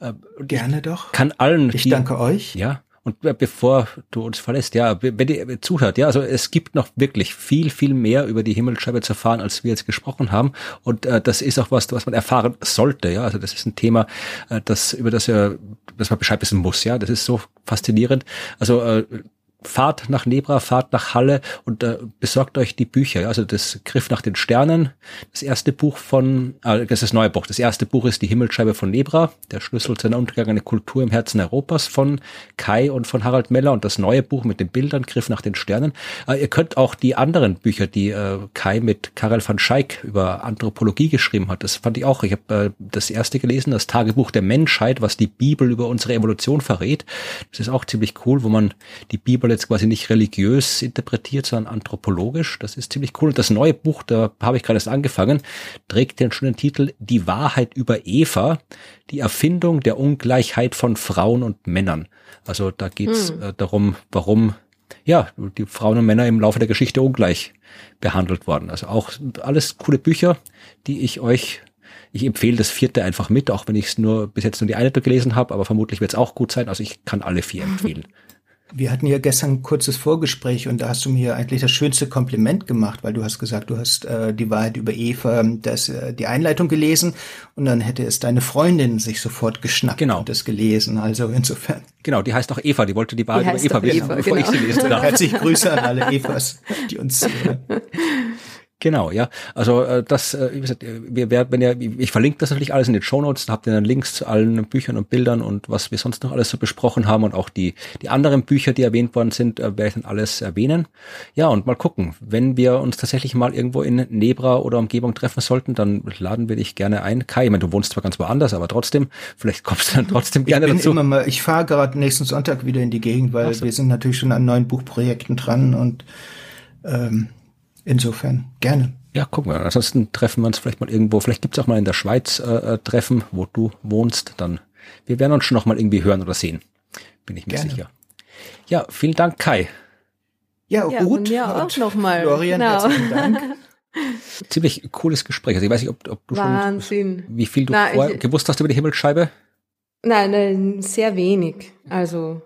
Äh, Gerne doch. Kann allen. Ich die, danke euch. Ja, und bevor du uns verlässt, ja, wenn ihr zuhört, ja, also es gibt noch wirklich viel, viel mehr über die Himmelsscheibe zu erfahren, als wir jetzt gesprochen haben. Und äh, das ist auch was, was man erfahren sollte, ja. Also das ist ein Thema, äh, das über das, äh, das man Bescheid wissen muss, ja. Das ist so faszinierend. Also äh, fahrt nach Nebra, fahrt nach Halle und äh, besorgt euch die Bücher. Also das Griff nach den Sternen, das erste Buch von, äh, das ist das neue Buch. Das erste Buch ist die Himmelsscheibe von Nebra, der Schlüssel zu einer untergegangenen Kultur im Herzen Europas von Kai und von Harald Meller und das neue Buch mit den Bildern Griff nach den Sternen. Äh, ihr könnt auch die anderen Bücher, die äh, Kai mit Karel van Schaik über Anthropologie geschrieben hat, das fand ich auch. Ich habe äh, das erste gelesen, das Tagebuch der Menschheit, was die Bibel über unsere Evolution verrät. Das ist auch ziemlich cool, wo man die Bibel jetzt quasi nicht religiös interpretiert, sondern anthropologisch. Das ist ziemlich cool. Und das neue Buch, da habe ich gerade erst angefangen, trägt den schönen Titel Die Wahrheit über Eva, die Erfindung der Ungleichheit von Frauen und Männern. Also da geht's hm. äh, darum, warum ja, die Frauen und Männer im Laufe der Geschichte ungleich behandelt worden. Also auch alles coole Bücher, die ich euch ich empfehle das vierte einfach mit, auch wenn ich es nur bis jetzt nur die eine gelesen habe, aber vermutlich wird es auch gut sein. Also ich kann alle vier empfehlen. Wir hatten ja gestern ein kurzes Vorgespräch und da hast du mir eigentlich das schönste Kompliment gemacht, weil du hast gesagt, du hast äh, die Wahrheit über Eva, das, äh, die Einleitung gelesen und dann hätte es deine Freundin sich sofort geschnappt genau. und das gelesen. Also insofern. Genau, die heißt auch Eva, die wollte die Wahrheit die über Eva wissen, bevor genau. ich sie lesen darf. Herzliche Grüße an alle Evas, die uns äh, Genau, ja. Also äh, das, äh, wie gesagt, wir werden, wenn ihr, ich verlinke das natürlich alles in den Show Notes, dann habt ihr dann Links zu allen Büchern und Bildern und was wir sonst noch alles so besprochen haben und auch die die anderen Bücher, die erwähnt worden sind, äh, werde ich dann alles erwähnen. Ja, und mal gucken, wenn wir uns tatsächlich mal irgendwo in Nebra oder Umgebung treffen sollten, dann laden wir dich gerne ein. Kai, ich meine, du wohnst zwar ganz woanders, aber trotzdem, vielleicht kommst du dann trotzdem gerne ich dazu. Immer mal, ich fahre gerade nächsten Sonntag wieder in die Gegend, weil so. wir sind natürlich schon an neuen Buchprojekten dran und ähm, insofern gerne. Ja, gucken wir. Ansonsten treffen wir uns vielleicht mal irgendwo. Vielleicht gibt's auch mal in der Schweiz äh, äh, Treffen, wo du wohnst. Dann wir werden uns schon noch mal irgendwie hören oder sehen. Bin ich mir Gerne. sicher. Ja, vielen Dank, Kai. Ja, ja gut. Und mir auch noch mal. Florian, genau. herzlichen Dank. Ziemlich cooles Gespräch. Also ich weiß nicht, ob, ob du Wahnsinn. schon, wie viel du Na, ich, gewusst hast über die Himmelsscheibe? Nein, nein, sehr wenig. Also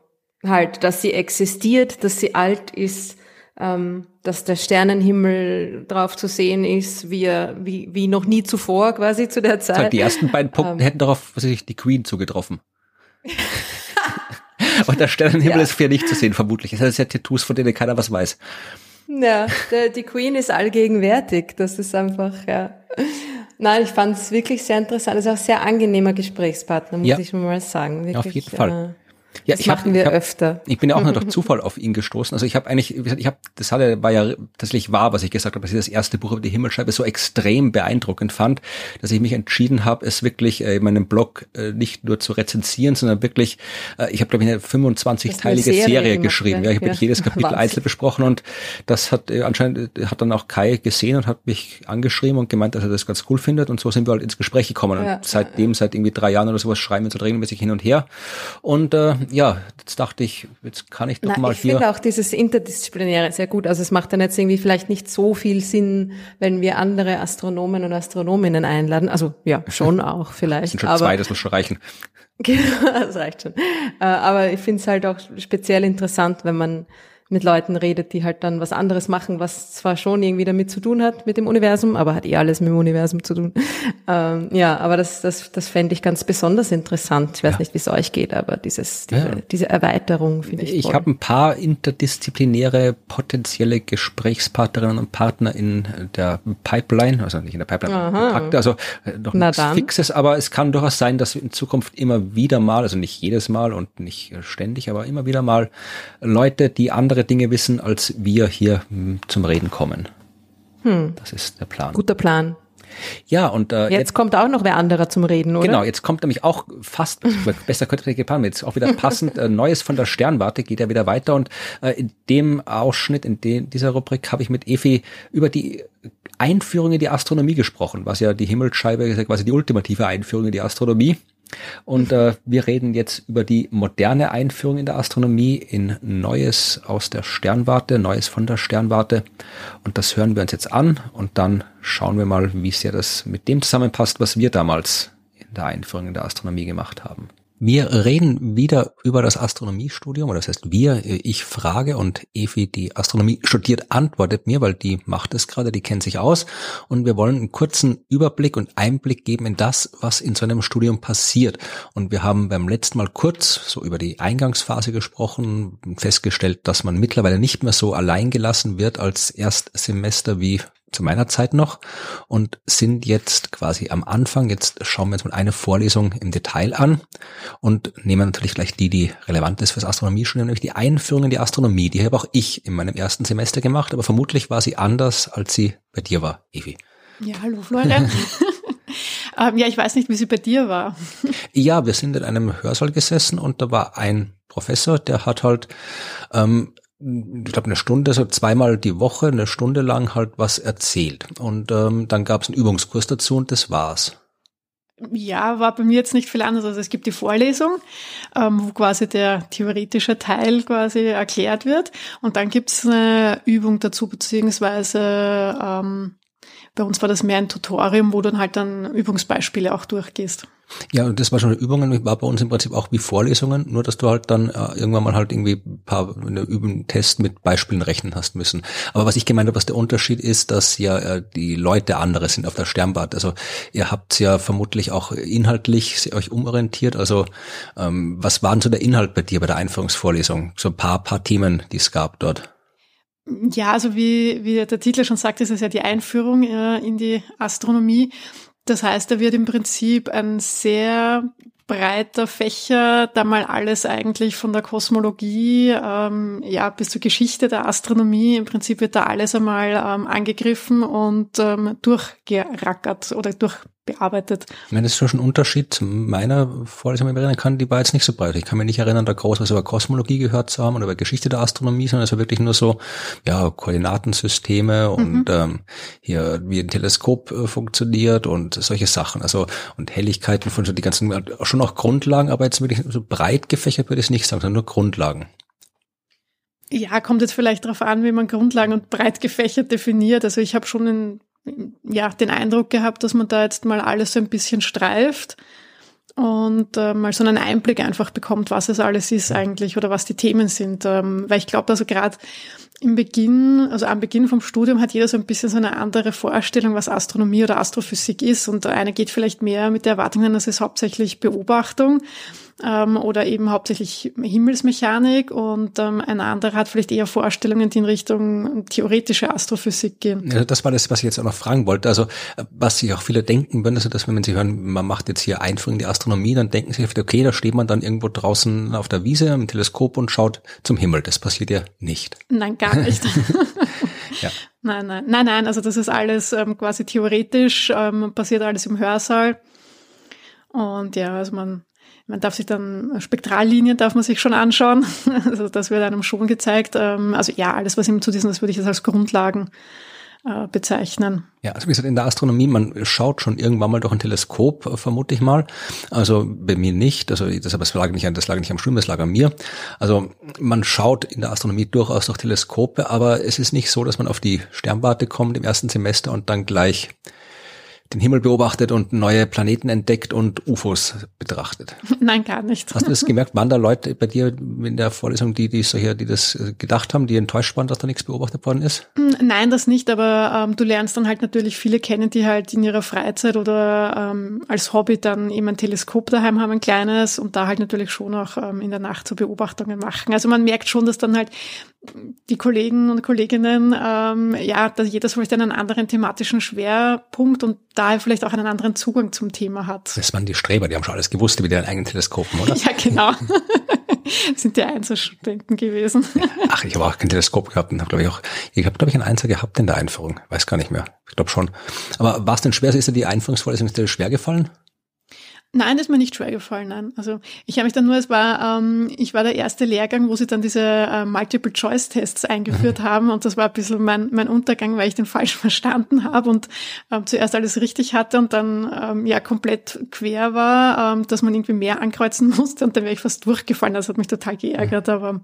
halt, dass sie existiert, dass sie alt ist, ähm, dass der Sternenhimmel drauf zu sehen ist, wie, wie, wie noch nie zuvor quasi zu der Zeit. Die ersten beiden Punkte ähm. hätten darauf, was weiß ich, die Queen zugetroffen. Und der Sternenhimmel ja. ist für nicht zu sehen, vermutlich. Das sind ja Tattoos, von denen keiner was weiß. Ja, der, die Queen ist allgegenwärtig. Das ist einfach, ja. Nein, ich fand es wirklich sehr interessant. Das ist auch ein sehr angenehmer Gesprächspartner, muss ja. ich mal sagen. Wirklich, Auf jeden Fall. Äh, ja, das ich machen hab, wir ich hab, öfter. Ich bin ja auch nur durch Zufall auf ihn gestoßen. Also ich habe eigentlich, ich habe, das hatte, war ja tatsächlich wahr, was ich gesagt habe, dass ich das erste Buch über die Himmelscheibe so extrem beeindruckend fand, dass ich mich entschieden habe, es wirklich äh, in meinem Blog äh, nicht nur zu rezensieren, sondern wirklich, äh, ich habe glaube ich eine 25-teilige Serie, Serie geschrieben. Ja, ich habe ja. jedes Kapitel einzeln besprochen und das hat äh, anscheinend hat dann auch Kai gesehen und hat mich angeschrieben und gemeint, dass er das ganz cool findet und so sind wir halt ins Gespräch gekommen ja. und seitdem, seit irgendwie drei Jahren oder sowas schreiben wir so regelmäßig hin und her und äh, ja, jetzt dachte ich, jetzt kann ich doch Na, mal ich hier. Ich finde auch dieses Interdisziplinäre sehr gut. Also es macht dann jetzt irgendwie vielleicht nicht so viel Sinn, wenn wir andere Astronomen und Astronominnen einladen. Also ja, schon auch vielleicht. Das sind schon aber, zwei, das muss schon reichen. Genau, das reicht schon. Äh, aber ich finde es halt auch speziell interessant, wenn man mit Leuten redet, die halt dann was anderes machen, was zwar schon irgendwie damit zu tun hat mit dem Universum, aber hat eh alles mit dem Universum zu tun. Ähm, ja, aber das, das, das fände ich ganz besonders interessant. Ich weiß ja. nicht, wie es euch geht, aber dieses, diese, ja. diese Erweiterung finde ich Ich habe ein paar interdisziplinäre potenzielle Gesprächspartnerinnen und Partner in der Pipeline, also nicht in der Pipeline, Kontakte, also äh, noch nichts Fixes, aber es kann durchaus sein, dass in Zukunft immer wieder mal, also nicht jedes Mal und nicht ständig, aber immer wieder mal Leute, die andere andere Dinge wissen, als wir hier hm, zum Reden kommen. Hm. Das ist der Plan. Guter Plan. Ja, und äh, jetzt, jetzt kommt auch noch wer anderer zum Reden, oder? Genau, jetzt kommt nämlich auch fast, besser könnte ich geplant, jetzt auch wieder passend, äh, Neues von der Sternwarte geht ja wieder weiter und äh, in dem Ausschnitt, in dem, dieser Rubrik habe ich mit Efi über die Einführung in die Astronomie gesprochen, was ja die Himmelsscheibe quasi die ultimative Einführung in die Astronomie und äh, wir reden jetzt über die moderne Einführung in der Astronomie in Neues aus der Sternwarte, Neues von der Sternwarte. Und das hören wir uns jetzt an und dann schauen wir mal, wie sehr das mit dem zusammenpasst, was wir damals in der Einführung in der Astronomie gemacht haben. Wir reden wieder über das Astronomiestudium, oder das heißt wir, ich frage und Evi, die Astronomie studiert, antwortet mir, weil die macht es gerade, die kennt sich aus und wir wollen einen kurzen Überblick und Einblick geben in das, was in so einem Studium passiert. Und wir haben beim letzten Mal kurz so über die Eingangsphase gesprochen, festgestellt, dass man mittlerweile nicht mehr so allein gelassen wird als Erstsemester wie zu meiner Zeit noch und sind jetzt quasi am Anfang. Jetzt schauen wir uns mal eine Vorlesung im Detail an und nehmen natürlich gleich die, die relevant ist fürs Astronomiestudium, nämlich die Einführung in die Astronomie. Die habe auch ich in meinem ersten Semester gemacht, aber vermutlich war sie anders, als sie bei dir war, Evi. Ja, hallo Florian. ähm, ja, ich weiß nicht, wie sie bei dir war. ja, wir sind in einem Hörsaal gesessen und da war ein Professor, der hat halt ähm, ich glaube eine Stunde, so zweimal die Woche, eine Stunde lang halt was erzählt. Und ähm, dann gab es einen Übungskurs dazu und das war's. Ja, war bei mir jetzt nicht viel anders. Also es gibt die Vorlesung, ähm, wo quasi der theoretische Teil quasi erklärt wird. Und dann gibt es eine Übung dazu, beziehungsweise ähm, bei uns war das mehr ein Tutorium, wo du dann halt dann Übungsbeispiele auch durchgehst. Ja, und das war schon Übungen, war bei uns im Prinzip auch wie Vorlesungen, nur dass du halt dann äh, irgendwann mal halt irgendwie ein paar eine Üben, Test mit Beispielen rechnen hast müssen. Aber was ich gemeint habe, was der Unterschied ist, dass ja äh, die Leute andere sind auf der Sternbad. Also ihr habt ja vermutlich auch inhaltlich euch umorientiert. Also ähm, was waren so der Inhalt bei dir bei der Einführungsvorlesung? So ein paar, paar Themen, die es gab dort. Ja, also wie, wie der Titel schon sagt, ist es ja die Einführung äh, in die Astronomie. Das heißt, da wird im Prinzip ein sehr breiter Fächer, da mal alles eigentlich von der Kosmologie ähm, ja bis zur Geschichte der Astronomie. Im Prinzip wird da alles einmal ähm, angegriffen und ähm, durchgerackert oder durch bearbeitet. Ich meine, das ist schon ein Unterschied meiner Vorlesung, wenn ich mich erinnern kann, die war jetzt nicht so breit. Ich kann mich nicht erinnern, da groß was über Kosmologie gehört zu haben oder über Geschichte der Astronomie, sondern es war wirklich nur so, ja, Koordinatensysteme und mhm. ähm, hier, wie ein Teleskop äh, funktioniert und solche Sachen. Also, und Helligkeiten von so die ganzen, schon auch Grundlagen, aber jetzt wirklich so breit gefächert würde ich es nicht sagen, sondern nur Grundlagen. Ja, kommt jetzt vielleicht darauf an, wie man Grundlagen und breit gefächert definiert. Also ich habe schon in ja, den Eindruck gehabt, dass man da jetzt mal alles so ein bisschen streift und äh, mal so einen Einblick einfach bekommt, was es alles ist eigentlich oder was die Themen sind. Ähm, weil ich glaube, also gerade im Beginn, also am Beginn vom Studium hat jeder so ein bisschen so eine andere Vorstellung, was Astronomie oder Astrophysik ist. Und eine geht vielleicht mehr mit der Erwartung an, das ist hauptsächlich Beobachtung ähm, oder eben hauptsächlich Himmelsmechanik und ähm, ein anderer hat vielleicht eher Vorstellungen, die in Richtung theoretische Astrophysik gehen. Ja, das war das, was ich jetzt auch noch fragen wollte. Also was sich auch viele denken würden, also dass wenn sie hören, man macht jetzt hier Einführung in die Astronomie, dann denken sie, okay, da steht man dann irgendwo draußen auf der Wiese im Teleskop und schaut zum Himmel. Das passiert ja nicht. Nein, gar nicht. ja. Nein, nein, nein, nein. Also das ist alles ähm, quasi theoretisch, ähm, passiert alles im Hörsaal. Und ja, also man man darf sich dann, Spektrallinien darf man sich schon anschauen. Also das wird einem schon gezeigt. Ähm, also ja, alles, was ihm zu diesen, das würde ich jetzt als Grundlagen äh, bezeichnen. Ja, also wie gesagt, in der Astronomie, man schaut schon irgendwann mal durch ein Teleskop, äh, vermute ich mal. Also bei mir nicht, also das, aber das lag nicht an, das lag nicht am Studium, das lag an mir. Also man schaut in der Astronomie durchaus durch Teleskope, aber es ist nicht so, dass man auf die Sternwarte kommt im ersten Semester und dann gleich den Himmel beobachtet und neue Planeten entdeckt und UFOs betrachtet? Nein, gar nicht. Hast du das gemerkt? Waren da Leute bei dir in der Vorlesung, die, die solche, die das äh, gedacht haben, die enttäuscht waren, dass da nichts beobachtet worden ist? Nein, das nicht, aber ähm, du lernst dann halt natürlich viele kennen, die halt in ihrer Freizeit oder ähm, als Hobby dann eben ein Teleskop daheim haben, ein kleines und da halt natürlich schon auch ähm, in der Nacht so Beobachtungen machen. Also man merkt schon, dass dann halt die Kollegen und Kolleginnen, ähm, ja, dass jeder so vielleicht einen anderen thematischen Schwerpunkt und daher vielleicht auch einen anderen Zugang zum Thema hat. Das waren die Streber, die haben schon alles gewusst über deren eigenen Teleskopen, oder? ja, genau. sind die Einzelstudenten gewesen. Ach, ich habe auch kein Teleskop gehabt und habe, glaube ich, auch, ich habe, glaube ich, ein Einser gehabt in der Einführung. Weiß gar nicht mehr. Ich glaube schon. Aber war es denn schwer? Ist dir die Einführungsvorlesung schwer gefallen? Nein, ist mir nicht schwer gefallen. Nein. Also ich habe mich dann nur, es war, ähm, ich war der erste Lehrgang, wo sie dann diese äh, Multiple-Choice-Tests eingeführt mhm. haben und das war ein bisschen mein, mein Untergang, weil ich den falsch verstanden habe und ähm, zuerst alles richtig hatte und dann ähm, ja komplett quer war, ähm, dass man irgendwie mehr ankreuzen musste und dann wäre ich fast durchgefallen. Das hat mich total geärgert, aber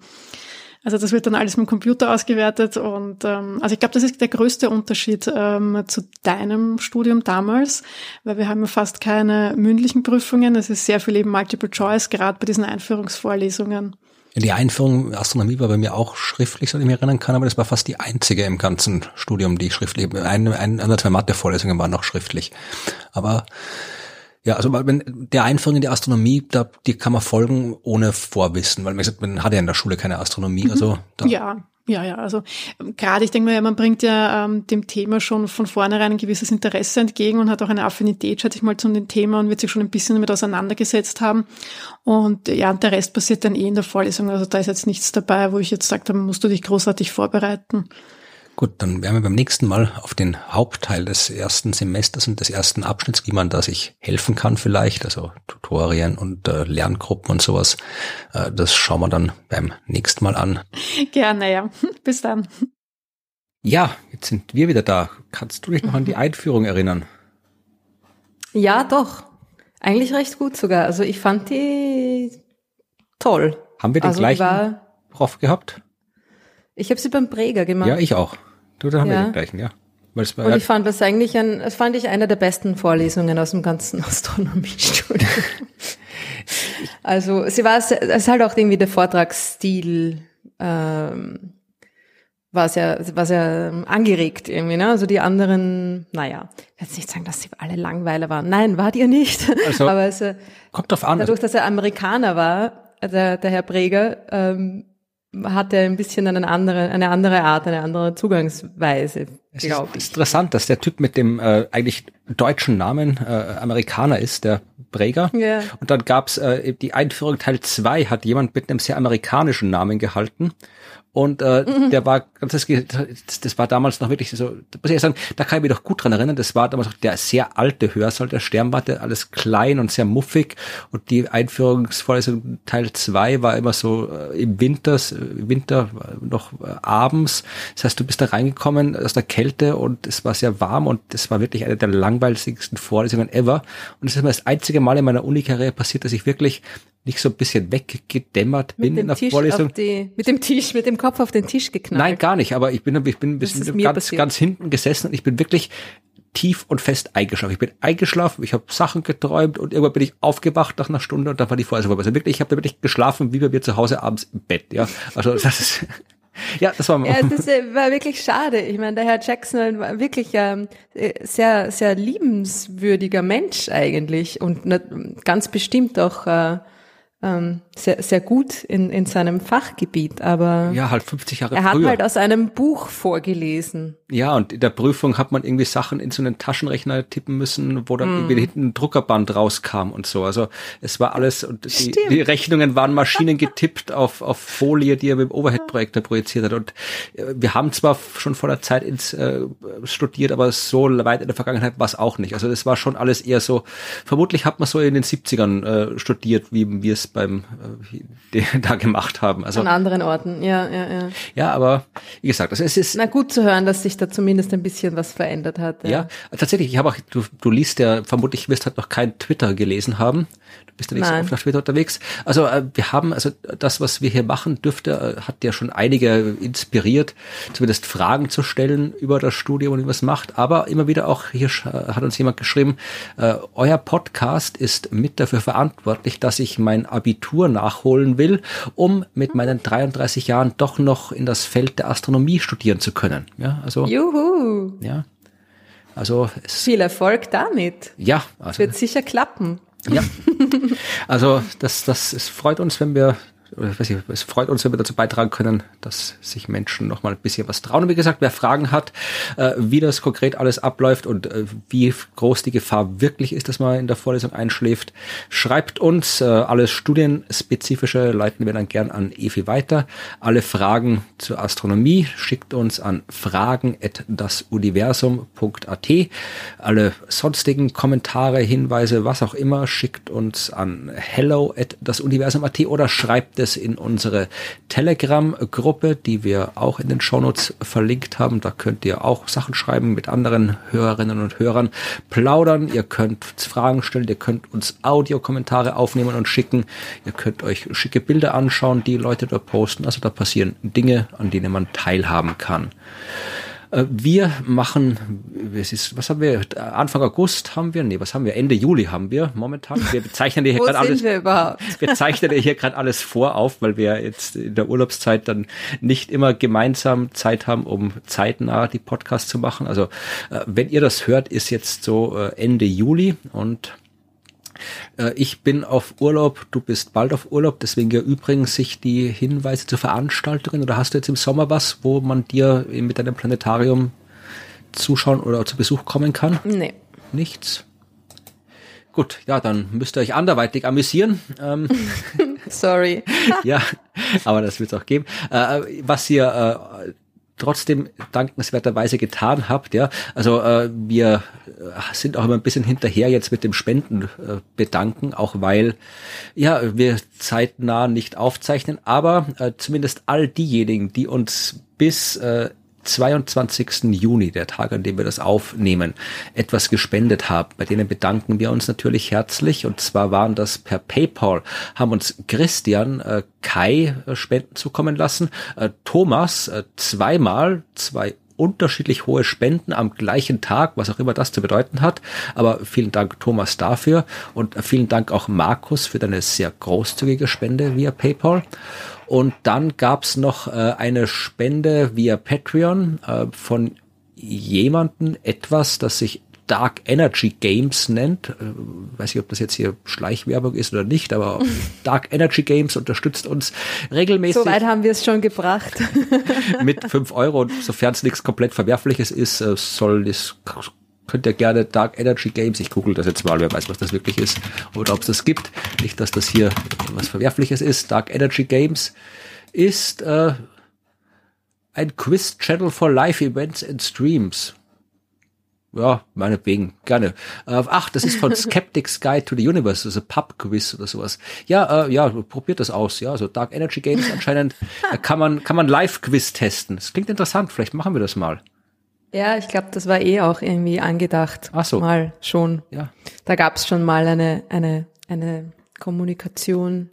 Also das wird dann alles mit dem Computer ausgewertet und ähm, also ich glaube, das ist der größte Unterschied ähm, zu deinem Studium damals, weil wir haben ja fast keine mündlichen Prüfungen. Es ist sehr viel eben Multiple Choice, gerade bei diesen Einführungsvorlesungen. Die Einführung in Astronomie war bei mir auch schriftlich, so ich mich erinnern kann, aber das war fast die einzige im ganzen Studium, die schriftlich, ein, ein, ein zwei Mathe-Vorlesungen waren noch schriftlich. Aber ja, also wenn der Einführung in die Astronomie, da, die kann man folgen ohne Vorwissen, weil man gesagt, man hat ja in der Schule keine Astronomie, also da. Ja, ja, ja, also ähm, gerade ich denke mal, man bringt ja ähm, dem Thema schon von vornherein ein gewisses Interesse entgegen und hat auch eine Affinität, schätze ich mal, zu dem Thema und wird sich schon ein bisschen damit auseinandergesetzt haben. Und ja, und der Rest passiert dann eh in der Vorlesung. Also da ist jetzt nichts dabei, wo ich jetzt sage, da musst du dich großartig vorbereiten. Gut, dann werden wir beim nächsten Mal auf den Hauptteil des ersten Semesters und des ersten Abschnitts, wie man da sich helfen kann vielleicht, also Tutorien und äh, Lerngruppen und sowas. Äh, das schauen wir dann beim nächsten Mal an. Gerne, ja. Bis dann. Ja, jetzt sind wir wieder da. Kannst du dich noch an die Einführung erinnern? Ja, doch. Eigentlich recht gut sogar. Also ich fand die toll. Haben wir den Also die gleichen war- Prof gehabt? Ich habe sie beim Präger gemacht. Ja, ich auch. Du, da haben wir Ja. den gleichen, ja. Und ich fand das eigentlich ein, das fand ich eine der besten Vorlesungen aus dem ganzen Astronomiestudium. also sie war, es ist halt auch irgendwie der Vortragsstil, ähm, war sehr, war sehr ähm, angeregt irgendwie, ne? Also die anderen, naja, ich jetzt nicht sagen, dass sie alle Langweiler waren. Nein, war ihr nicht. Also- Aber es, äh, kommt drauf an. dadurch, dass er Amerikaner war, der, der Herr Breger, ähm, hat er ein bisschen eine andere, eine andere Art, eine andere Zugangsweise, Es ist ich. interessant, dass der Typ mit dem äh, eigentlich deutschen Namen äh, Amerikaner ist, der Breger. Ja. Und dann gab's äh, die Einführung Teil 2, hat jemand mit einem sehr amerikanischen Namen gehalten. Und äh, Mhm. der war, das, das war damals noch wirklich so, da muss ich sagen, da kann ich mich doch gut dran erinnern, das war damals auch der sehr alte Hörsaal der Sternwarte, alles klein und sehr muffig. Und die Einführungsvorlesung Teil 2 war immer so äh, im Winters, äh, Winter äh, noch äh, abends. Das heißt, du bist da reingekommen aus der Kälte und es war sehr warm und es war wirklich eine der langweiligsten Vorlesungen ever. Und es ist mir das einzige Mal in meiner Unikarriere passiert, dass ich wirklich nicht so ein bisschen weggedämmert bin mit in dem der Tisch Vorlesung. die, mit dem Tisch, mit dem Kopf auf den Tisch geknallt. Nein, gar nicht, aber ich bin, ich bin ein bisschen ganz, passiert. ganz hinten gesessen und ich bin wirklich tief und fest eingeschlafen. Ich bin eingeschlafen, ich habe Sachen geträumt und irgendwann bin ich aufgewacht nach einer Stunde und dann war die Vorlesung vorbei. Also wirklich, ich habe da wirklich geschlafen, wie bei mir zu Hause abends im Bett. Ja, also das ist, ja, das war Ja, das äh, war wirklich schade. Ich meine, der Herr Jackson war wirklich ähm, äh, sehr, sehr liebenswürdiger Mensch eigentlich und ganz bestimmt auch äh, sehr, sehr gut in, in seinem Fachgebiet. Aber ja halt 50 Jahre er hat früher. halt aus einem Buch vorgelesen. Ja, und in der Prüfung hat man irgendwie Sachen in so einen Taschenrechner tippen müssen, wo dann Hm. irgendwie hinten ein Druckerband rauskam und so. Also es war alles und die, die Rechnungen waren Maschinen getippt auf, auf Folie, die er mit dem Overhead-Projektor projiziert hat. Und äh, wir haben zwar schon vor der Zeit ins äh, studiert, aber so weit in der Vergangenheit war es auch nicht. Also das war schon alles eher so, vermutlich hat man so in den 70ern äh, studiert, wie wir es beim äh, da gemacht haben. Also An anderen Orten, ja, ja, ja. ja, aber wie gesagt, also es ist Na gut zu hören, dass sich da zumindest ein bisschen was verändert hat. Ja, tatsächlich. Ich habe auch, du, du liest ja, vermutlich wirst halt noch kein Twitter gelesen haben. Du bist ja nicht so oft auf Twitter unterwegs. Also äh, wir haben, also das, was wir hier machen, dürfte, äh, hat ja schon einige inspiriert, zumindest Fragen zu stellen über das Studium und man es macht. Aber immer wieder auch, hier äh, hat uns jemand geschrieben, äh, euer Podcast ist mit dafür verantwortlich, dass ich mein Abitur nachholen will, um mit meinen 33 Jahren doch noch in das Feld der Astronomie studieren zu können. Ja, also, Juhu! ja. Also es Viel Erfolg damit. ja, also, Wird sicher klappen. Ja. also das, das es freut uns, wenn wir, oder ich weiß nicht, es freut uns, wenn wir dazu beitragen können, dass sich Menschen noch mal ein bisschen was trauen. Und wie gesagt, wer Fragen hat, äh, wie das konkret alles abläuft und äh, wie groß die Gefahr wirklich ist, dass man in der Vorlesung einschläft, schreibt uns. Äh, alles Studienspezifische leiten wir dann gern an Evi weiter. Alle Fragen zur Astronomie schickt uns an fragen@dasuniversum.at. Alle sonstigen Kommentare, Hinweise, was auch immer, schickt uns an hello@dasuniversum.at oder schreibt es in unsere Telegram-Gruppe, die wir auch in den Shownotes verlinkt haben. Da könnt ihr auch Sachen schreiben mit anderen Hörerinnen und Hörern, plaudern. Ihr könnt Fragen stellen, ihr könnt uns Audiokommentare aufnehmen und schicken. Ihr könnt euch schicke Bilder anschauen, die Leute da posten. Also da passieren Dinge, an denen man teilhaben kann. Äh, wir machen, was, ist, was haben wir, Anfang August haben wir, nee, was haben wir, Ende Juli haben wir momentan. Wir bezeichnen hier gerade alles. Wir, überhaupt? wir zeichnen hier gerade alles vor auf, weil wir jetzt in der Urlaubszeit dann nicht immer gemeinsam Zeit haben, um zeitnah die Podcasts zu machen. Also äh, wenn ihr das hört, ist jetzt so äh, Ende Juli und äh, ich bin auf Urlaub, du bist bald auf Urlaub, deswegen erübrigen sich die Hinweise zu Veranstaltungen oder hast du jetzt im Sommer was, wo man dir mit deinem Planetarium zuschauen oder zu Besuch kommen kann? Nee. Nichts? Gut, ja, dann müsst ihr euch anderweitig amüsieren. Ähm, Sorry. ja, aber das wird es auch geben. Äh, was ihr äh, trotzdem dankenswerterweise getan habt. Ja, also äh, wir äh, sind auch immer ein bisschen hinterher jetzt mit dem Spenden äh, bedanken, auch weil ja wir zeitnah nicht aufzeichnen, aber äh, zumindest all diejenigen, die uns bis äh, 22. Juni, der Tag, an dem wir das aufnehmen, etwas gespendet haben. Bei denen bedanken wir uns natürlich herzlich. Und zwar waren das per PayPal, haben uns Christian äh, Kai äh, Spenden zukommen lassen, äh, Thomas äh, zweimal, zwei unterschiedlich hohe Spenden am gleichen Tag, was auch immer das zu bedeuten hat. Aber vielen Dank Thomas dafür und vielen Dank auch Markus für deine sehr großzügige Spende via PayPal. Und dann gab's noch äh, eine Spende via Patreon äh, von jemanden etwas, das sich Dark Energy Games nennt. Äh, weiß nicht, ob das jetzt hier Schleichwerbung ist oder nicht, aber Dark Energy Games unterstützt uns regelmäßig. Soweit haben wir es schon gebracht. mit fünf Euro. Und sofern es nichts komplett Verwerfliches ist, äh, soll das könnt ihr gerne Dark Energy Games, ich google das jetzt mal, wer weiß, was das wirklich ist oder ob es das gibt. Nicht, dass das hier was Verwerfliches ist. Dark Energy Games ist äh, ein Quiz-Channel for Live-Events and Streams. Ja, meinetwegen, gerne. Äh, ach, das ist von Skeptics Guide to the Universe, also Pub-Quiz oder sowas. Ja, äh, ja, probiert das aus. Ja, also Dark Energy Games anscheinend äh, kann man kann man Live-Quiz testen. Das klingt interessant. Vielleicht machen wir das mal. Ja, ich glaube, das war eh auch irgendwie angedacht. Ach so. Mal schon. Ja. Da gab es schon mal eine, eine, eine Kommunikation.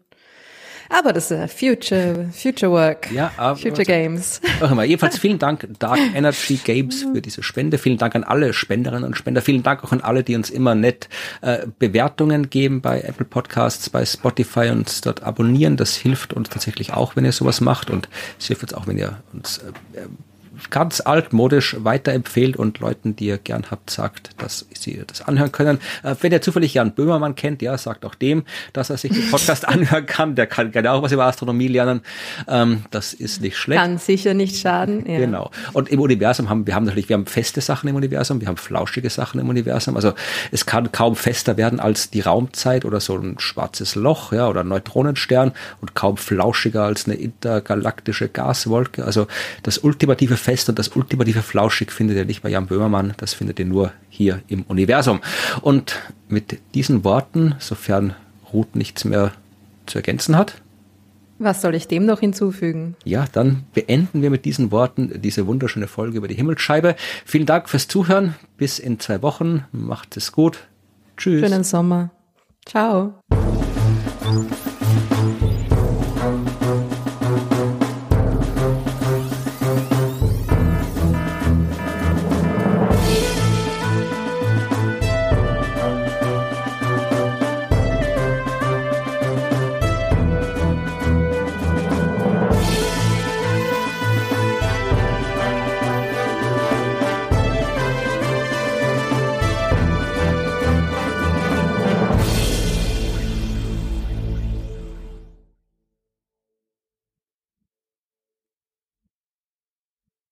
Aber das ist Future, Future Work. Ja, aber Future Games. Auch immer. Jedenfalls vielen Dank Dark Energy Games für diese Spende. Vielen Dank an alle Spenderinnen und Spender. Vielen Dank auch an alle, die uns immer nett äh, Bewertungen geben bei Apple Podcasts, bei Spotify und uns dort abonnieren. Das hilft uns tatsächlich auch, wenn ihr sowas macht und es hilft uns auch, wenn ihr uns äh, ganz altmodisch weiterempfehlt und Leuten, die ihr gern habt, sagt, dass sie das anhören können. Äh, wenn ihr zufällig Jan Böhmermann kennt, ja, sagt auch dem, dass er sich den Podcast anhören kann. Der kann gerne auch was über Astronomie lernen. Ähm, das ist nicht schlecht. Kann sicher nicht schaden. Ja. Genau. Und im Universum haben wir haben natürlich, wir haben feste Sachen im Universum, wir haben flauschige Sachen im Universum. Also es kann kaum fester werden als die Raumzeit oder so ein schwarzes Loch, ja, oder ein Neutronenstern und kaum flauschiger als eine intergalaktische Gaswolke. Also das ultimative fest und das ultimative Flauschig findet ihr nicht bei Jan Böhmermann, das findet ihr nur hier im Universum. Und mit diesen Worten, sofern Ruth nichts mehr zu ergänzen hat, was soll ich dem noch hinzufügen? Ja, dann beenden wir mit diesen Worten diese wunderschöne Folge über die Himmelsscheibe. Vielen Dank fürs Zuhören. Bis in zwei Wochen. Macht es gut. Tschüss. Schönen Sommer. Ciao.